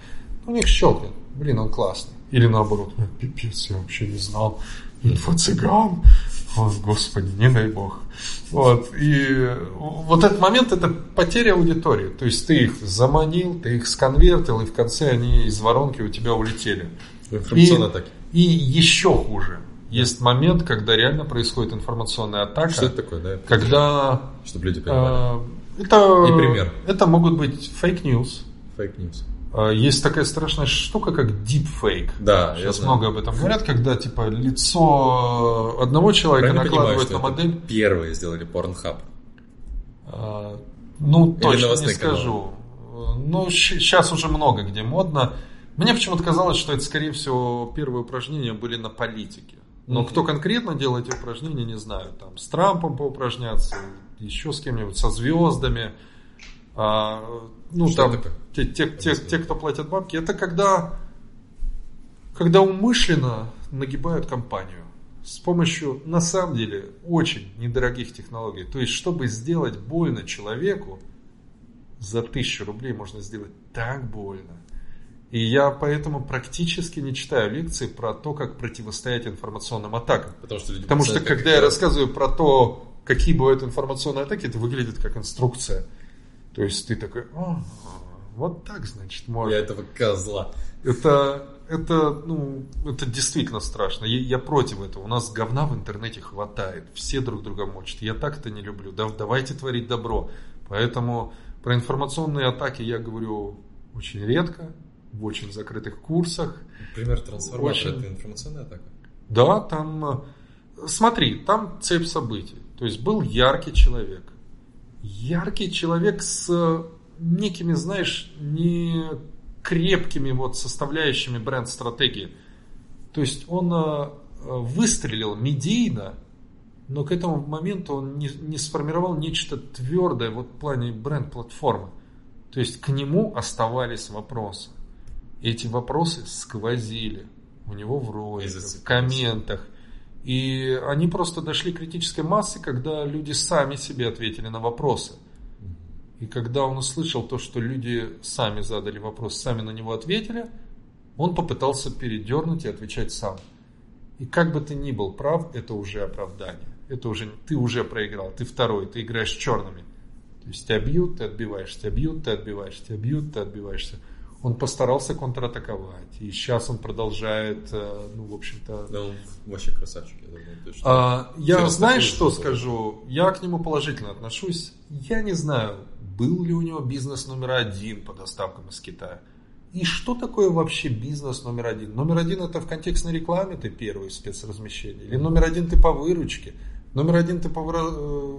У них щелкнет. Блин, он классный. Или наоборот, «Э, пипец, я вообще не знал. Инфо-цыган. О, господи, не дай бог. Вот. И вот этот момент это потеря аудитории. То есть ты их заманил, ты их сконвертил, и в конце они из воронки у тебя улетели. И- атаки. И еще хуже. Есть момент, когда реально происходит информационная атака. Что это такое, да? Когда Чтобы люди понимали. э, это, И пример. это могут быть fake news. Fake news. Э, Есть такая страшная штука, как deepfake. Да, Сейчас много об этом говорят, когда типа лицо одного человека Правильно понимаю, накладывают что на модель. первые сделали Pornhub? А, Ну, Или точно не скажу. Ну, сейчас уже много где модно. Мне почему-то казалось, что это, скорее всего, первые упражнения были на политике. Но кто конкретно делал эти упражнения, не знаю. Там с Трампом поупражняться, еще с кем-нибудь, со звездами. А, ну, Что там, те, те, те, те, кто платят бабки, это когда, когда умышленно нагибают компанию с помощью, на самом деле, очень недорогих технологий. То есть, чтобы сделать больно человеку, за тысячу рублей можно сделать так больно. И я поэтому практически не читаю лекции про то, как противостоять информационным атакам. Потому что люди Потому что когда это я рассказываю про то, какие бывают информационные атаки, это выглядит как инструкция. То есть ты такой, «А, вот так, значит, можно. Я этого козла. Это, это, ну, это действительно страшно. Я, я против этого. У нас говна в интернете хватает. Все друг друга мочат. Я так это не люблю. Да, давайте творить добро. Поэтому про информационные атаки я говорю очень редко, в очень закрытых курсах. Пример трансформатора Очень. это информационная атака. Да, там... э, Смотри, там цепь событий. То есть был яркий человек. Яркий человек с некими, знаешь, не крепкими вот составляющими бренд-стратегии. То есть он э, э, выстрелил медийно, но к этому моменту он не, не сформировал нечто твердое вот в плане бренд-платформы. То есть к нему оставались вопросы. Эти вопросы сквозили у него в роликах, в комментах. И они просто дошли к критической массе, когда люди сами себе ответили на вопросы. И когда он услышал то, что люди сами задали вопрос, сами на него ответили, он попытался передернуть и отвечать сам. И как бы ты ни был прав, это уже оправдание. Это уже ты уже проиграл, ты второй, ты играешь черными. То есть тебя бьют, ты отбиваешься, тебя бьют, ты отбиваешься, тебя бьют, ты отбиваешься. Он постарался контратаковать. И сейчас он продолжает, э, ну, в общем-то... Да, он вообще красавчик, я думаю. то, что А, я, через знаешь, что жизнь скажу? Я к нему положительно отношусь. Я не знаю, был ли у него бизнес номер один по доставкам из Китая. И что такое вообще бизнес номер один? Номер один это в контекстной рекламе ты первый спецразмещение? Или номер один ты по выручке? Номер один ты по э,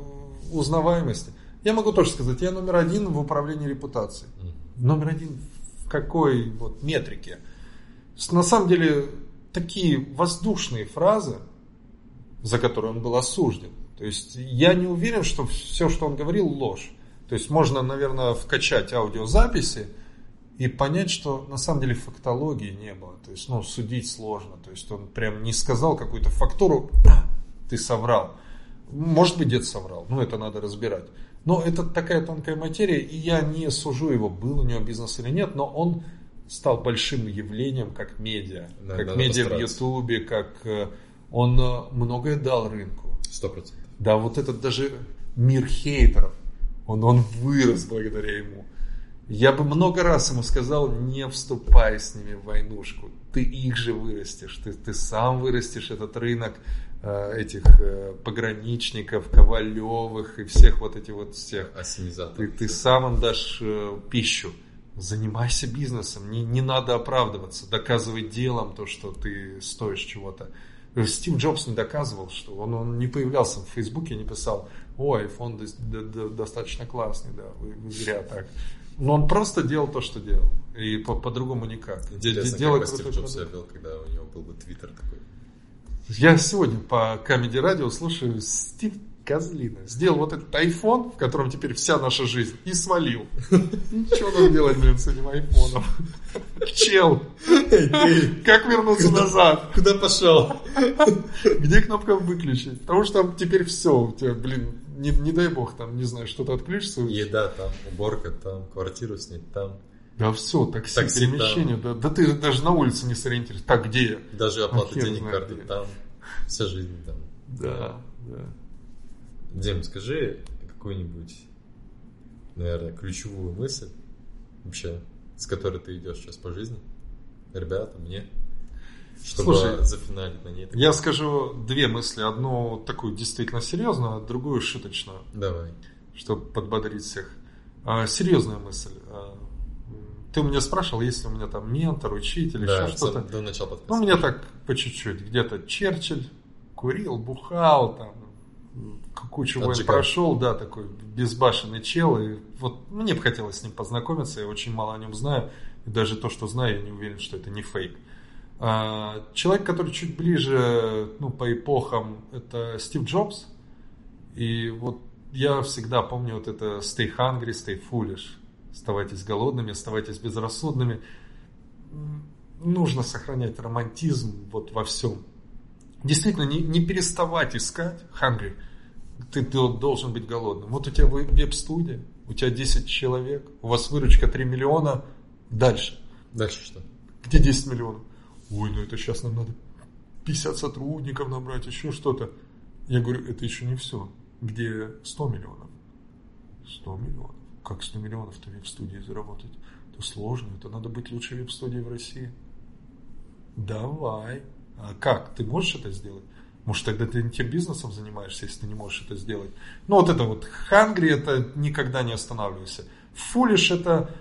узнаваемости? Я могу тоже сказать, я номер один в управлении репутацией. Номер один в какой вот метрике? На самом деле, такие воздушные фразы, за которые он был осужден. То есть я не уверен, что все, что он говорил, ложь. То есть можно, наверное, вкачать аудиозаписи и понять, что на самом деле фактологии не было. То есть, ну, судить сложно. То есть он прям не сказал какую-то фактуру, «А, ты соврал. Может быть, дед соврал, но это надо разбирать. Но это такая тонкая материя, и я не сужу его, был у него бизнес или нет, но он стал большим явлением как медиа. Да, как надо медиа в. Ютубе, как э, он э, многое дал рынку. Сто процентов. Да, вот этот даже мир хейтеров, он, он вырос благодаря ему. Я бы много раз ему сказал, не вступай с ними в войнушку. Ты их же вырастешь, ты, ты сам вырастешь этот рынок этих э, пограничников, Ковалевых и всех вот этих вот всех. Ты, ты сам им дашь э, пищу. Занимайся бизнесом, не, не надо оправдываться, доказывай делом то, что ты стоишь чего-то. Э, Стив Джобс не доказывал, что он, он не появлялся в Фейсбуке, не писал, ой, iPhone дос- д- д- достаточно классный, да, вы, вы зря так. Но он просто делал то, что делал. И по- по-другому никак. Интересно, делай как бы Стив Джобс вел, когда у него был бы твиттер такой. Я сегодня по Камеди Радио слушаю Стив, козлина. Сделал вот этот iPhone, в котором теперь вся наша жизнь, и свалил. И чего нам делать, блин, с этим айфоном. Чел, как вернуться назад? Куда пошел? Где кнопка выключить? Потому что там теперь все, у тебя, блин, не, не дай бог, там, не знаю, что-то отключится. Еда там, уборка там, квартиру снять там. Да все, такси, Такси перемещение. Да, да ты даже на улице не сориентируешься. Так, где? Даже оплата хер денег знает карты там. Вся жизнь там. Да, да. Дим, скажи какую-нибудь, наверное, ключевую мысль вообще, с которой ты идешь сейчас по жизни, ребята, мне, чтобы Слушай, зафиналить на ней. Я скажу две мысли. Одну такую действительно серьезную, а другую шуточную. Давай. чтобы подбодрить всех. А, серьезная мысль. Ты у меня спрашивал, есть ли у меня там ментор, учитель, Да, еще что-то. до начала подкаста. Ну, меня так по чуть-чуть. Где-то Черчилль курил, бухал, там, кучу войн прошел, да, такой безбашенный чел. И вот мне бы хотелось с ним познакомиться, я очень мало о нем знаю. И даже то, что знаю, я не уверен, что это не фейк. А, Человек, который чуть ближе, ну, по эпохам, это Стив Джобс. И вот я всегда помню вот это stay hungry, stay foolish. Оставайтесь голодными, оставайтесь безрассудными. Нужно сохранять романтизм вот во всем. Действительно, не, не переставать искать hungry. Ты, ты должен быть голодным. Вот у тебя ве- веб-студия, у тебя 10 человек, у вас выручка 3 миллиона. Дальше. Дальше что? Где 10 миллионов? Ой, ну это сейчас нам надо 50 сотрудников набрать, еще что-то. Я говорю, это еще не все. Где 100 миллионов? 100 миллионов. Как 100 миллионов-то веб-студии заработать? Это сложно, это надо быть лучшей веб-студией в России. Давай. А как? Ты можешь это сделать? Может, тогда ты не тем бизнесом занимаешься, если ты не можешь это сделать. Ну, вот это вот хангри, это никогда не останавливайся. Фулиш это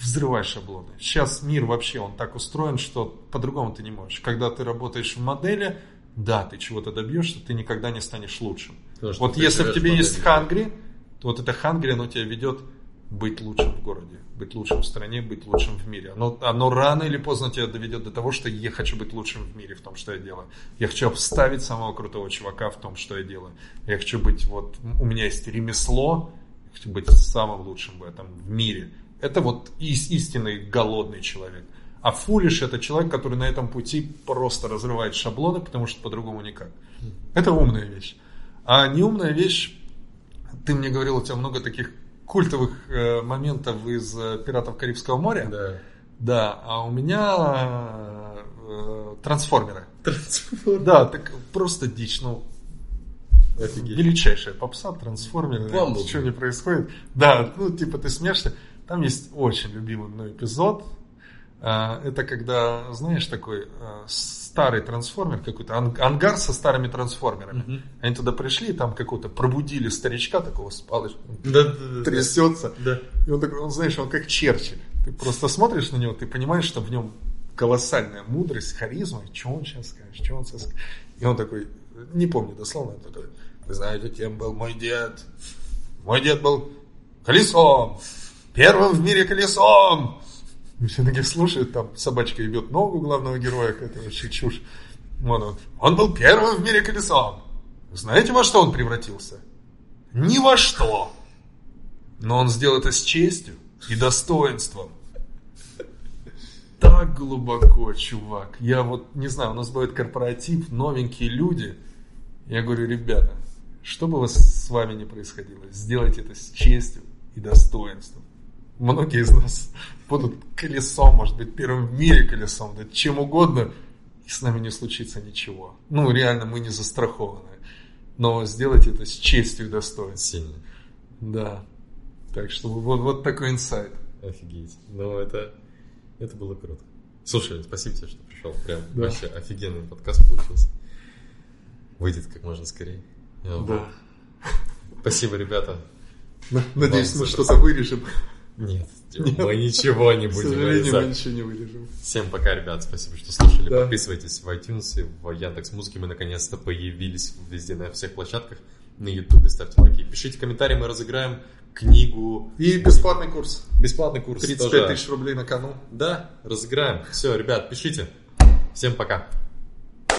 взрывай шаблоны. Сейчас мир вообще, он так устроен, что по-другому ты не можешь. Когда ты работаешь в модели, да, ты чего-то добьешься, ты никогда не станешь лучшим. Потому Вот если в тебе есть хангри, то вот это хангри, оно тебя ведет быть лучшим в городе, быть лучшим в стране, быть лучшим в мире. Оно, оно рано или поздно тебя доведет до того, что я хочу быть лучшим в мире в том, что я делаю. Я хочу обставить самого крутого чувака в том, что я делаю. Я хочу быть, вот, у меня есть ремесло, я хочу быть самым лучшим в этом, в мире. Это вот ис- истинный голодный человек. А фулиш это человек, который на этом пути просто разрывает шаблоны, потому что по-другому никак. Это умная вещь. А неумная вещь, ты мне говорил, у тебя много таких культовых э, моментов из э, «Пиратов Карибского моря». Да. Да, а у меня э, трансформеры. Трансформер. Да, так просто дичь, ну, Офигеть. величайшая попса, трансформеры, Бамблби. ничего не происходит. Да, ну, типа, ты смеешься. Там есть очень любимый мной эпизод. А, Это когда, знаешь, такой а, старый трансформер какой-то, ан- ангар со старыми трансформерами. Они туда пришли, там какого-то пробудили старичка такого с палочкой. Да, да. Трясется. Да. И он такой, он, знаешь, он как Черчилль. Ты просто смотришь на него, ты понимаешь, что в нем колоссальная мудрость, харизма. Что он сейчас скажет, что он сейчас скажет. И он такой, не помню дословно, он такой, вы знаете, кем был мой дед? Мой дед был колесом, первым в мире колесом. И все таки слушают, там собачка ебет ногу главного героя, это вообще чушь. Он, он был первым в мире колесом. Знаете, во что он превратился? Ни во что. Но он сделал это с честью и достоинством. Так глубоко, чувак. Я вот, не знаю, у нас будет корпоратив, новенькие люди. Я говорю, ребята, что бы с вами ни происходило, сделайте это с честью и достоинством. Многие из нас будут колесом, может быть, первым в мире колесом, да чем угодно, и с нами не случится ничего. Ну, реально, мы не застрахованы. Но сделайте это с честью и достоинством. Сильно. Да. Так что вот, вот такой инсайт. Офигеть. Ну, это, это было круто. Слушай, спасибо тебе, что пришел. Прям Да. вообще офигенный подкаст получился. Выйдет как можно скорее. Я- Спасибо, ребята. Надеюсь, Вам мы что-то вырежем. Нет, мы ничего не К будем сожалению, мы ничего не вырежем. Всем пока, ребят. Спасибо, что слушали. Да. Подписывайтесь в iTunes, в Яндекс Музыке. Мы наконец-то появились везде на всех площадках. На Ютубе ставьте лайки. Пишите комментарии, мы разыграем книгу. И бесплатный курс. Бесплатный курс 35 тоже. тысяч рублей на кону. Да, разыграем. Все, ребят, пишите. Всем пока.